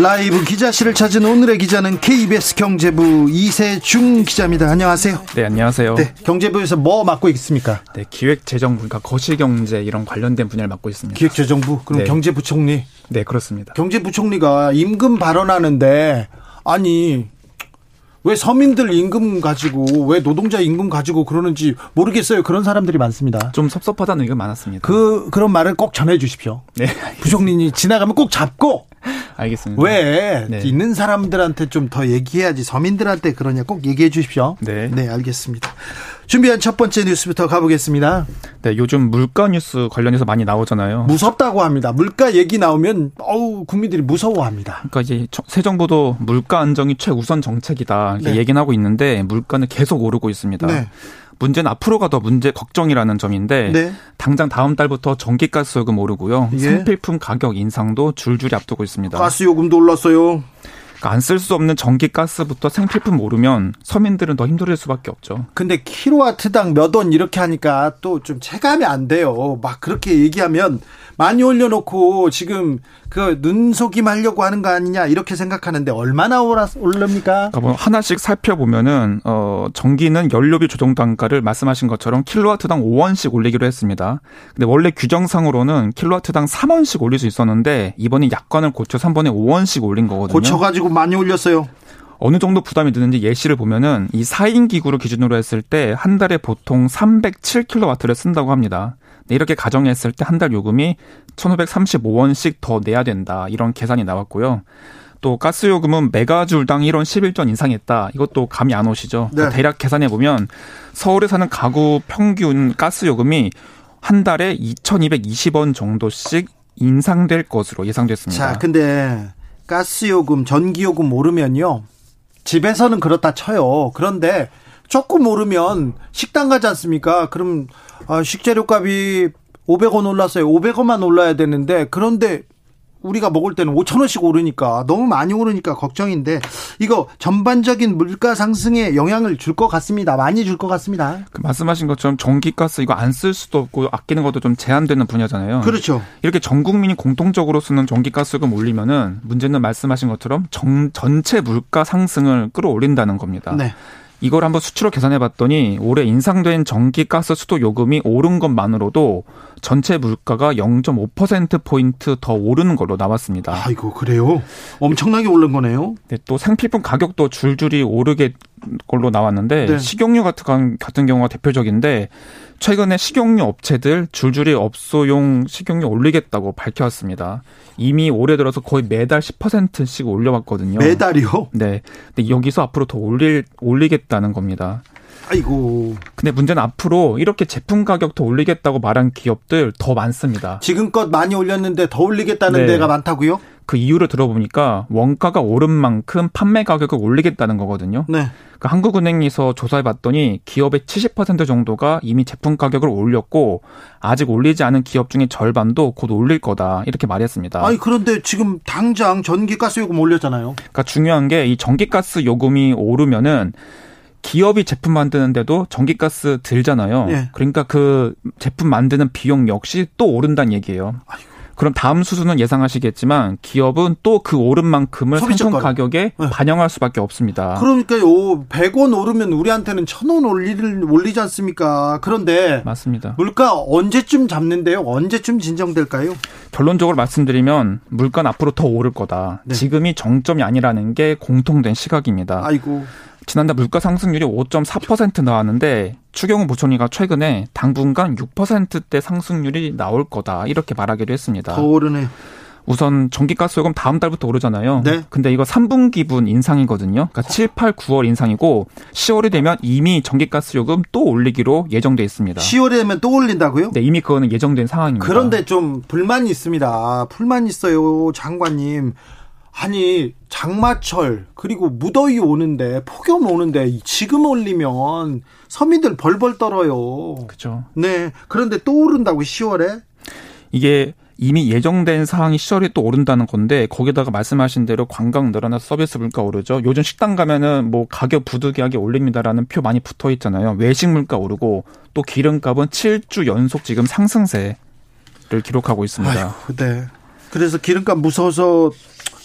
라이브 기자실을 찾은 오늘의 기자는 KBS 경제부 이세중 기자입니다. 안녕하세요. 네, 안녕하세요. 네, 경제부에서 뭐 맡고 있습니까? 네, 기획재정부, 그러니까 거시경제 이런 관련된 분야를 맡고 있습니다. 기획재정부? 그럼 네. 경제부총리? 네, 그렇습니다. 경제부총리가 임금 발언하는데 아니 왜 서민들 임금 가지고 왜 노동자 임금 가지고 그러는지 모르겠어요. 그런 사람들이 많습니다. 좀 섭섭하다는 의견 많았습니다. 그 그런 말을 꼭 전해 주십시오. 네. 부총리님 지나가면 꼭 잡고 <laughs> 알겠습니다. 왜 네. 있는 사람들한테 좀 더 얘기해야지 서민들한테 그러냐 꼭 얘기해 주십시오. 네. 네, 알겠습니다. 준비한 첫 번째 뉴스부터 가보겠습니다. 네, 요즘 물가 뉴스 관련해서 많이 나오잖아요. 무섭다고 합니다. 물가 얘기 나오면 어우 국민들이 무서워합니다. 그러니까 이제 새 정부도 물가 안정이 최우선 정책이다 이렇게 네. 얘기는 하고 있는데 물가는 계속 오르고 있습니다. 네. 문제는 앞으로가 더 문제 걱정이라는 점인데 네. 당장 다음 달부터 전기가스 요금 오르고요. 예. 생필품 가격 인상도 줄줄이 앞두고 있습니다. 가스 요금도 올랐어요. 그러니까 안쓸 수 없는 전기 가스부터 생필품 오르면 서민들은 더 힘들을 수밖에 없죠. 근데 킬로와트당 몇 원 이렇게 하니까 또 좀 체감이 안 돼요. 막 그렇게 얘기하면 많이 올려놓고 지금 그 눈속임 하려고 하는 거 아니냐 이렇게 생각하는데 얼마나 오릅니까? 그러니까 뭐 하나씩 살펴보면은 어 전기는 연료비 조정 단가를 말씀하신 것처럼 킬로와트당 5원씩 올리기로 했습니다. 근데 원래 규정상으로는 킬로와트당 3원씩 올릴 수 있었는데 이번에 약관을 고쳐 3번에 5원씩 올린 거거든요. 고쳐가지고 많이 올렸어요. 어느 정도 부담이 드는지 예시를 보면은 이 4인 기구를 기준으로 했을 때 한 달에 보통 307킬로와트를 쓴다고 합니다. 네, 이렇게 가정했을 때 한 달 요금이 1,535원씩 더 내야 된다. 이런 계산이 나왔고요. 또 가스 요금은 메가줄당 1원 11전 인상했다. 이것도 감이 안 오시죠? 네. 대략 계산해 보면 서울에 사는 가구 평균 가스 요금이 한 달에 2,220원 정도씩 인상될 것으로 예상됐습니다. 자, 근데 가스 요금, 전기 요금 오르면요. 집에서는 그렇다 쳐요. 그런데 조금 오르면 식당 가지 않습니까? 그럼 아, 식재료 값이 500원 올랐어요. 500원만 올라야 되는데 그런데 우리가 먹을 때는 5천 원씩 오르니까 너무 많이 오르니까 걱정인데 이거 전반적인 물가 상승에 영향을 줄 것 같습니다. 많이 줄 것 같습니다. 그 말씀하신 것처럼 전기가스 이거 안 쓸 수도 없고 아끼는 것도 좀 제한되는 분야잖아요. 그렇죠. 이렇게 전 국민이 공통적으로 쓰는 전기가스금 올리면은 문제는 말씀하신 것처럼 정, 전체 물가 상승을 끌어올린다는 겁니다. 네. 이걸 한번 수치로 계산해 봤더니 올해 인상된 전기 가스 수도 요금이 오른 것만으로도 전체 물가가 0.5%포인트 더 오르는 걸로 나왔습니다. 아이고, 그래요? 엄청나게 오른 거네요? 네, 또 생필품 가격도 줄줄이 오르게 걸로 나왔는데 네. 식용유 같은, 같은 경우가 대표적인데 최근에 식용유 업체들 줄줄이 업소용 식용유 올리겠다고 밝혀왔습니다. 이미 올해 들어서 거의 매달 10%씩 올려왔거든요. 매달이요? 네. 근데 여기서 앞으로 더 올릴 올리겠다는 겁니다. 아이고. 근데 문제는 앞으로 이렇게 제품 가격 더 올리겠다고 말한 기업들 더 많습니다. 지금껏 많이 올렸는데 더 올리겠다는 네. 데가 많다고요? 그 이유를 들어보니까 원가가 오른 만큼 판매 가격을 올리겠다는 거거든요. 네. 그 한국은행에서 조사해 봤더니 기업의 70% 정도가 이미 제품 가격을 올렸고 아직 올리지 않은 기업 중에 절반도 곧 올릴 거다 이렇게 말했습니다. 아니 그런데 지금 당장 전기가스 요금 올렸잖아요. 그러니까 중요한 게 이 전기가스 요금이 오르면은 기업이 제품 만드는데도 전기가스 들잖아요. 네. 그러니까 그 제품 만드는 비용 역시 또 오른다는 얘기예요. 아이고. 그럼 다음 수준은 예상하시겠지만 기업은 또 그 오른 만큼을 생품 가격에 네. 반영할 수밖에 없습니다. 그러니까요. 100원 오르면 우리한테는 1000원 올리를 올리지 않습니까? 그런데 맞습니다. 물가 언제쯤 잡는데요? 언제쯤 진정될까요? 결론적으로 말씀드리면 물가는 앞으로 더 오를 거다. 네. 지금이 정점이 아니라는 게 공통된 시각입니다. 아이고. 지난달 물가 상승률이 5.4% 나왔는데 추경호 부총리가 최근에 당분간 6%대 상승률이 나올 거다 이렇게 말하기로 했습니다. 더 오르네. 우선 전기가스 요금 다음 달부터 오르잖아요. 네. 근데 이거 3분기분 인상이거든요. 그러니까 7, 8, 9월 인상이고 10월이 되면 이미 전기가스 요금 또 올리기로 예정돼 있습니다. 10월이 되면 또 올린다고요? 네, 이미 그거는 예정된 상황입니다. 그런데 좀 불만이 있습니다. 불만 있어요, 장관님. 아니 장마철 그리고 무더위 오는데 폭염 오는데 지금 올리면 서민들 벌벌 떨어요. 그렇죠. 네. 그런데 또 오른다고 10월에 이게 이미 예정된 사항이 10월에 또 오른다는 건데 거기다가 말씀하신 대로 관광 늘어나서 서비스 물가 오르죠. 요즘 식당 가면은 뭐 가격 부득이하게 올립니다라는 표 많이 붙어 있잖아요. 외식 물가 오르고 또 기름값은 7주 연속 지금 상승세를 기록하고 있습니다. 아이고, 네. 그래서 기름값 무서워서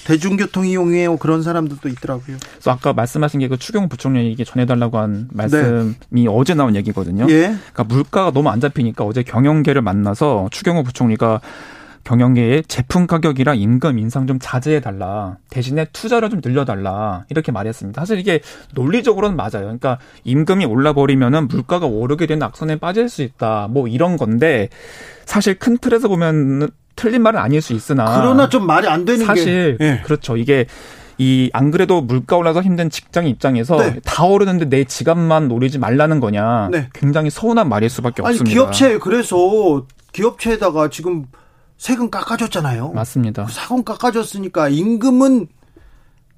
대중교통 이용해요 그런 사람들도 있더라고요. 그래서 아까 말씀하신 게 그 추경 부총리에게 전해달라고 한 말씀이 네. 어제 나온 얘기거든요. 예. 그러니까 물가가 너무 안 잡히니까 어제 경영계를 만나서 추경호 부총리가 경영계의 제품 가격이랑 임금 인상 좀 자제해 달라. 대신에 투자를 좀 늘려 달라. 이렇게 말했습니다. 사실 이게 논리적으로는 맞아요. 그러니까 임금이 올라 버리면은 물가가 오르게 되는 악선에 빠질 수 있다. 뭐 이런 건데 사실 큰 틀에서 보면 틀린 말은 아닐 수 있으나 그러나 좀 말이 안 되는 사실 게. 예. 그렇죠. 이게 이안 그래도 물가 올라서 힘든 직장 입장에서 네. 다 오르는데 내 지갑만 노리지 말라는 거냐. 네. 굉장히 서운한 말일 수밖에 아니, 없습니다. 기업체 그래서 기업체에다가 지금 세금 깎아줬잖아요. 맞습니다. 세금 깎아줬으니까 임금은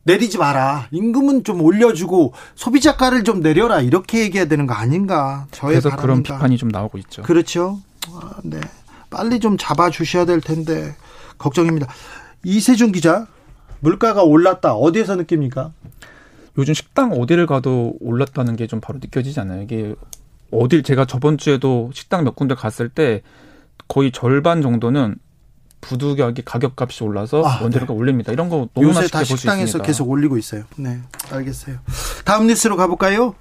내리지 마라. 임금은 좀 올려주고 소비자가를 좀 내려라. 이렇게 얘기해야 되는 거 아닌가? 저의 그래서 바람입니다. 그런 비판이 좀 나오고 있죠. 그렇죠. 아, 네. 빨리 좀 잡아주셔야 될 텐데 걱정입니다. 이세준 기자 물가가 올랐다. 어디에서 느낍니까? 요즘 식당 어디를 가도 올랐다는 게 좀 바로 느껴지지 않아요? 이게 어딜 제가 저번 주에도 식당 몇 군데 갔을 때 거의 절반 정도는 부두격이 가격값이 올라서 아, 원재료가 네. 올립니다. 이런 거 너무나 요새 다 식당에서 계속 올리고 있어요. 네, 알겠어요. 다음 뉴스로 가볼까요?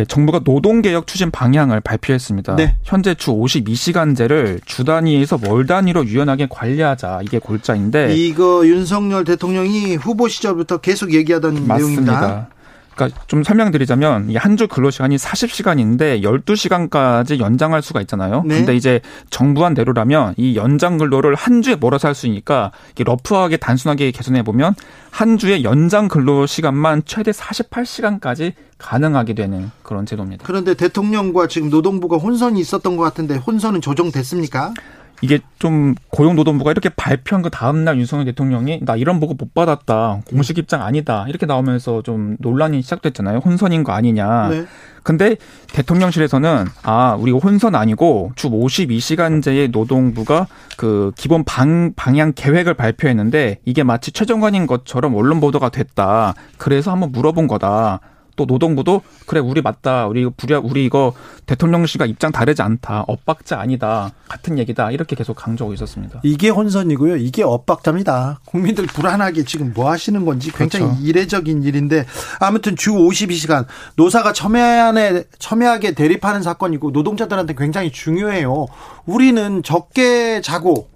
네, 정부가 노동개혁 추진 방향을 발표했습니다. 네. 현재 주 52시간제를 주 단위에서 월 단위로 유연하게 관리하자 이게 골자인데 이거 윤석열 대통령이 후보 시절부터 계속 얘기하던 맞습니다. 내용입니다. 그러니까 좀 설명드리자면 한 주 근로 시간이 40시간인데 12시간까지 연장할 수가 있잖아요. 네. 근데 이제 정부한 대로라면 이 연장 근로를 한 주에 몰아서 할 수 있으니까 러프하게 단순하게 개선해 보면 한 주에 연장 근로 시간만 최대 48시간까지 가능하게 되는 그런 제도입니다. 그런데 대통령과 지금 노동부가 혼선이 있었던 것 같은데 혼선은 조정됐습니까? 이게 좀 고용노동부가 이렇게 발표한 그 다음날 윤석열 대통령이 나 이런 보고 못 받았다. 공식 입장 아니다. 이렇게 나오면서 좀 논란이 시작됐잖아요. 혼선인 거 아니냐. 네. 근데 대통령실에서는 아, 우리 혼선 아니고 주 52시간제의 노동부가 그 기본 방, 방향 계획을 발표했는데 이게 마치 최종관인 것처럼 언론 보도가 됐다. 그래서 한번 물어본 거다. 또 노동부도 그래 우리 맞다 우리 부랴 우리 이거 대통령실과 입장 다르지 않다 엇박자 아니다 같은 얘기다 이렇게 계속 강조하고 있었습니다. 이게 혼선이고요. 이게 엇박자입니다. 국민들 불안하게 지금 뭐 하시는 건지 굉장히 그렇죠. 이례적인 일인데 아무튼 주 52시간 노사가 첨예하게 첨예하게 대립하는 사건이고 노동자들한테 굉장히 중요해요. 우리는 적게 자고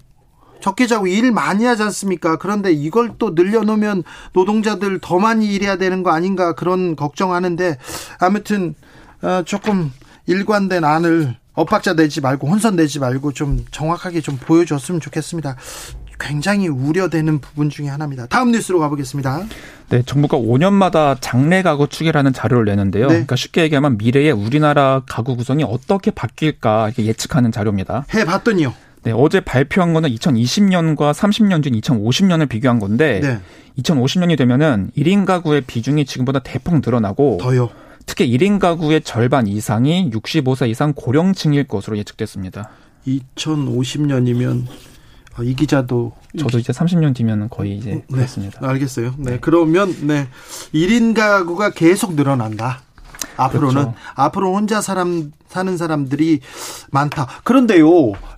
적게 자고 일 많이 하지 않습니까? 그런데 이걸 또 늘려놓으면 노동자들 더 많이 일해야 되는 거 아닌가 그런 걱정하는데 아무튼 어, 조금 일관된 안을 엇박자 내지 말고 혼선 내지 말고 좀 정확하게 좀 보여줬으면 좋겠습니다. 굉장히 우려되는 부분 중에 하나입니다. 다음 뉴스로 가보겠습니다. 네, 정부가 5년마다 장래 가구 추계라는 자료를 내는데요. 네. 그러니까 쉽게 얘기하면 미래의 우리나라 가구 구성이 어떻게 바뀔까 예측하는 자료입니다. 해봤더니요. 네, 어제 발표한 거는 2020년과 30년 중 2050년을 비교한 건데 네. 2050년이 되면은 1인 가구의 비중이 지금보다 대폭 늘어나고 더요. 특히 1인 가구의 절반 이상이 65세 이상 고령층일 것으로 예측됐습니다. 2050년이면 어, 이 기자도 저도 이제 30년 뒤면 거의 이제 네, 그렇습니다. 알겠어요. 네. 네. 그러면 네. 1인 가구가 계속 늘어난다. 앞으로는 그렇죠. 앞으로 혼자 사람 사는 사람들이 많다. 그런데요.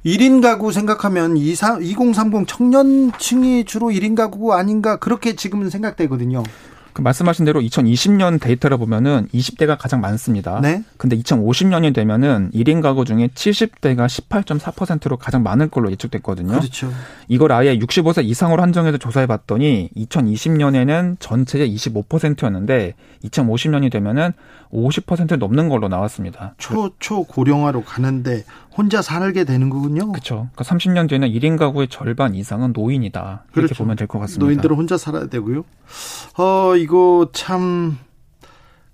1인 가구 생각하면 2030 청년층이 주로 1인 가구 아닌가 그렇게 지금은 생각되거든요. 그 말씀하신 대로 2020년 데이터를 보면은 20대가 가장 많습니다. 네. 근데 2050년이 되면은 1인 가구 중에 70대가 18.4%로 가장 많을 걸로 예측됐거든요. 그렇죠. 이걸 아예 65세 이상으로 한정해서 조사해 봤더니 2020년에는 전체의 25%였는데 2050년이 되면은 50% 넘는 걸로 나왔습니다. 초, 초고령화로 가는데 혼자 살게 되는 거군요. 그렇죠. 그러니까 30년 뒤에는 1인 가구의 절반 이상은 노인이다. 이렇게 그렇죠. 보면 될 것 같습니다. 노인들은 혼자 살아야 되고요. 어, 이거 참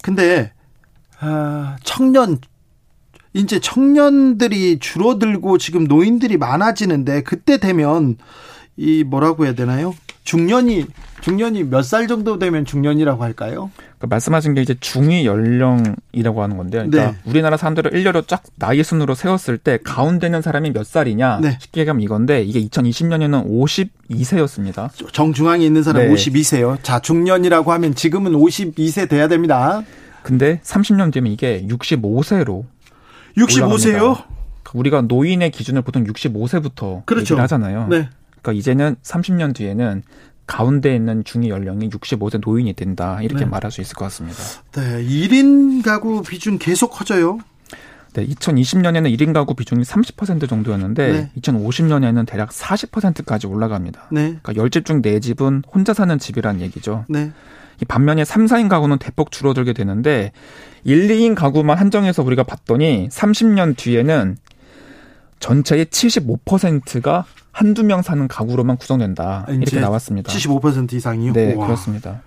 근데 아, 청년 이제 청년들이 줄어들고 지금 노인들이 많아지는데 그때 되면 이 뭐라고 해야 되나요? 중년이 중년이 몇 살 정도 되면 중년이라고 할까요? 그 말씀하신 게 이제 중위 연령이라고 하는 건데요. 그러니까 네. 우리나라 사람들을 일렬로 쫙 나이 순으로 세웠을 때 가운데 있는 사람이 몇 살이냐 네. 쉽게 얘기하면 이건데 이게 2020년에는 52세였습니다. 정중앙에 있는 사람 네. 52세요. 자 중년이라고 하면 지금은 52세 돼야 됩니다. 근데 30년 뒤면 이게 65세로 65세요? 그러니까 우리가 노인의 기준을 보통 65세부터 그렇죠. 얘기를 하잖아요. 네. 그러니까 이제는 30년 뒤에는 가운데 있는 중위 연령이 65세 노인이 된다. 이렇게 네. 말할 수 있을 것 같습니다. 네. 1인 가구 비중 계속 커져요. 네, 2020년에는 1인 가구 비중이 30% 정도였는데 네. 2050년에는 대략 40%까지 올라갑니다. 네. 그러니까 10집 중 4집은 혼자 사는 집이란 얘기죠. 네. 반면에 3, 4인 가구는 대폭 줄어들게 되는데 1, 2인 가구만 한정해서 우리가 봤더니 30년 뒤에는 전체의 75%가 한두 명 사는 가구로만 구성된다. 이렇게 나왔습니다. 75% 이상이요? 네, 우와. 그렇습니다.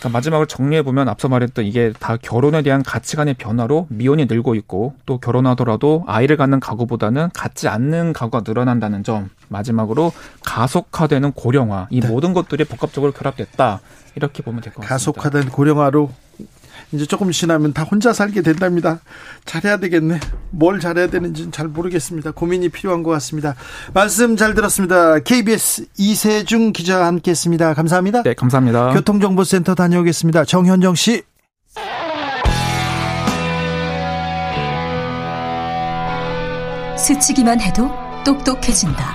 그러니까 마지막으로 정리해 보면 앞서 말했던 이게 다 결혼에 대한 가치관의 변화로 미혼이 늘고 있고 또 결혼하더라도 아이를 갖는 가구보다는 갖지 않는 가구가 늘어난다는 점 마지막으로 가속화되는 고령화 이 네. 모든 것들이 복합적으로 결합됐다 이렇게 보면 될 것 같습니다. 가속화된 고령화로 이제 조금 지나면 다 혼자 살게 된답니다. 잘해야 되겠네. 뭘 잘해야 되는지는 잘 모르겠습니다. 고민이 필요한 것 같습니다. 말씀 잘 들었습니다. KBS 이세중 기자와 함께했습니다. 감사합니다. 네, 감사합니다. 교통정보센터 다녀오겠습니다. 정현정 씨. 스치기만 해도 똑똑해진다.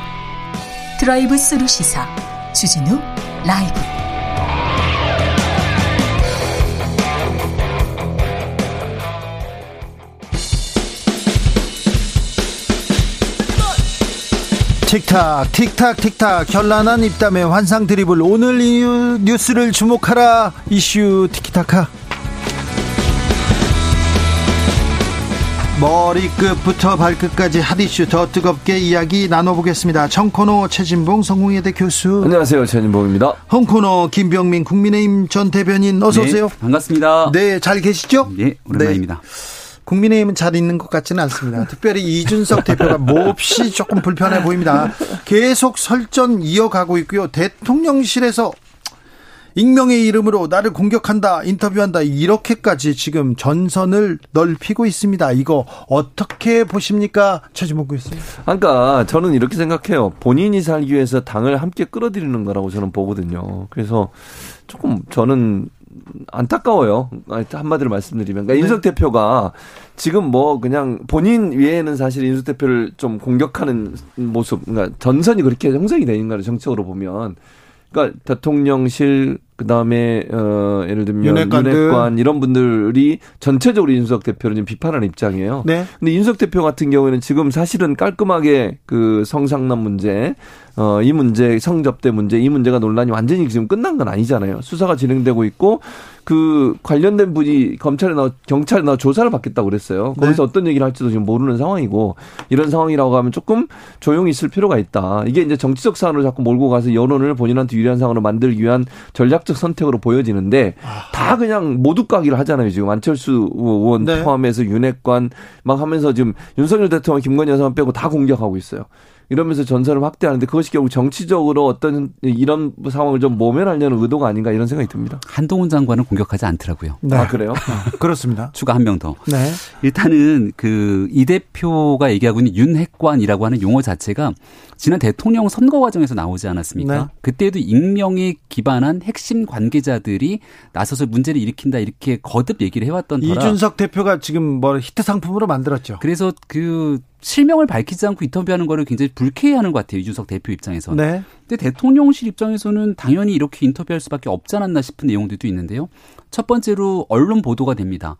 드라이브 스루 시사 주진우 라이브. 틱탁 틱탁 틱탁 현란한 입담의 환상 드리블 오늘 이 뉴스를 주목하라 이슈 티키타카 머리끝부터 발끝까지 핫이슈 더 뜨겁게 이야기 나눠보겠습니다. 청코노 최진봉 성공회대 교수. 안녕하세요. 최진봉입니다. 홍코노 김병민 국민의힘 전 대변인 어서 네, 오세요. 반갑습니다. 네, 잘 계시죠? 네, 오랜만입니다. 네. 국민의힘은 잘 있는 것 같지는 않습니다. 특별히 이준석 대표가 몹시 조금 불편해 보입니다. 계속 설전 이어가고 있고요. 대통령실에서 익명의 이름으로 나를 공격한다, 인터뷰한다, 이렇게까지 지금 전선을 넓히고 있습니다. 이거 어떻게 보십니까? 최지목 교수님. 그러니까 저는 이렇게 생각해요. 본인이 살기 위해서 당을 함께 끌어들이는 거라고 저는 보거든요. 그래서 조금 저는 안타까워요. 한마디로 말씀드리면. 그러니까 네. 인석 대표가 지금 뭐 그냥 본인 외에는 사실 인석 대표를 좀 공격하는 모습, 그러니까 전선이 그렇게 형성이 되는 거를 정책으로 보면 그러니까 대통령실 그 다음에 어 예를 들면 윤핵관, 윤핵관 이런 분들이 전체적으로 윤석 대표를 좀 비판하는 입장이에요. 네. 근데 윤석 대표 같은 경우에는 지금 사실은 깔끔하게 그 성상남 문제 어, 이 문제, 성접대 문제, 이 문제가 논란이 완전히 지금 끝난 건 아니잖아요. 수사가 진행되고 있고, 그 관련된 분이 검찰에 나 경찰에 나 조사를 받겠다고 그랬어요. 거기서 네. 어떤 얘기를 할지도 지금 모르는 상황이고 이런 상황이라고 하면 조금 조용히 있을 필요가 있다. 이게 이제 정치적 사안으로 자꾸 몰고 가서 여론을 본인한테 유리한 상황으로 만들기 위한 전략적 선택으로 보여지는데 아. 다 그냥 모두 까기를 하잖아요. 지금 안철수 의원 네. 포함해서 윤핵관 막 하면서 지금 윤석열 대통령 김건희 여사만 빼고 다 공격하고 있어요. 이러면서 전선을 확대하는데 그것이 결국 정치적으로 어떤 이런 상황을 좀 모면하려는 의도가 아닌가 이런 생각이 듭니다. 한동훈 장관은 공격하지 않더라고요. 네. 아 그래요? 어, 그렇습니다. <laughs> 추가 한 명 더. 네. 일단은 그 이 대표가 얘기하고 있는 윤핵관이라고 하는 용어 자체가 지난 대통령 선거 과정에서 나오지 않았습니까? 네. 그때도 익명에 기반한 핵심 관계자들이 나서서 문제를 일으킨다 이렇게 거듭 얘기를 해왔던 터라 이준석 대표가 지금 뭐 히트 상품으로 만들었죠. 그래서 그 실명을 밝히지 않고 인터뷰하는 거를 굉장히 불쾌해하는 것 같아요. 이준석 대표 입장에서는. 네. 근데 대통령실 입장에서는 당연히 이렇게 인터뷰할 수밖에 없지 않았나 싶은 내용들도 있는데요. 첫 번째로 언론 보도가 됩니다.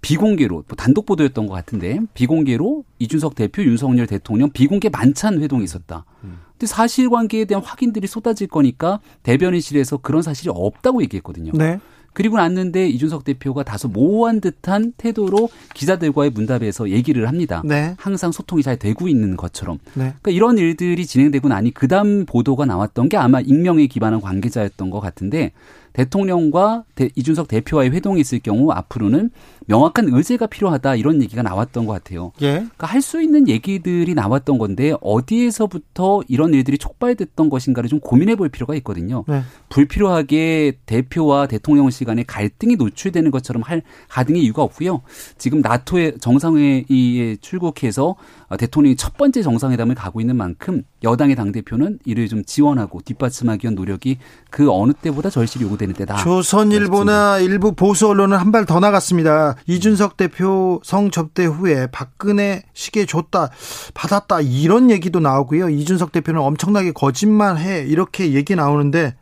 비공개로 뭐 단독 보도였던 것 같은데 비공개로 이준석 대표 윤석열 대통령 비공개 만찬 회동이 있었다. 근데 사실관계에 대한 확인들이 쏟아질 거니까 대변인실에서 그런 사실이 없다고 얘기했거든요. 네. 그리고 났는데 이준석 대표가 다소 모호한 듯한 태도로 기자들과의 문답에서 얘기를 합니다. 네. 항상 소통이 잘 되고 있는 것처럼. 네. 그러니까 이런 일들이 진행되고 나니 그다음 보도가 나왔던 게 아마 익명에 기반한 관계자였던 것 같은데 대통령과 대, 이준석 대표와의 회동이 있을 경우 앞으로는 명확한 의제가 필요하다 이런 얘기가 나왔던 것 같아요. 예. 그러니까 할 수 있는 얘기들이 나왔던 건데 어디에서부터 이런 일들이 촉발됐던 것인가를 좀 고민해 볼 필요가 있거든요. 네. 불필요하게 대표와 대통령 시간에 갈등이 노출되는 것처럼 할 가등의 이유가 없고요. 지금 나토의 정상회의에 출국해서 대통령이 첫 번째 정상회담을 가고 있는 만큼 여당의 당 대표는 이를 좀 지원하고 뒷받침하기 위한 노력이 그 어느 때보다 절실히 요구 되는 때다. 조선일보나 일부 보수 언론은 한 발 더 나갔습니다. 이준석 대표 성접대 후에 박근혜 시계 줬다 받았다 이런 얘기도 나오고요. 이준석 대표는 엄청나게 거짓말해 이렇게 얘기 나오는데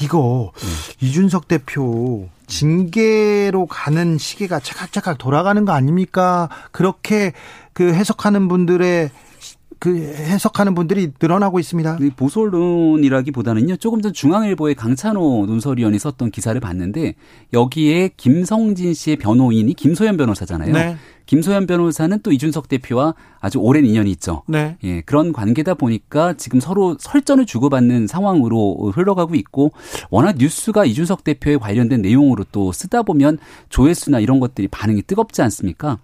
이거 음. 이준석 대표 징계로 가는 시계가 차각차각 돌아가는 거 아닙니까? 그렇게 그 해석하는 분들의 그 해석하는 분들이 늘어나고 있습니다. 보수 언론이라기보다는요. 조금 전 중앙일보의 강찬호 논설위원이 썼던 기사를 봤는데 여기에 김성진 씨의 변호인이 김소연 변호사잖아요. 네. 김소연 변호사는 또 이준석 대표와 아주 오랜 인연이 있죠. 네. 예, 그런 관계다 보니까 지금 서로 설전을 주고받는 상황으로 흘러가고 있고 워낙 뉴스가 이준석 대표에 관련된 내용으로 또 쓰다 보면 조회수나 이런 것들이 반응이 뜨겁지 않습니까?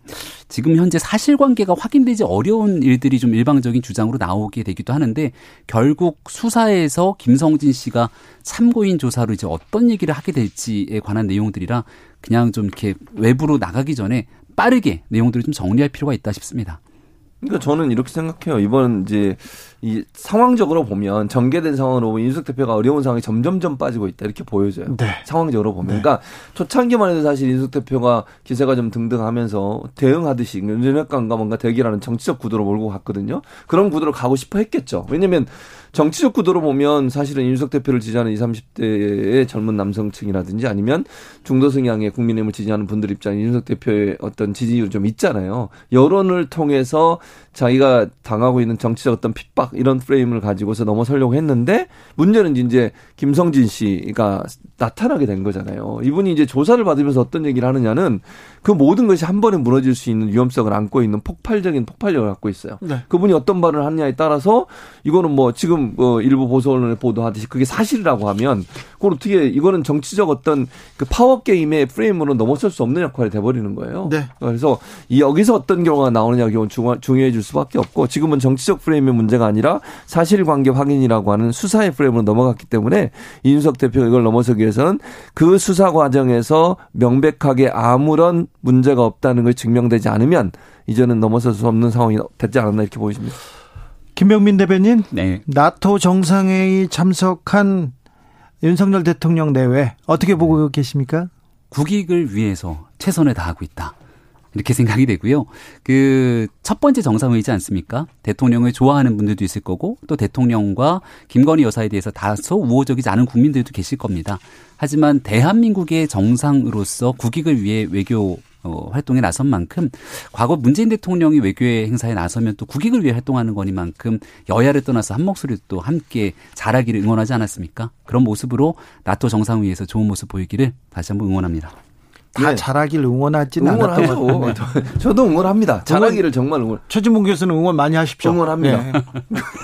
지금 현재 사실관계가 확인되지 어려운 일들이 좀 일방적인 주장으로 나오게 되기도 하는데 결국 수사에서 김성진 씨가 참고인 조사로 이제 어떤 얘기를 하게 될지에 관한 내용들이라 그냥 좀 이렇게 외부로 나가기 전에 빠르게 내용들을 좀 정리할 필요가 있다 싶습니다. 그러니까 저는 이렇게 생각해요. 이번 이제 이 상황적으로 보면 전개된 상황으로 보면 윤석 대표가 어려운 상황이 점점점 빠지고 있다 이렇게 보여져요. 네. 상황적으로 보면. 네. 그러니까 초창기만 해도 사실 윤석 대표가 기세가 좀 등등하면서 대응하듯이 윤핵관과 뭔가 대결하는 정치적 구도로 몰고 갔거든요. 그런 구도로 가고 싶어 했겠죠. 왜냐면 정치적 구도로 보면 사실은 윤석 대표를 지지하는 20, 30대의 젊은 남성층이라든지 아니면 중도 성향의 국민의힘을 지지하는 분들 입장에 윤석 대표의 어떤 지지율이 좀 있잖아요. 여론을 통해서 자기가 당하고 있는 정치적 어떤 핍박 이런 프레임을 가지고서 넘어서려고 했는데 문제는 이제 김성진 씨가 나타나게 된 거잖아요. 이분이 이제 조사를 받으면서 어떤 얘기를 하느냐는 그 모든 것이 한 번에 무너질 수 있는 위험성을 안고 있는 폭발적인 폭발력을 갖고 있어요. 네. 그분이 어떤 말을 하느냐에 따라서 이거는 뭐 지금 뭐 일부 보수 언론에 보도하듯이 그게 사실이라고 하면 그걸 어떻게 이거는 정치적 어떤 그 파워 게임의 프레임으로 넘어설 수 없는 역할이 돼버리는 거예요. 네. 그래서 이 여기서 어떤 경우가 나오느냐 가 중요해 질 수밖에 없고 지금은 정치적 프레임의 문제가 아니라 사실관계 확인이라고 하는 수사의 프레임으로 넘어갔기 때문에 이준석 대표가 이걸 넘어서기 위해서는 그 수사 과정에서 명백하게 아무런 문제가 없다는 걸 증명되지 않으면 이제는 넘어설 수 없는 상황이 됐지 않았나 이렇게 보여집니다. 김병민 대변인, 네. 나토 정상회의 참석한 윤석열 대통령 내외 어떻게 보고 계십니까? 국익을 위해서 최선을 다하고 있다. 이렇게 생각이 되고요. 그 첫 번째 정상회의지 않습니까? 대통령을 좋아하는 분들도 있을 거고 또 대통령과 김건희 여사에 대해서 다소 우호적이지 않은 국민들도 계실 겁니다. 하지만 대한민국의 정상으로서 국익을 위해 외교 어, 활동에 나선 만큼 과거 문재인 대통령이 외교의 행사에 나서면 또 국익을 위해 활동하는 거니만큼 여야를 떠나서 한 목소리로 또 함께 잘하기를 응원하지 않았습니까? 그런 모습으로 나토 정상회의에서 좋은 모습 보이기를 다시 한번 응원합니다. 다 네. 잘하길 응원하지는 응원하죠. 네. 저도 응원합니다. 잘하기를 정말 응원. 최진봉 교수는 응원 많이 하십시오. 응원합니다. 네.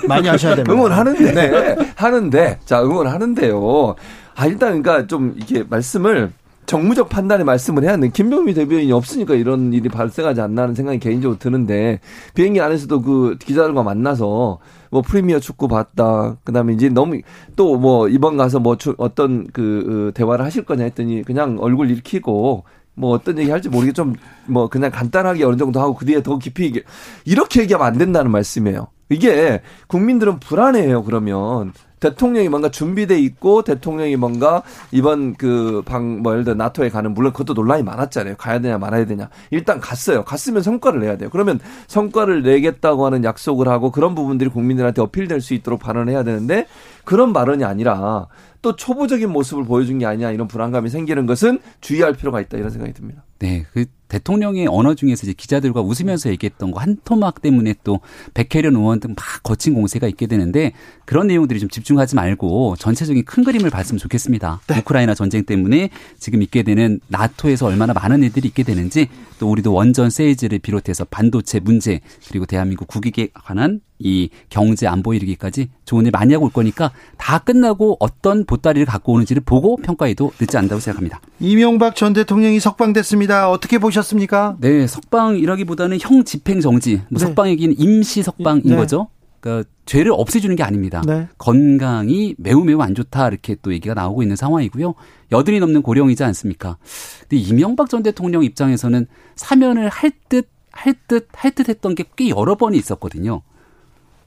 많이 하셔야 됩니다. 응원하는데 네. 하는데 자 응원하는데요. 아 일단 그러니까 좀 이렇게 말씀을 정무적 판단의 말씀을 해야 하는 김병미 대변인이 없으니까 이런 일이 발생하지 않나 하는 생각이 개인적으로 드는데 비행기 안에서도 그 기자들과 만나서 뭐 프리미어 축구 봤다. 그다음에 이제 너무 또 뭐 이번 가서 뭐 어떤 그 대화를 하실 거냐 했더니 그냥 얼굴 일으키고 뭐 어떤 얘기 할지 모르게 좀 뭐 그냥 간단하게 어느 정도 하고 그 뒤에 더 깊이 얘기 이렇게 얘기하면 안 된다는 말씀이에요. 이게 국민들은 불안해요. 그러면 대통령이 뭔가 준비돼 있고 대통령이 뭔가 이번 그 방 뭐 예를 들어 나토에 가는 물론 그것도 논란이 많았잖아요. 가야 되냐 말아야 되냐. 일단 갔어요. 갔으면 성과를 내야 돼요. 그러면 성과를 내겠다고 하는 약속을 하고 그런 부분들이 국민들한테 어필될 수 있도록 발언을 해야 되는데 그런 발언이 아니라 또 초보적인 모습을 보여준 게 아니냐 이런 불안감이 생기는 것은 주의할 필요가 있다 이런 생각이 듭니다. 네, 그 대통령의 언어 중에서 이제 기자들과 웃으면서 얘기했던 거 한 토막 때문에 또 백혜련 의원 등 막 거친 공세가 있게 되는데 그런 내용들이 좀 집중하지 말고 전체적인 큰 그림을 봤으면 좋겠습니다. 네. 우크라이나 전쟁 때문에 지금 있게 되는 나토에서 얼마나 많은 애들이 있게 되는지 또 우리도 원전 세이즈를 비롯해서 반도체 문제 그리고 대한민국 국익에 관한 이 경제 안보 이르기까지 좋은 일 많이 하고 올 거니까 다 끝나고 어떤 보따리를 갖고 오는지를 보고 평가해도 늦지 않다고 생각합니다. 이명박 전 대통령이 석방됐습니다. 어떻게 보셨습니까? 네, 석방이라기보다는 형 집행 정지, 뭐 네. 석방이긴 임시 석방인 네. 거죠. 그러니까 죄를 없애주는 게 아닙니다. 네. 건강이 매우 매우 안 좋다 이렇게 또 얘기가 나오고 있는 상황이고요. 여든이 넘는 고령이지 않습니까? 근데 이명박 전 대통령 입장에서는 사면을 할 듯, 할 듯, 할 듯 했던 게 꽤 여러 번이 있었거든요.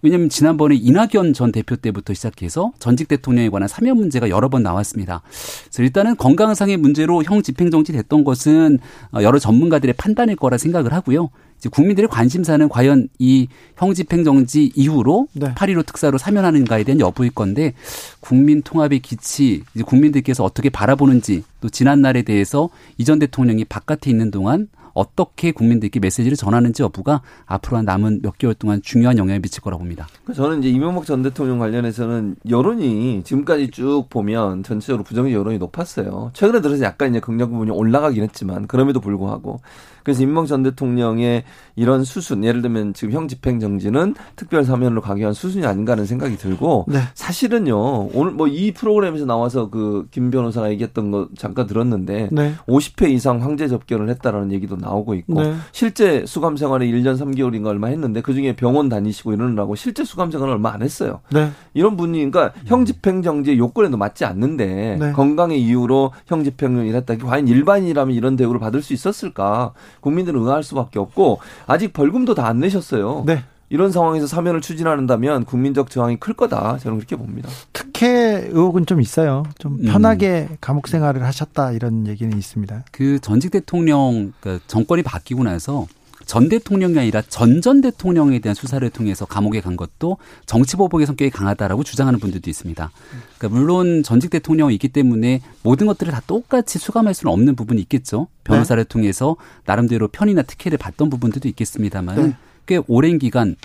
왜냐하면 지난번에 이낙연 전 대표 때부터 시작해서 전직 대통령에 관한 사면 문제가 여러 번 나왔습니다. 그래서 일단은 건강상의 문제로 형 집행정지 됐던 것은 어, 여러 전문가들의 판단일 거라 생각을 하고요. 이제 국민들의 관심사는 과연 이 형집행정지 이후로 네. 8.15 특사로 사면하는가에 대한 여부일 건데 국민 통합의 기치 이제 국민들께서 어떻게 바라보는지 또 지난 날에 대해서 이전 대통령이 바깥에 있는 동안 어떻게 국민들께 메시지를 전하는지 여부가 앞으로 남은 몇 개월 동안 중요한 영향을 미칠 거라고 봅니다. 저는 이제 이명박 전 대통령 관련해서는 여론이 지금까지 쭉 보면 전체적으로 부정의 여론이 높았어요. 최근에 들어서 약간 이제 긍정 부분이 올라가긴 했지만 그럼에도 불구하고 그래서 임명 전 대통령의 이런 수순, 예를 들면 지금 형 집행 정지는 특별 사면으로 가기 위한 수순이 아닌가 하는 생각이 들고 네. 사실은요 오늘 뭐 이 프로그램에서 나와서 그 김 변호사가 얘기했던 거 잠깐 들었는데 네. 50회 이상 황제 접견을 했다라는 얘기도 나오고 있고 네. 실제 수감 생활에 1년 3개월인가 얼마 했는데 그 중에 병원 다니시고 이러느라고 실제 수감 생활을 얼마 안 했어요. 네. 이런 분이 그러니까 형 집행 정지의 요건에도 맞지 않는데 네. 건강의 이유로 형 집행을 했다. 과연 일반인이라면 이런 대우를 받을 수 있었을까? 국민들은 응할 수밖에 없고 아직 벌금도 다 안 내셨어요. 네. 이런 상황에서 사면을 추진한다면 국민적 저항이 클 거다. 저는 그렇게 봅니다. 특혜 의혹은 좀 있어요. 좀 음. 편하게 음. 감옥 생활을 하셨다 이런 얘기는 있습니다. 그 전직 대통령 그 정권이 바뀌고 나서 전 대통령이 아니라 전전 대통령에 대한 수사를 통해서 감옥에 간 것도 정치 보복의 성격이 강하다라고 주장하는 분들도 있습니다. 그러니까 물론 전직 대통령이 있기 때문에 모든 것들을 다 똑같이 수감할 수는 없는 부분이 있겠죠. 변호사를 네. 통해서 나름대로 편이나 특혜를 받던 부분들도 있겠습니다만 네. 꽤 오랜 기간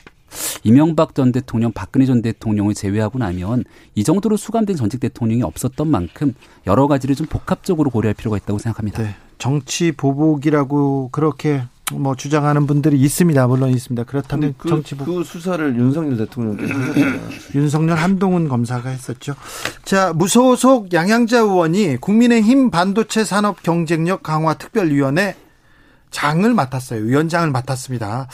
이명박 전 대통령, 박근혜 전 대통령을 제외하고 나면 이 정도로 수감된 전직 대통령이 없었던 만큼 여러 가지를 좀 복합적으로 고려할 필요가 있다고 생각합니다. 네. 정치 보복이라고 그렇게 뭐 주장하는 분들이 있습니다. 물론 있습니다. 그렇다면 그, 정치부 그 수사를 윤석열 대통령께서. 윤석열 한동훈 검사가 했었죠. 자 무소속 양양자 의원이 국민의힘 반도체 산업 경쟁력 강화 특별위원회 장을 맡았어요. 위원장을 맡았습니다.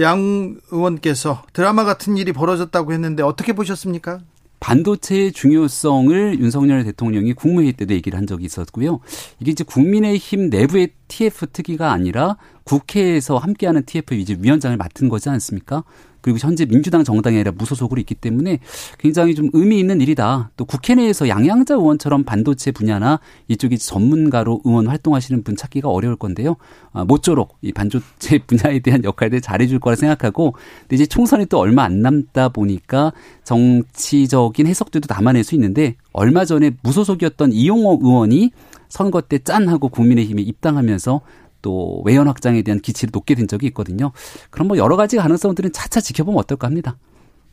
양 의원께서 드라마 같은 일이 벌어졌다고 했는데 어떻게 보셨습니까? 반도체의 중요성을 윤석열 대통령이 국무회의 때도 얘기를 한 적이 있었고요. 이게 이제 국민의힘 내부의 TF 특위가 아니라 국회에서 함께하는 TF 이제 위원장을 맡은 거지 않습니까? 그리고 현재 민주당 정당이 아니라 무소속으로 있기 때문에 굉장히 좀 의미 있는 일이다. 또 국회 내에서 양양자 의원처럼 반도체 분야나 이쪽이 전문가로 의원 활동하시는 분 찾기가 어려울 건데요. 아, 모쪼록 이 반도체 <laughs> 분야에 대한 역할들 잘해줄 거라 생각하고 근데 이제 총선이 또 얼마 안 남다 보니까 정치적인 해석들도 담아낼 수 있는데 얼마 전에 무소속이었던 이용호 의원이 선거 때 짠 하고 국민의힘에 입당하면서 또 외연 확장에 대한 기치를 놓게 된 적이 있거든요. 그럼 뭐 여러 가지 가능성들은 차차 지켜보면 어떨까 합니다.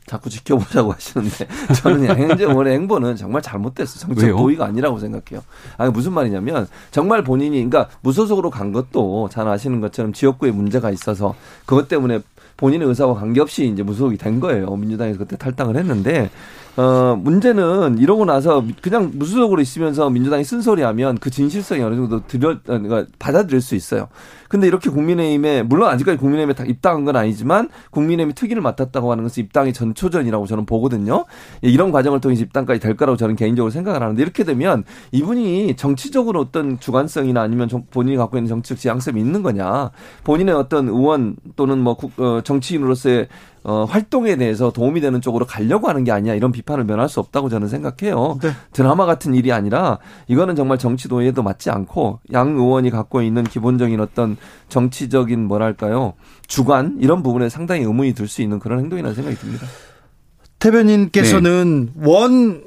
자꾸 지켜보자고 <laughs> 하시는데 저는 양현재 의원의 행보는 정말 잘못됐어. 정책 왜요? 도의가 아니라고 생각해요. 아니 무슨 말이냐면 정말 본인이 그러니까 무소속으로 간 것도 잘 아시는 것처럼 지역구에 문제가 있어서 그것 때문에 본인의 의사와 관계없이 이제 무소속이 된 거예요. 민주당에서 그때 탈당을 했는데 어, 문제는 이러고 나서 그냥 무소속으로 있으면서 민주당이 쓴소리하면 그 진실성이 어느 정도 들여, 어, 그러니까 받아들일 수 있어요. 근데 이렇게 국민의힘에 물론 아직까지 국민의힘에 다 입당한 건 아니지만 국민의힘이 특위를 맡았다고 하는 것은 입당이 전초전이라고 저는 보거든요. 예, 이런 과정을 통해서 입당까지 될 거라고 저는 개인적으로 생각을 하는데 이렇게 되면 이분이 정치적으로 어떤 주관성이나 아니면 본인이 갖고 있는 정치적 지향성이 있는 거냐 본인의 어떤 의원 또는 뭐 어, 정치인으로서의 어, 활동에 대해서 도움이 되는 쪽으로 가려고 하는 게 아니야 이런 비판을 면할 수 없다고 저는 생각해요. 네. 드라마 같은 일이 아니라 이거는 정말 정치 도의에도 맞지 않고 양 의원이 갖고 있는 기본적인 어떤 정치적인 뭐랄까요 주관 이런 부분에 상당히 의문이 들 수 있는 그런 행동이라는 생각이 듭니다. 대변인께서는 네. 원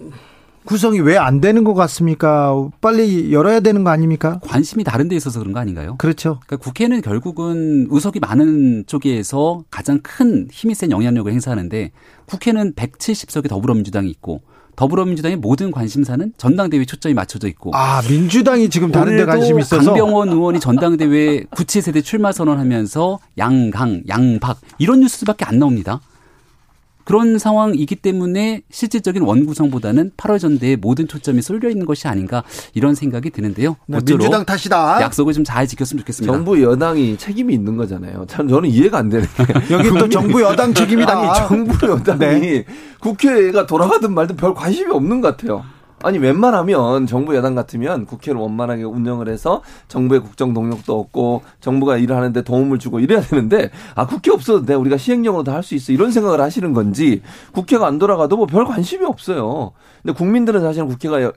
구성이 왜 안 되는 것 같습니까? 빨리 열어야 되는 거 아닙니까? 관심이 다른 데 있어서 그런 거 아닌가요? 그렇죠. 그러니까 국회는 결국은 의석이 많은 쪽에서 가장 큰 힘이 센 영향력을 행사하는데 국회는 170석의 더불어민주당이 있고 더불어민주당의 모든 관심사는 전당대회 초점이 맞춰져 있고. 아, 민주당이 지금 다른 데 관심이 있어서. 강병원 의원이 전당대회 구치세대 출마 선언하면서 양강, 양박 이런 뉴스밖에 안 나옵니다. 그런 상황이기 때문에 실질적인 원구성보다는 8월 전대에 모든 초점이 쏠려 있는 것이 아닌가 이런 생각이 드는데요. 네, 민주당 탓이다. 약속을 좀 잘 지켰으면 좋겠습니다. 정부 여당이 책임이 있는 거잖아요. 참 저는 이해가 안 되는 게 <laughs> 여기 또 정부 여당 책임이다. 아니 정부 여당이 네. 국회가 돌아가든 말든 별 관심이 없는 것 같아요. 아니 웬만하면 정부 여당 같으면 국회를 원만하게 운영을 해서 정부의 국정 동력도 없고 정부가 일을 하는데 도움을 주고 이래야 되는데 아 국회 없어도 돼 우리가 시행령으로 다 할 수 있어 이런 생각을 하시는 건지 국회가 안 돌아가도 뭐 별 관심이 없어요. 근데 국민들은 사실은 국회가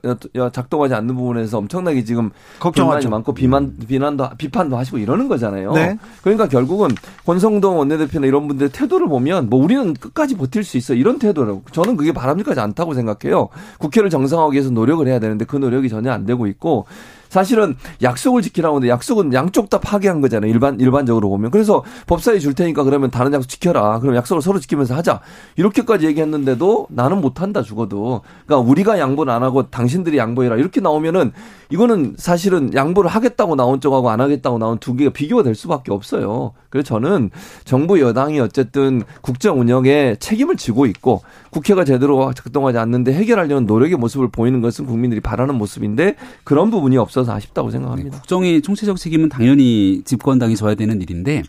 작동하지 않는 부분에서 엄청나게 지금 걱정이 많고 비만 비난도 비판도 하시고 이러는 거잖아요. 네. 그러니까 결국은 권성동 원내대표나 이런 분들의 태도를 보면 뭐 우리는 끝까지 버틸 수 있어 이런 태도라고 저는 그게 바람직하지 않다고 생각해요. 국회를 정상화하기 위해서 노력을 해야 되는데 그 노력이 전혀 안 되고 있고 사실은 약속을 지키라고 하는데 약속은 양쪽 다 파괴한 거잖아요. 일반 일반적으로 보면. 그래서 법사위 줄 테니까 그러면 다른 약속 지켜라. 그럼 약속을 서로 지키면서 하자. 이렇게까지 얘기했는데도 나는 못 한다 죽어도. 그러니까 우리가 양보는 안 하고 당신들이 양보해라. 이렇게 나오면은 이거는 사실은 양보를 하겠다고 나온 쪽하고 안 하겠다고 나온 두 개가 비교가 될 수밖에 없어요. 그래서 저는 정부 여당이 어쨌든 국정 운영에 책임을 지고 있고 국회가 제대로 작동하지 않는데 해결하려는 노력의 모습을 보이는 것은 국민들이 바라는 모습인데 그런 부분이 없어 서 아쉽다고 생각합니다. 네, 국정의 총체적 책임은 당연히 집권당이 져야 되는 일인데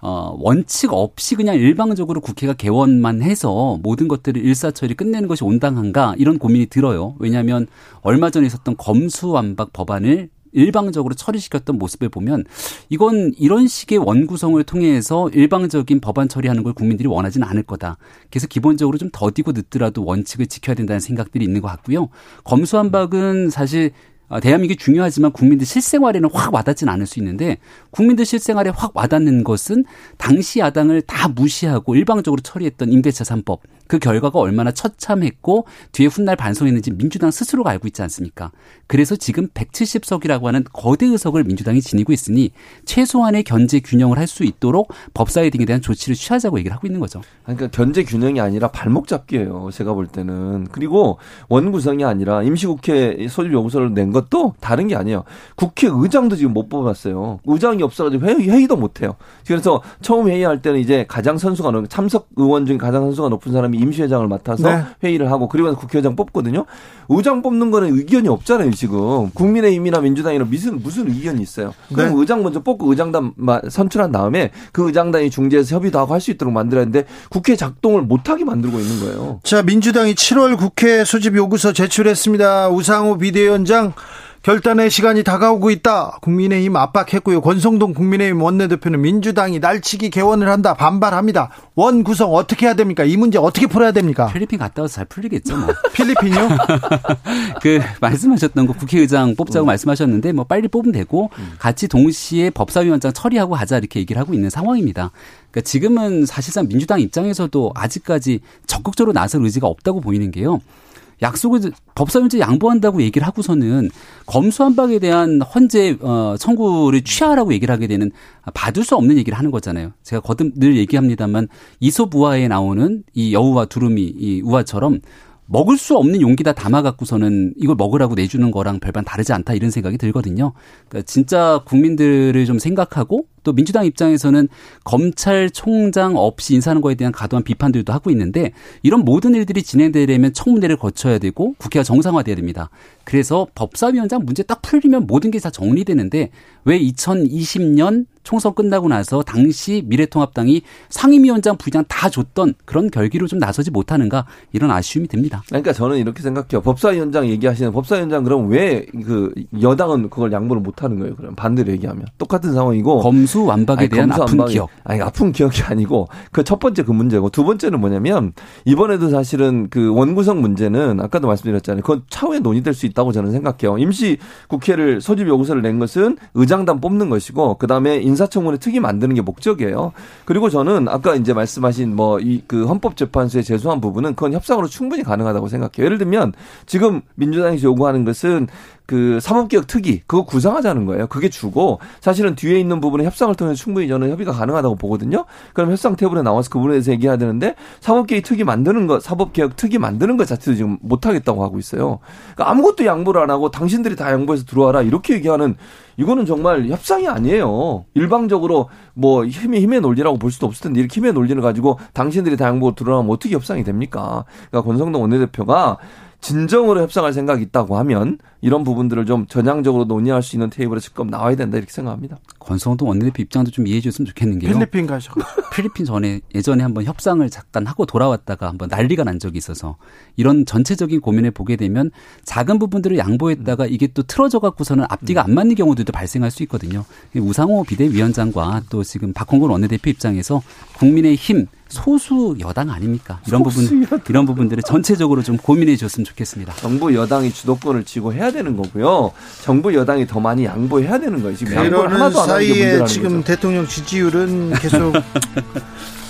어, 원칙 없이 그냥 일방적으로 국회가 개원만 해서 모든 것들을 일사처리 끝내는 것이 온당한가 이런 고민이 들어요. 왜냐하면 얼마 전에 있었던 검수완박 법안을 일방적으로 처리시켰던 모습을 보면 이건 이런 식의 원구성을 통해서 일방적인 법안 처리하는 걸 국민들이 원하지는 않을 거다. 그래서 기본적으로 좀 더디고 늦더라도 원칙을 지켜야 된다는 생각들이 있는 것 같고요. 검수완박은 사실 아, 대한민국이 중요하지만 국민들 실생활에는 확 와닿지는 않을 수 있는데 국민들 실생활에 확 와닿는 것은 당시 야당을 다 무시하고 일방적으로 처리했던 임대차 3법 그 결과가 얼마나 처참했고 뒤에 훗날 반성했는지 민주당 스스로가 알고 있지 않습니까? 그래서 지금 170석이라고 하는 거대 의석을 민주당이 지니고 있으니 최소한의 견제 균형을 할 수 있도록 법사위 등에 대한 조치를 취하자고 얘기를 하고 있는 거죠. 그러니까 견제 균형이 아니라 발목 잡기예요. 제가 볼 때는. 그리고 원 구성이 아니라 임시국회 소집 요구서를 낸 것도 다른 게 아니에요. 국회 의장도 지금 못 뽑았어요. 의장이 없어가지고 회의, 회의도 못 해요. 그래서 처음 회의할 때는 이제 가장 선수가 높은 참석 의원 중에 가장 선수가 높은 사람이 임시회장을 맡아서 네. 회의를 하고 그리고 국회의장 뽑거든요. 의장 뽑는 거는 의견이 없잖아요, 지금. 국민의힘이나 민주당이나 무슨 무슨 의견이 있어요. 그럼 네. 의장 먼저 뽑고 의장단 선출한 다음에 그 의장단이 중재해서 협의도 하고 할 수 있도록 만들어야 하는데 국회 작동을 못하게 만들고 있는 거예요. 자, 민주당이 7월 국회 소집 요구서 제출했습니다. 우상호 비대위원장 결단의 시간이 다가오고 있다. 국민의힘 압박했고요. 권성동 국민의힘 원내대표는 민주당이 날치기 개원을 한다. 반발합니다. 원 구성 어떻게 해야 됩니까? 이 문제 어떻게 풀어야 됩니까? 필리핀 갔다 와서 잘 풀리겠죠. 뭐. <laughs> 필리핀요? <laughs> 그 말씀하셨던 거 국회의장 뽑자고 음. 말씀하셨는데 뭐 빨리 뽑으면 되고 음. 같이 동시에 법사위원장 처리하고 하자 이렇게 얘기를 하고 있는 상황입니다. 그러니까 지금은 사실상 민주당 입장에서도 아직까지 적극적으로 나설 의지가 없다고 보이는 게요. 약속을 법사위원장 양보한다고 얘기를 하고서는 검수한박에 대한 헌재 어 청구를 취하라고 얘기를 하게 되는 받을 수 없는 얘기를 하는 거잖아요. 제가 거듭 늘 얘기합니다만 이솝 우화에 나오는 이 여우와 두루미 이 우화처럼 먹을 수 없는 용기다 담아 갖고서는 이걸 먹으라고 내주는 거랑 별반 다르지 않다 이런 생각이 들거든요. 그러니까 진짜 국민들을 좀 생각하고 또 민주당 입장에서는 검찰총장 없이 인사하는 거에 대한 과도한 비판들도 하고 있는데 이런 모든 일들이 진행되려면 청문회를 거쳐야 되고 국회가 정상화돼야 됩니다. 그래서 법사위원장 문제 딱 풀리면 모든 게 다 정리되는데 왜 2020년 총선 끝나고 나서 당시 미래통합당이 상임위원장 부의장 다 줬던 그런 결기로 좀 나서지 못하는가 이런 아쉬움이 듭니다. 그러니까 저는 이렇게 생각해요. 법사위원장 얘기하시는 법사위원장 그럼 왜 그 여당은 그걸 양보를 못하는 거예요? 그럼 반대로 얘기하면 똑같은 상황이고 검수 검수 완박에 아니, 대한 아픈 완박이, 기억. 아니 아픈 기억이 아니고 그 첫 번째 그 문제고 두 번째는 뭐냐면 이번에도 사실은 그 원구성 문제는 아까도 말씀드렸잖아요. 그건 차후에 논의될 수 있다고 저는 생각해요. 임시 국회를 소집 요구서를 낸 것은 의장단 뽑는 것이고 그다음에 인사청문회 특위 만드는 게 목적이에요. 그리고 저는 아까 이제 말씀하신 뭐 이 그 헌법재판소에 제소한 부분은 그건 협상으로 충분히 가능하다고 생각해요. 예를 들면 지금 민주당이 요구하는 것은 그 사법개혁 특위 그거 구상하자는 거예요. 그게 주고 사실은 뒤에 있는 부분은 협상을 통해서 충분히 저는 협의가 가능하다고 보거든요. 그럼 협상 테이블에 나와서 그 부분에 대해서 얘기해야 되는데 사법개혁 특위 만드는 것, 사법개혁 특위 만드는 것 자체도 지금 못 하겠다고 하고 있어요. 그러니까 아무것도 양보를 안 하고 당신들이 다 양보해서 들어와라 이렇게 얘기하는 이거는 정말 협상이 아니에요. 일방적으로 뭐 힘의 힘의 논리라고 볼 수도 없을 텐데 이렇게 힘의 논리를 가지고 당신들이 다 양보 들어가면 어떻게 협상이 됩니까? 그러니까 권성동 원내대표가 진정으로 협상할 생각이 있다고 하면 이런 부분들을 좀 전향적으로 논의할 수 있는 테이블에 직접 나와야 된다 이렇게 생각합니다. 권성동 원내대표 입장도 좀 이해해 줬으면 좋겠는 게요. 필리핀 가셔. <laughs> 필리핀 전에 예전에 한번 협상을 잠깐 하고 돌아왔다가 한번 난리가 난 적이 있어서 이런 전체적인 고민을 보게 되면 작은 부분들을 양보했다가 이게 또 틀어져 갖고서는 앞뒤가 안 맞는 경우들도 발생할 수 있거든요. 우상호 비대위원장과 또 지금 박홍근 원내대표 입장에서 국민의 힘 소수 여당 아닙니까? 이런 부분 여당. 이런 부분들을 전체적으로 좀 고민해 줬으면 좋겠습니다. 정부 여당이 주도권을 쥐고 해야 되는 거고요. 정부 여당이 더 많이 양보해야 되는 거예요. 지금 양보를 하나도 안 하는 게 문제라는 지금 거죠. 대통령 지지율은 계속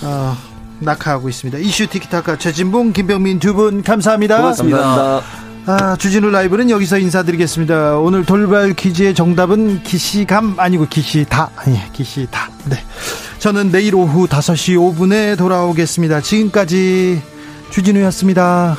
어, <laughs> 낙하하고 있습니다. 이슈 티키타카 최진봉 김병민 두 분 감사합니다. 고맙습니다. 감사합니다. 아, 주진우 라이브는 여기서 인사드리겠습니다. 오늘 돌발 퀴즈의 정답은 기시감 아니고 기시다. 예, 기시다. 네. 저는 내일 오후 5시 5분에 돌아오겠습니다. 지금까지 주진우였습니다.